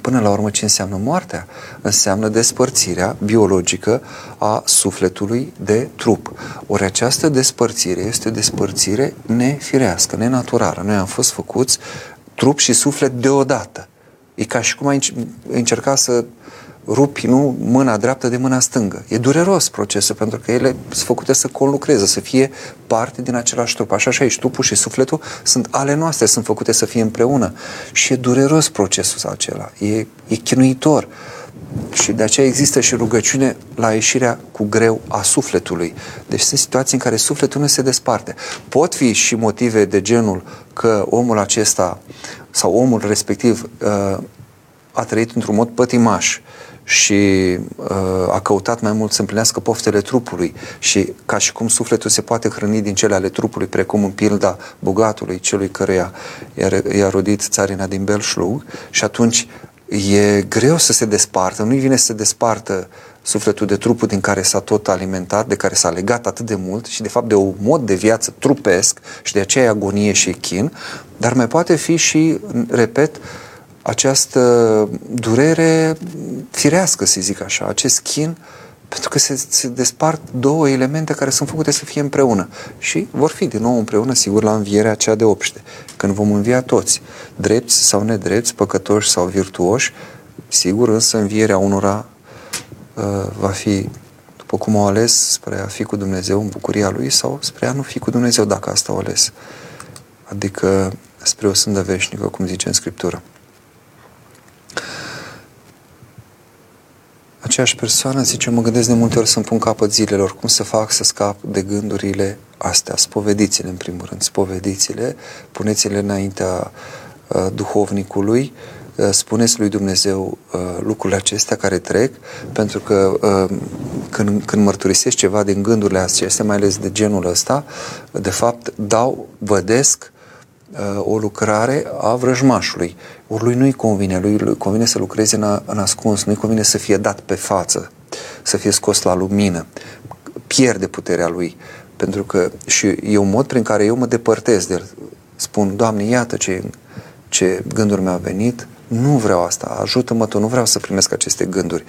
[SPEAKER 1] până la urmă ce înseamnă moartea? Înseamnă despărțirea biologică a sufletului de trup. Ori această despărțire este o despărțire nefirească, nenaturală. Noi am fost făcuți trup și suflet deodată. E ca și cum ai încerca să rupi nu mâna dreaptă de mâna stângă. E dureros procesul pentru că ele sunt făcute să conlucreze, să fie parte din același trup. Așa și aici, trupul și sufletul sunt ale noastre, sunt făcute să fie împreună. Și e dureros procesul acela, e, e chinuitor. Și de aceea există și rugăciune la ieșirea cu greu a sufletului. Deci sunt situații în care sufletul nu se desparte. Pot fi și motive de genul că omul acesta sau omul respectiv uh, a trăit într-un mod pătimaș și uh, a căutat mai mult să împlinească poftele trupului. Și ca și cum sufletul se poate hrăni din cele ale trupului, precum în pilda bogatului, celui căruia i-a rodit țarina din Belșlug și atunci e greu să se despartă, nu-i vine să se despartă sufletul de trupul din care s-a tot alimentat, de care s-a legat atât de mult și de fapt de un mod de viață trupesc și de aceea agonie și chin, dar mai poate fi și, repet, uh, această durere firească, să zic așa, acest chin, pentru că se, se despart două elemente care sunt făcute să fie împreună. Și vor fi din nou împreună, sigur, la învierea aceea de obște. Când vom învia toți, drepți sau nedrepți, păcătoși sau virtuoși, sigur, însă învierea unora uh, va fi după cum au ales, spre a fi cu Dumnezeu în bucuria Lui sau spre a nu fi cu Dumnezeu dacă asta au ales. Adică spre o sândă veșnică, cum zice în Scriptură. Aceeași persoană? Zice, mă gândesc de multe ori să-mi pun capăt zilelor, cum să fac să scap de gândurile astea, spovediți-le în primul rând, spovediți-le, puneți-le înaintea uh, duhovnicului, uh, spuneți lui Dumnezeu uh, lucrurile acestea care trec, pentru că uh, când, când mărturisești ceva din gândurile acestea, mai ales de genul ăsta, de fapt dau, vădesc uh, o lucrare a vrăjmașului. Ori lui nu-i convine, lui, lui convine să lucreze în, în ascuns, nu-i convine să fie dat pe față, să fie scos la lumină, pierde puterea lui. Pentru că și e un mod prin care eu mă depărtez de el. Spun, Doamne, iată ce, ce gânduri mi-au venit, nu vreau asta, ajută-mă tu, nu vreau să primesc aceste gânduri.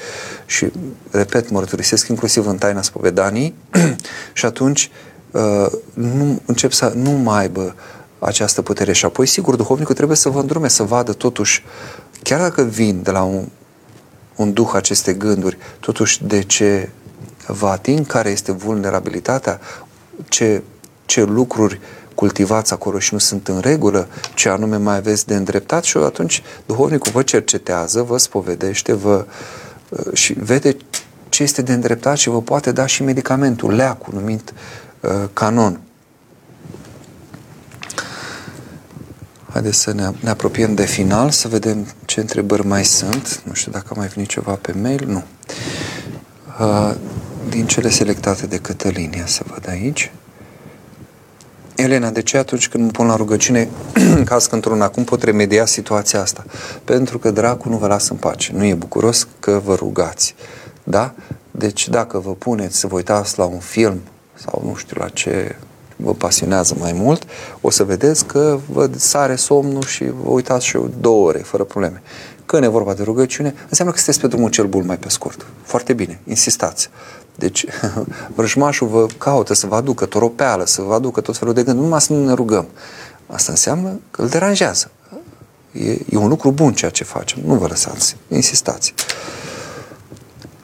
[SPEAKER 1] Și, repet, mărturisesc inclusiv în taina spovedanii și atunci uh, nu, încep să nu mai aibă această putere. Și apoi, sigur, duhovnicul trebuie să vă îndrume, să vadă totuși, chiar dacă vin de la un, un duh aceste gânduri, totuși de ce vă ating, care este vulnerabilitatea, ce, ce lucruri cultivați acolo și nu sunt în regulă, ce anume mai aveți de îndreptat și atunci duhovnicul vă cercetează, vă spovedește, vă, uh, și vede ce este de îndreptat și vă poate da și medicamentul, leacul numit uh, canon. Haideți să ne, ne apropiem de final, să vedem ce întrebări mai sunt. Nu știu dacă a mai venit ceva pe mail. Nu. Uh, din cele selectate de Cătălinia, să văd aici. Elena, de ce atunci când mă pun la rugăciune casc într-una, cum pot remedia situația asta? Pentru că dracul nu vă lasă în pace. Nu e bucuros că vă rugați. Da? Deci dacă vă puneți să vă uitați la un film sau nu știu la ce vă pasionează mai mult, o să vedeți că vă sare somnul și vă uitați și două ore, fără probleme. Când e vorba de rugăciune, înseamnă că sunteți pe drumul cel bun mai pe scurt. Foarte bine, insistați. Deci, vrăjmașul vă caută să vă aducă toropeală, să vă aducă tot felul de gânduri, numai să nu ne rugăm. Asta înseamnă că îl deranjează. E, e un lucru bun ceea ce facem. Nu vă lăsați, insistați.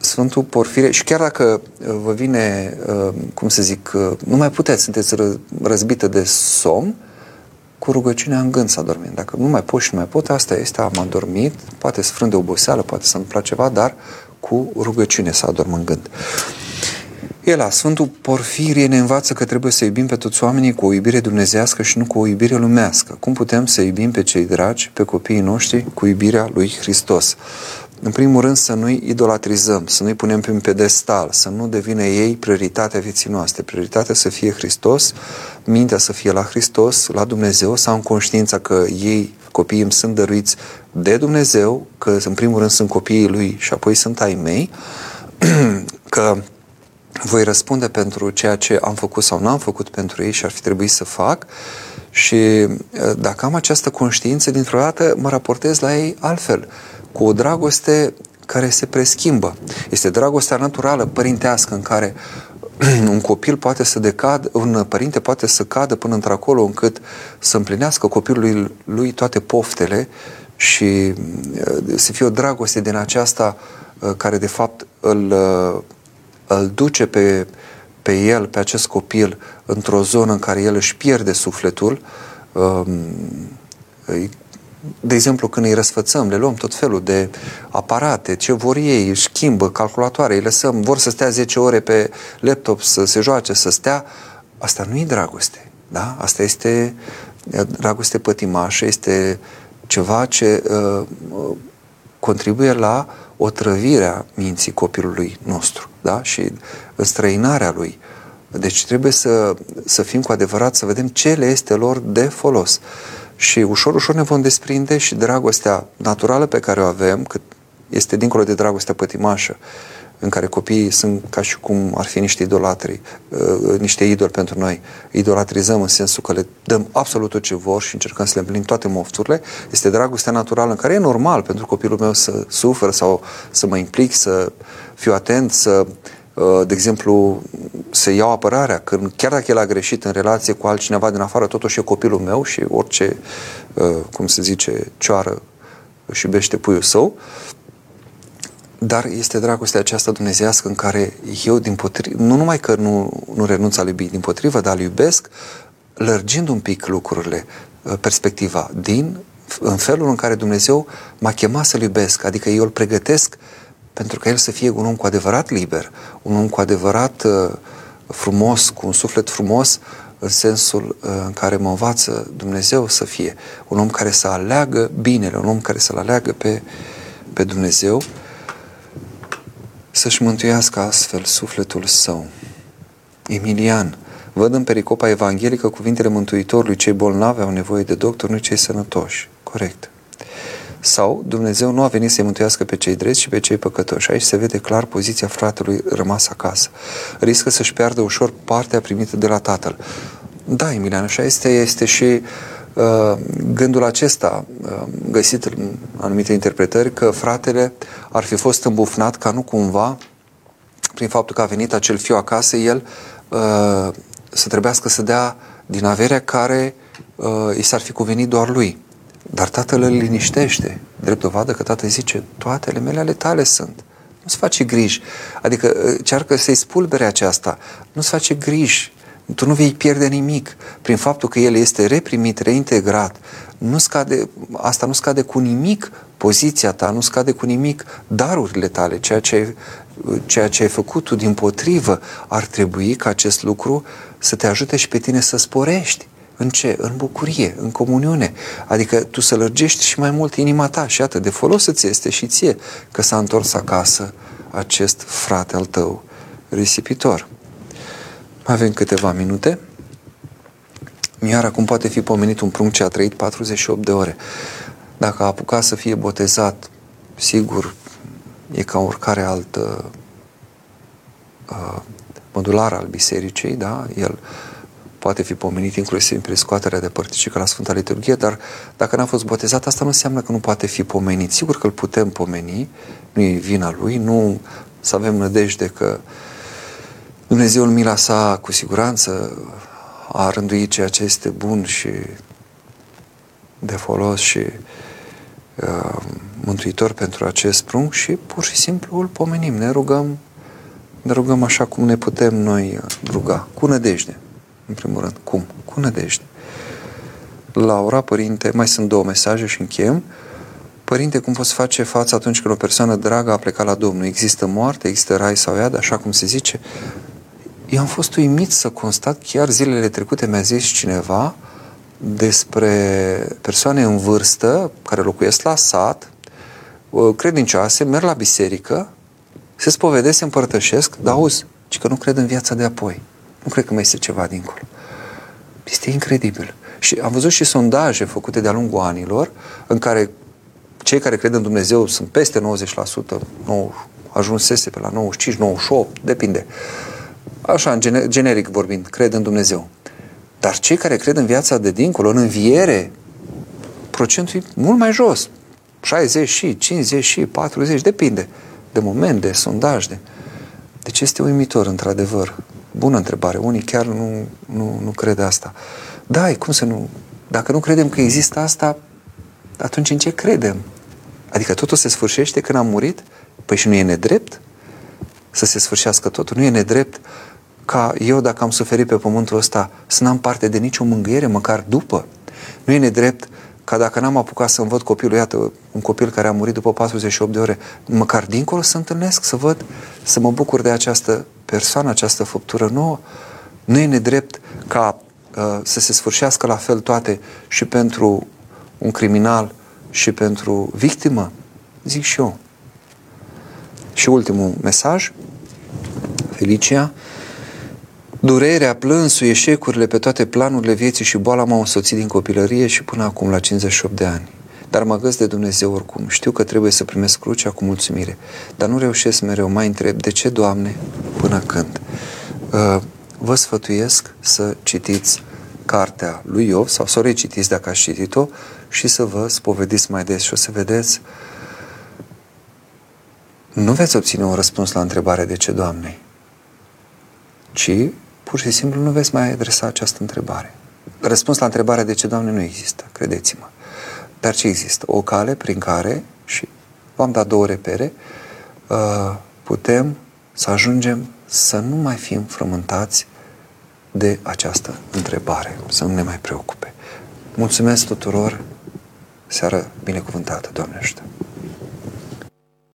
[SPEAKER 1] Sfântul Porfire, și chiar dacă uh, vă vine, uh, cum să zic, uh, nu mai puteți, sunteți răzbită de somn, cu rugăciunea în gând să adormim. Dacă nu mai pot și nu mai pot, asta este, am adormit, poate să frânde oboseală, poate să întâmple ceva, dar cu rugăciune să adorm în gând. El, la Sfântul Porfirie ne învață că trebuie să iubim pe toți oamenii cu o iubire dumnezească și nu cu o iubire lumească. Cum putem să iubim pe cei dragi, pe copiii noștri, cu iubirea lui Hristos? În primul rând să nu-i idolatrizăm, să nu-i punem pe un pedestal, să nu devină ei prioritatea vieții noastre. Prioritatea să fie Hristos, mintea să fie la Hristos, la Dumnezeu, sau în conștiința că ei, copiii îmi sunt dăruiți de Dumnezeu, că în primul rând sunt copiii Lui și apoi sunt ai mei, că voi răspunde pentru ceea ce am făcut sau n-am făcut pentru ei și ar fi trebuit să fac și dacă am această conștiință, dintr-o dată mă raportez la ei altfel, cu o dragoste care se preschimbă. Este dragostea naturală, părintească, în care un copil poate să decad, un părinte poate să cadă până într-acolo încât să împlinească copilului lui toate poftele și să fie o dragoste din aceasta care de fapt îl îl duce pe, pe el, pe acest copil, într-o zonă în care el își pierde sufletul, um, de exemplu, când îi răsfățăm, le luăm tot felul de aparate, ce vor ei, își schimbă calculatoare, îi lăsăm, vor să stea 10 ore pe laptop, să se joace, să stea, asta nu e dragoste. Da? Asta este dragoste pătimașă, este ceva ce uh, contribuie la otrăvirea minții copilului nostru da? și străinarea lui. Deci trebuie să, să fim cu adevărat, să vedem ce le este lor de folos. Și ușor, ușor ne vom desprinde și dragostea naturală pe care o avem, cât este dincolo de dragostea pătimașă, în care copiii sunt ca și cum ar fi niște idolatri, uh, niște idoli pentru noi. Idolatrizăm în sensul că le dăm absolut tot ce vor și încercăm să le împlinim toate mofturile. Este dragostea naturală în care e normal pentru copilul meu să suferă sau să mă implic, să fiu atent, să uh, de exemplu, să iau apărarea, când chiar dacă el a greșit în relație cu altcineva din afară, totuși e copilul meu și orice, uh, cum se zice, cioară își iubește puiul său, dar este dragostea aceasta dumnezească în care eu, din potrivă, nu numai că nu, nu renunț a iubi, din potrivă, dar îl iubesc, lărgind un pic lucrurile, uh, perspectiva, din, în felul în care Dumnezeu m-a chemat să-L iubesc, adică eu îl pregătesc pentru ca El să fie un om cu adevărat liber, un om cu adevărat uh, frumos, cu un suflet frumos, în sensul uh, în care mă învață Dumnezeu să fie, un om care să aleagă binele, un om care să-L aleagă pe, pe Dumnezeu să-și mântuiască astfel sufletul său. Emilian, Văd în pericopa evanghelică cuvintele Mântuitorului, cei bolnavi au nevoie de doctor, nu cei sănătoși. Corect. Sau Dumnezeu nu a venit să-i mântuiască pe cei dreți și pe cei păcătoși. Aici se vede clar poziția fratelui rămas acasă. Riscă să-și piardă ușor partea primită de la tatăl. Da, Emilian, așa este, este și uh, gândul acesta uh, găsit în anumite interpretări că fratele ar fi fost îmbufnat ca nu cumva prin faptul că a venit acel fiu acasă, el uh, să trebuiască să dea din averea care uh, i s-ar fi cuvenit doar lui. Dar tatăl îl liniștește, drept dovadă că tatăl zice, toate mele ale tale sunt. Nu-ți face griji. Adică uh, cearcă să-i spulbere aceasta. Nu-ți face griji. Tu nu vei pierde nimic. Prin faptul că el este reprimit, reintegrat, nu scade, asta nu scade cu nimic poziția ta, nu scade cu nimic darurile tale, ceea ce ai, ceea ce ai făcut tu din potrivă. Ar trebui ca acest lucru să te ajute și pe tine să sporești. În ce? În bucurie, în comuniune. Adică tu să lărgești și mai mult inima ta și atât de folos îți este și ție că s-a întors acasă acest frate al tău risipitor. Mai avem câteva minute. Iar acum poate fi pomenit un prunc ce a trăit 48 de ore. Dacă a apucat să fie botezat, sigur, e ca oricare altă uh, modular al bisericii, da? El poate fi pomenit inclusiv prin scoaterea de părticică la Sfânta Liturghie, dar dacă n-a fost botezat, asta nu înseamnă că nu poate fi pomenit. Sigur că îl putem pomeni, nu e vina lui, nu să avem nădejde că Dumnezeu în mila sa cu siguranță a rânduit ceea ce este bun și de folos și uh, mântuitor pentru acest prunc și pur și simplu îl pomenim, ne rugăm, ne rugăm așa cum ne putem noi ruga, cu nădejde, în primul rând. Cum? Cu nădejde. Laura, părinte, mai sunt două mesaje și încheiem. Părinte, cum poți face față atunci când o persoană dragă a plecat la Domnul? Există moarte, există rai sau iad, așa cum se zice? Eu am fost uimit să constat, chiar zilele trecute mi-a zis cineva despre persoane în vârstă care locuiesc la sat, credincioase, merg la biserică, se spovedesc, se împărtășesc, dar auzi, ci că nu cred în viața de apoi. Nu cred că mai este ceva dincolo. Este incredibil. Și am văzut și sondaje făcute de-a lungul anilor în care cei care cred în Dumnezeu sunt peste 90%, 9, ajunsese pe la 95, 98, depinde. Așa, în generic vorbind, cred în Dumnezeu. Dar cei care cred în viața de dincolo, în înviere, procentul e mult mai jos. 60 și, 50 și, 40, depinde de moment, de sondaj. De... Deci este uimitor, într-adevăr. Bună întrebare. Unii chiar nu, nu, nu cred asta. Da, cum să nu... Dacă nu credem că există asta, atunci în ce credem? Adică totul se sfârșește când am murit? Păi și nu e nedrept să se sfârșească totul? Nu e nedrept ca eu, dacă am suferit pe pământul ăsta, să n-am parte de nicio mângâiere, măcar după? Nu e nedrept ca dacă n-am apucat să-mi văd copilul, iată, un copil care a murit după 48 de ore, măcar dincolo să întâlnesc, să văd, să mă bucur de această persoană, această făptură nouă. Nu e nedrept ca uh, să se sfârșească la fel toate și pentru un criminal și pentru victimă? Zic și eu. Și ultimul mesaj, Felicia, Durerea, plânsul, eșecurile pe toate planurile vieții și boala m-au însoțit din copilărie și până acum, la 58 de ani. Dar mă găs de Dumnezeu oricum. Știu că trebuie să primesc crucea cu mulțumire. Dar nu reușesc mereu. Mai întreb, de ce, Doamne, până când? Uh, vă sfătuiesc să citiți cartea lui Iov sau să o recitiți dacă ați citit-o și să vă spovediți mai des și o să vedeți nu veți obține un răspuns la întrebarea de ce, Doamne, ci pur și simplu nu veți mai adresa această întrebare. Răspuns la întrebarea de ce, Doamne, nu există, credeți-mă. Dar ce există? O cale prin care, și v-am dat două repere, uh, putem să ajungem să nu mai fim frământați de această întrebare, să nu ne mai preocupe. Mulțumesc tuturor, seară binecuvântată, Doamne ajută!